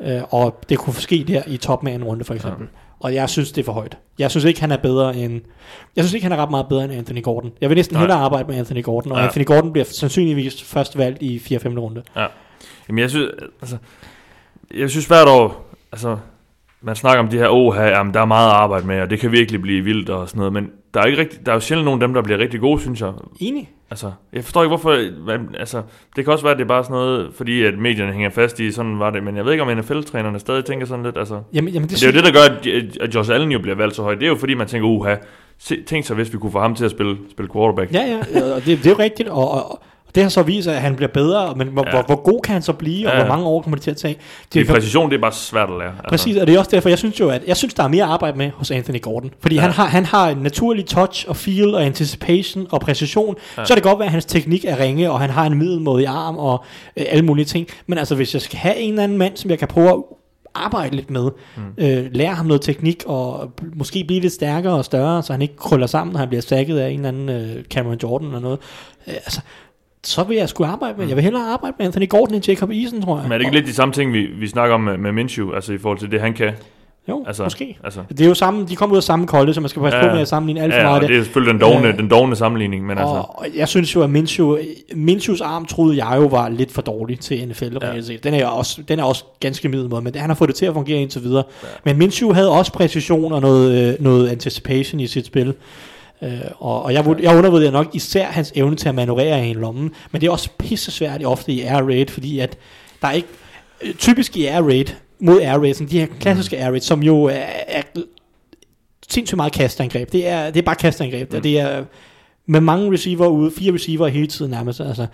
øh, og det kunne ske der i toppen af en runde for eksempel. Ja. Og jeg synes, det er for højt. Jeg synes ikke, han er bedre end... Jeg synes ikke, han er ret meget bedre end Anthony Gordon. Jeg vil næsten Nej. hellere arbejde med Anthony Gordon, og Ja. ja. Anthony Gordon bliver sandsynligvis først valgt i 4. 5. runde. Jamen jeg synes, altså, jeg synes hvert år, altså, man snakker om de her, åh, her, jamen, der er meget arbejde med, og det kan virkelig blive vildt og sådan noget, men der er, ikke rigtig, der er jo sjældent nogen af dem, der bliver rigtig gode, synes jeg. Enig? Altså, jeg forstår ikke, hvorfor... Hvad, altså, det kan også være, at det er bare sådan noget, fordi at medierne hænger fast i, sådan var det. Men jeg ved ikke, om NFL-trænerne stadig tænker sådan lidt, altså... Jamen, jamen det, Det er jo det, der gør, at, at Josh Allen jo bliver valgt så højt. Det er jo fordi, man tænker, uha, se, tænk så, hvis vi kunne få ham til at spille, spille quarterback. Ja, ja, og det, det er jo rigtigt, og, og, og det har så vist, at han bliver bedre, men hvor, Ja. hvor, hvor god kan han så blive, og Ja, hvor mange år kommer det til at tage? Det Det er præcision, det er bare svært at lære. Altså. Præcis, og det er også derfor, jeg synes jo, at jeg synes, der er mere arbejde med hos Anthony Gordon. Fordi Ja. han, har, han har en naturlig touch og feel og anticipation og præcision. Ja. Så kan det godt være, at hans teknik er ringe, og han har en middelmådig arm og øh, alle mulige ting. Men altså, hvis jeg skal have en eller anden mand, som jeg kan prøve at arbejde lidt med, mm. øh, lære ham noget teknik, og måske blive lidt stærkere og større, så han ikke krøller sammen, når han bliver sækket af en eller anden øh, Cameron Jordan eller noget. Øh, altså, så vil jeg sgu arbejde med, jeg vil hellere arbejde med Anthony Gordon end Jacob Eason, tror jeg. Men er det ikke lidt de samme ting, vi, vi snakker om med, med Minshew, altså i forhold til det, han kan? Jo, Altså, måske. Altså, Det er jo samme, de kommer ud af samme kolde, så man skal passe Ja. på med at sammenligne alt for ja, meget. og det er selvfølgelig den dogne, Øh, den dogne sammenligning, men altså... og, og jeg synes jo, at Minshew, Minshews arm troede jeg jo var lidt for dårlig til NFL Ja. Den er, jo også, den er også ganske middelmåde, men han har fået det til at fungere indtil videre. Ja. Men Minshew havde også præcision og noget, øh, noget anticipation i sit spil. Øh, og, og jeg, jeg undervurderer nok især hans evne til at manøvrere i en lomme, men det er også pisse svært ofte i air raid, fordi at der er ikke øh, typisk i air raid mod air raid, de her klassiske air raid, som jo er, er sindssygt meget kastangreb. Det er, det er bare kastangreb, mm. og det er med mange receiver ude, fire receiver hele tiden nærmest. Altså,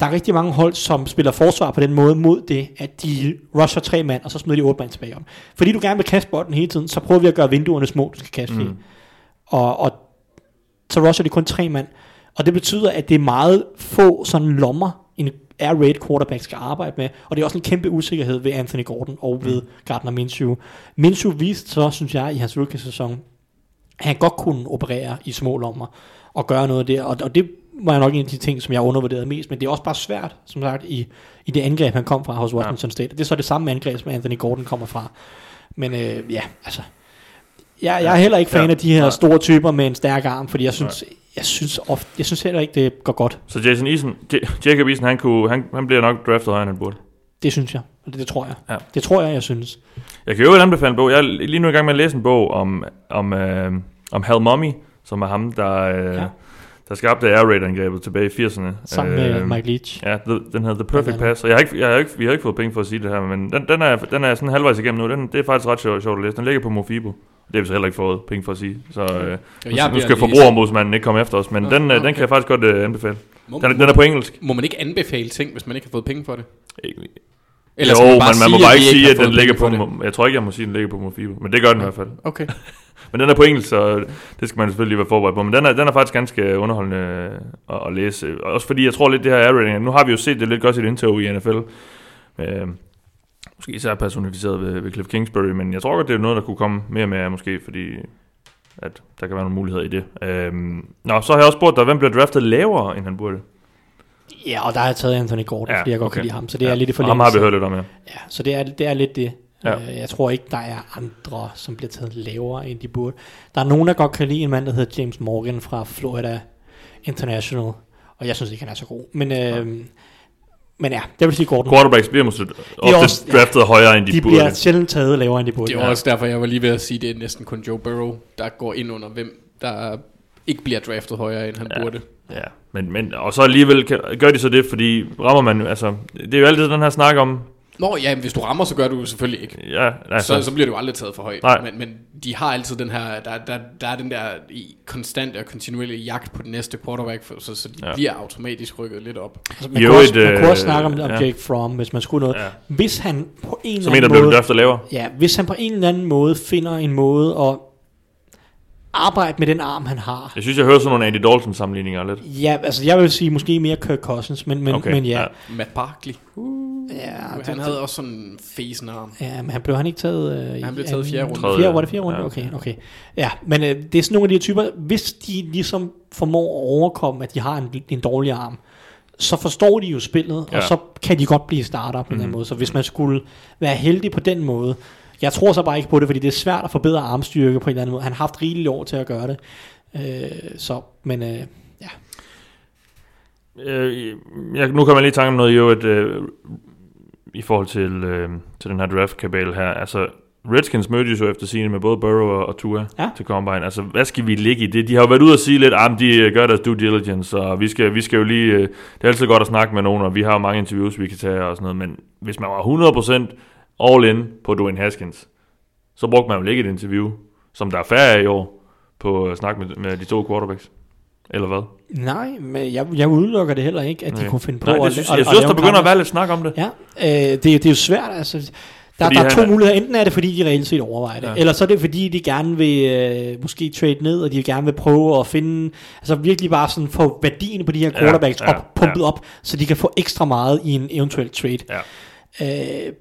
der er rigtig mange hold, som spiller forsvar på den måde mod det, at de rusher tre mand, og så smider de otte mand tilbage om. Fordi du gerne vil kaste bolden hele tiden, så prøver vi at gøre vinduerne små, du skal kaste mm. i. Og, og så rusher de kun tre mand. Og det betyder, at det er meget få sådan lommer, en air raid quarterback skal arbejde med. Og det er også en kæmpe usikkerhed ved Anthony Gordon og ved Gardner Minshew. Minshew viste så, synes jeg, i hans rookie-sæson, at han godt kunne operere i små lommer og gøre noget der. Og, og det var nok en af de ting, som jeg undervurderede mest. Men det er også bare svært, som sagt, i, i det angreb, han kom fra hos Washington ja. State. Det er så det samme angreb, som Anthony Gordon kommer fra. Men øh, ja, altså... Jeg, jeg er heller ikke fan Ja. af de her store typer med en stærk arm, fordi jeg synes, jeg synes, ofte, jeg synes heller ikke, det går godt. Så Jason Eason, J- Jacob Eason, han, kunne, han, han bliver nok draftet højere, end han burde. Det synes jeg. Det, det tror jeg. Ja. Det tror jeg, jeg synes. Jeg kan jo anbefale en bog. Jeg er lige nu i gang med at læse en bog om, om, øh, om Hal Mummy, som er ham, der, øh, Ja. Der skabte Air Raid-angrebet tilbage i 80'erne. Sammen med Øh, Mike Leach. Ja, the, den hedder The Perfect. Pass. Og jeg har ikke, jeg har ikke, vi har ikke fået penge for at sige det her, men den, den, er, den er sådan halvvejs igennem nu. Den, det er faktisk ret sjovt, sjovt at læse. Den ligger på Mofibo. Det har vi så heller ikke fået penge for at sige. Så øh, nu, jeg nu vil skal forbrugerombudsmanden ikke komme efter os. Men Nå, den, øh, den okay. kan jeg faktisk godt øh, anbefale. Må, Den, er- den er på engelsk. må man ikke anbefale ting, hvis man ikke har fået penge for det? Eller jo, man, man, sige, må at bare ikke sige, at den ligger på... Jeg tror ikke, jeg må sige, at den ligger på Mofibo. Men det gør den i hvert fald. Okay. *laughs* Men den er på engelsk, så det skal man selvfølgelig lige være forberedt på. Men den er, den er faktisk ganske underholdende at, at læse. Også fordi jeg tror lidt, det her air rating, nu har vi jo set det lidt godt i et indtog i NFL. Øh, måske især personificeret ved, ved Cliff Kingsbury, men jeg tror godt, det er noget, der kunne komme mere med, måske fordi at der kan være nogle muligheder i det. Øh, nå, så har jeg også spurgt dig, hvem bliver draftet lavere, end han burde? Ja, og der har jeg taget Anthony Gordon, Ja, ja, fordi jeg godt okay. kan lide ham. Så det er Ja, lidt i og forlængelse. ham har vi hørt lidt om, ja. Ja, så det er, det er lidt det. Ja. Ja. Jeg tror ikke, der er andre, som bliver taget lavere, end de burde. Der er nogen, der godt kan lide en mand, der hedder James Morgan fra Florida International. Og jeg synes ikke, han er så god. Men, øh, men ja, det vil sige Gordon. Quarterbacks bliver måske ofte også- ja. draftet højere, end de, De burde. bliver sjældent taget lavere, end de burde. Det er også derfor, jeg var lige ved at sige, det er næsten kun Joe Burrow, der går ind under, hvem der ikke bliver draftet højere, end han Ja. burde. Ja, men, men og så alligevel kan, gør de så det, fordi rammer man, altså, det er jo altid den her snak om, Nå ja, hvis du rammer, så gør du selvfølgelig ikke. ja, altså, Så, så bliver du jo aldrig taget for højt. Nej. Men, men de har altid den her, der, der, der er den der i konstante og kontinuerlige jagt på den næste quarterback, for, så, så de Ja. bliver automatisk rykket lidt op. Altså, man, Jo, kunne også, et, man kunne også øh, snakke om, om ja. Jake Fromm, hvis man skulle noget. Ja. Hvis han på en som eller en, der anden blev måde... draftet lavere. Ja, hvis han på en eller anden måde finder en måde at arbejde med den arm, han har. Jeg synes, jeg hører sådan nogle Andy Dalton sammenligninger lidt. Ja, altså jeg vil sige måske mere Kirk Cousins, men, men, Okay, men ja. ja. Matt Barkley, ja. han det- havde også sådan en fesen arm. Ja, men han blev han ikke taget... Øh, Han blev taget fjerde runde. Fjerde, var det fjerde runde? Ja. Okay, okay. Ja, men øh, det er sådan nogle af de her typer, hvis de ligesom formår at overkomme, at de har en, en dårlig arm, så forstår de jo spillet, ja. Ja. og så kan de godt blive starter på mm. den Mhm. måde. Så hvis man skulle være heldig på den måde, jeg tror så bare ikke på det, fordi det er svært at forbedre armstyrke på en eller anden måde. Han har haft rigeligt år til at gøre det. Øh, så, men øh, ja. Øh, jeg, nu kommer jeg lige i tanke om noget, jo, at, øh, i forhold til, øh, til den her draft-kabale her. Altså, Redskins mødtes jo efter sigende med både Burrow og, Tua Ja. til Combine. Altså, hvad skal vi ligge i det? De har jo været ude og sige lidt, at de øh, gør deres due diligence, og vi skal, vi skal jo lige... øh, Det er altid godt at snakke med nogen, og vi har jo mange interviews, vi kan tage og sådan noget, men hvis man var 100% all in på Dwayne Haskins, så brugte man jo ikke et interview, som der er færre af i år, på at snakke med, med de to quarterbacks. Eller hvad? Nej, men jeg, jeg udelukker det heller ikke, at de Nej. kunne finde på Nej, at, det synes, at, jeg at synes, lave der begynder kamp. at være lidt snak om det. Ja, øh, det, det er jo svært, altså. Der, Fordi der er to er- muligheder. Enten er det, fordi de reelt set overvejer det, Ja. ja. eller så er det, fordi de gerne vil øh, måske trade ned, og de gerne vil prøve at finde, altså virkelig bare sådan få værdien på de her Ja, quarterbacks ja, op, pumpet ja. op, så de kan få ekstra meget i en eventuel trade. Ja. Øh,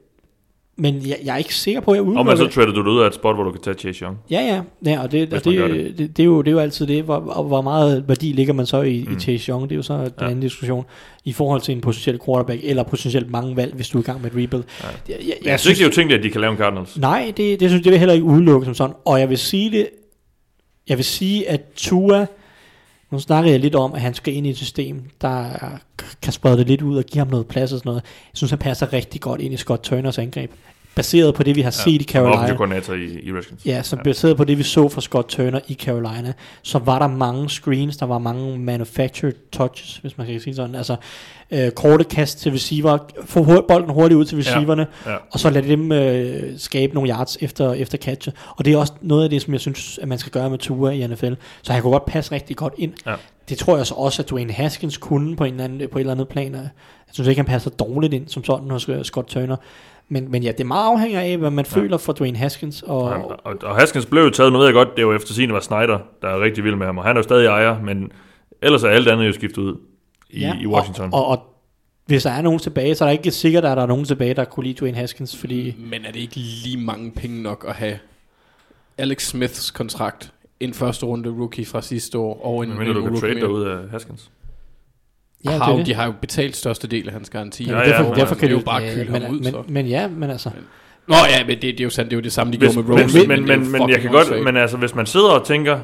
men jeg, jeg er ikke sikker på, at jeg Og udelukker man så det. trader du det ud af et spot, hvor du kan tage Chase Young. Ja, ja, ja og, det, og gør det, det, det, er jo, det er jo altid det. Hvor, og hvor meget værdi ligger man så i, mm. I Chase Young? Det er jo så den Ja. anden diskussion i forhold til en potentiel quarterback, eller potentielt mange valg, hvis du er i gang med et rebuild. Ja. Jeg, jeg, Jeg, jeg synes, det er jo tænkt, at de kan lave en Cardinals. Nej, det, det synes jeg det vil heller ikke udelukke som sådan. Og jeg vil sige det, jeg vil sige, at Tua, nu snakker jeg lidt om, at han skal ind i et system, der kan sprede det lidt ud og give ham noget plads og sådan noget. Jeg synes, han passer rigtig godt ind i Scott Turners angreb. Baseret på det, vi har ja, set i Carolina. koordinator i, i Redskins. Ja, så Ja. baseret på det, vi så fra Scott Turner i Carolina, så var der mange screens, der var mange manufactured touches, hvis man kan sige sådan. Altså øh, korte kast til receiver, få bolden hurtigt ud til receiverne, Ja. og så lade dem øh, skabe nogle yards efter, efter catchet. Og det er også noget af det, som jeg synes, at man skal gøre med Tua i NFL. Så han kunne godt passe rigtig godt ind. Ja. Det tror jeg så også, at Dwayne Haskins kunne på en eller anden, på et eller andet plan. Jeg synes ikke, han passer dårligt ind som sådan hos øh, Scott Turner. Men, men ja, det er meget afhængig af, hvad man ja. føler for Dwayne Haskins. Og, Og, og, og Haskins blev jo taget, nu ved jeg godt, det var efter sigende var Snyder, der er rigtig vild med ham, og han er jo stadig ejer, men ellers er alt andet jo skiftet ud i, ja, i Washington. Og, og, og hvis der er nogen tilbage, så er der ikke sikkert, at der er nogen tilbage, der kunne lide Dwayne Haskins, fordi... Men er det ikke lige mange penge nok at have Alex Smiths kontrakt, en første runde rookie fra sidste år, og en, Men mindre du kan rookie trade ud af Haskins. Ja, det har er jo, det. de har jo betalt største del af hans garanti. Ja, Ja, derfor, ja, derfor men kan det du jo bare ja, kylde men, ham ud, men, så. men ja, men altså... Nå ja, men det, det er jo sandt, det er jo det samme, de Hvis, gjorde men, med Rose. men, men, men, jo men jeg kan godt, men altså, hvis man sidder og tænker,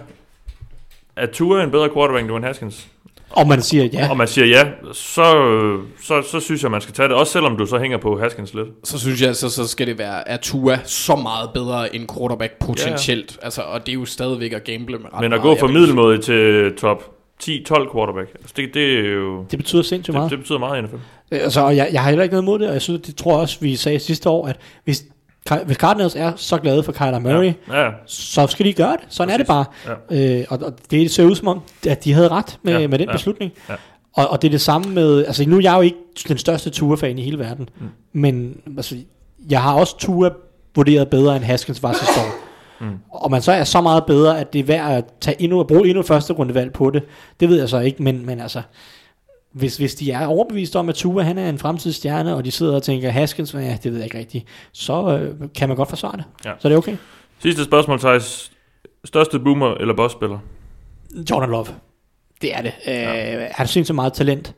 at Tua er en bedre quarterback end Dwayne Haskins, Og man siger ja. og man siger ja, så, så, så synes jeg, man skal tage det, også selvom du så hænger på Haskins lidt. så synes jeg, så, så skal det være, at Tua så meget bedre end quarterback potentielt. Altså, og det er jo stadigvæk at gamble med ret Men at meget. gå fra middelmåde til top 10-12 quarterback, altså det, det, er jo, Det betyder sindssygt det, meget. det betyder meget i NFL. Altså, og jeg, jeg har heller ikke noget imod det, og jeg synes, det tror også, vi sagde sidste år, at hvis, hvis Cardinals er så glade for Kyler Murray, ja. Ja, ja. så skal de gøre det. Sådan Præcis. er det bare. Øh, og, og det ser ud som om, at de havde ret med, Ja, ja. med den ja, beslutning. ja. Og, og det er det samme med, altså nu er jeg jo ikke den største Tua-fan i hele verden, Mm. men altså, jeg har også Tua vurderet bedre end Haskins var sidste år. Mm. Og man så er så meget bedre, at det er værd at tage endnu, at bruge endnu første rundevalg på det. Det ved jeg så ikke, men, men altså, hvis, hvis de er overbevist om, at Tua han er en fremtidsstjerne, og de sidder og tænker, Haskins, ja, det ved jeg ikke rigtigt, så øh, kan man godt forsvare det. Ja. Så er det okay. Sidste spørgsmål, Thijs. Største boomer eller boss-spiller? Jordan Love. Det er det. Øh, Han har sindssygt meget talent.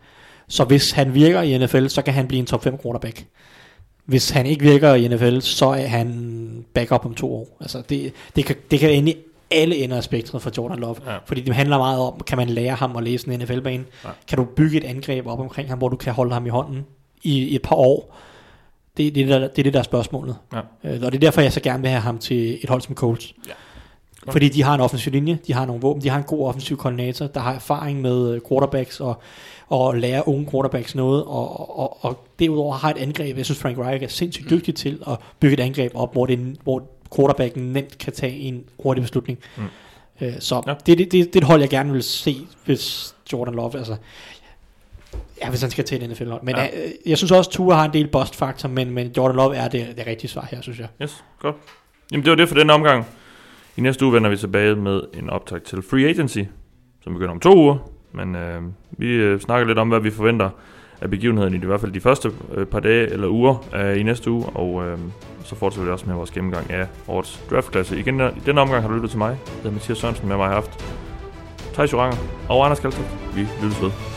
Så hvis han virker i NFL, så kan han blive en top 5 quarterback. Hvis han ikke virker i NFL, så er han backup om to år. Altså det, det, kan, det kan ende i alle ender af spektret for Jordan Love. Ja. Fordi det handler meget om, kan man lære ham at læse en NFL-bane? Ja. Kan du bygge et angreb op omkring ham, hvor du kan holde ham i hånden i, i et par år? Det, det, er det, der, det er det, der er spørgsmålet. Ja. Øh, og det er derfor, jeg så gerne vil have ham til et hold som Colts. Ja. Fordi de har en offensiv linje, de har nogle våben, de har en god offensiv koordinator, der har erfaring med øh, quarterbacks og, og lære unge quarterbacks noget, og, og, og derudover har et angreb. Jeg synes, Frank Reich er sindssygt dygtig til at bygge et angreb op, hvor, det, hvor quarterbacken nemt kan tage en hurtig beslutning. Mm. Øh, så Ja. det, det, det, det er et hold, jeg gerne vil se, hvis Jordan Love, altså Ja, hvis han skal til et NFL-hold. Men Ja. jeg, jeg synes også, Tua har en del bust-faktor, men, men Jordan Love er det, det rigtige svar her, synes jeg. Yes, godt. Jamen det var det for den omgang. I næste uge vender vi tilbage med en optag til Free Agency, som begynder om to uger. Men øh, vi øh, snakker lidt om, hvad vi forventer af begivenheden i, det, i hvert fald de første øh, par dage eller uger øh, i næste uge. Og øh, så fortsætter vi også med vores gennemgang af årets draftklasse. Igen, øh, i denne omgang har du lyttet til mig. Jeg hedder Mathias Sørensen, med mig har haft Thijs Joranger og Anders Kaltoft. Vi lyttes ved.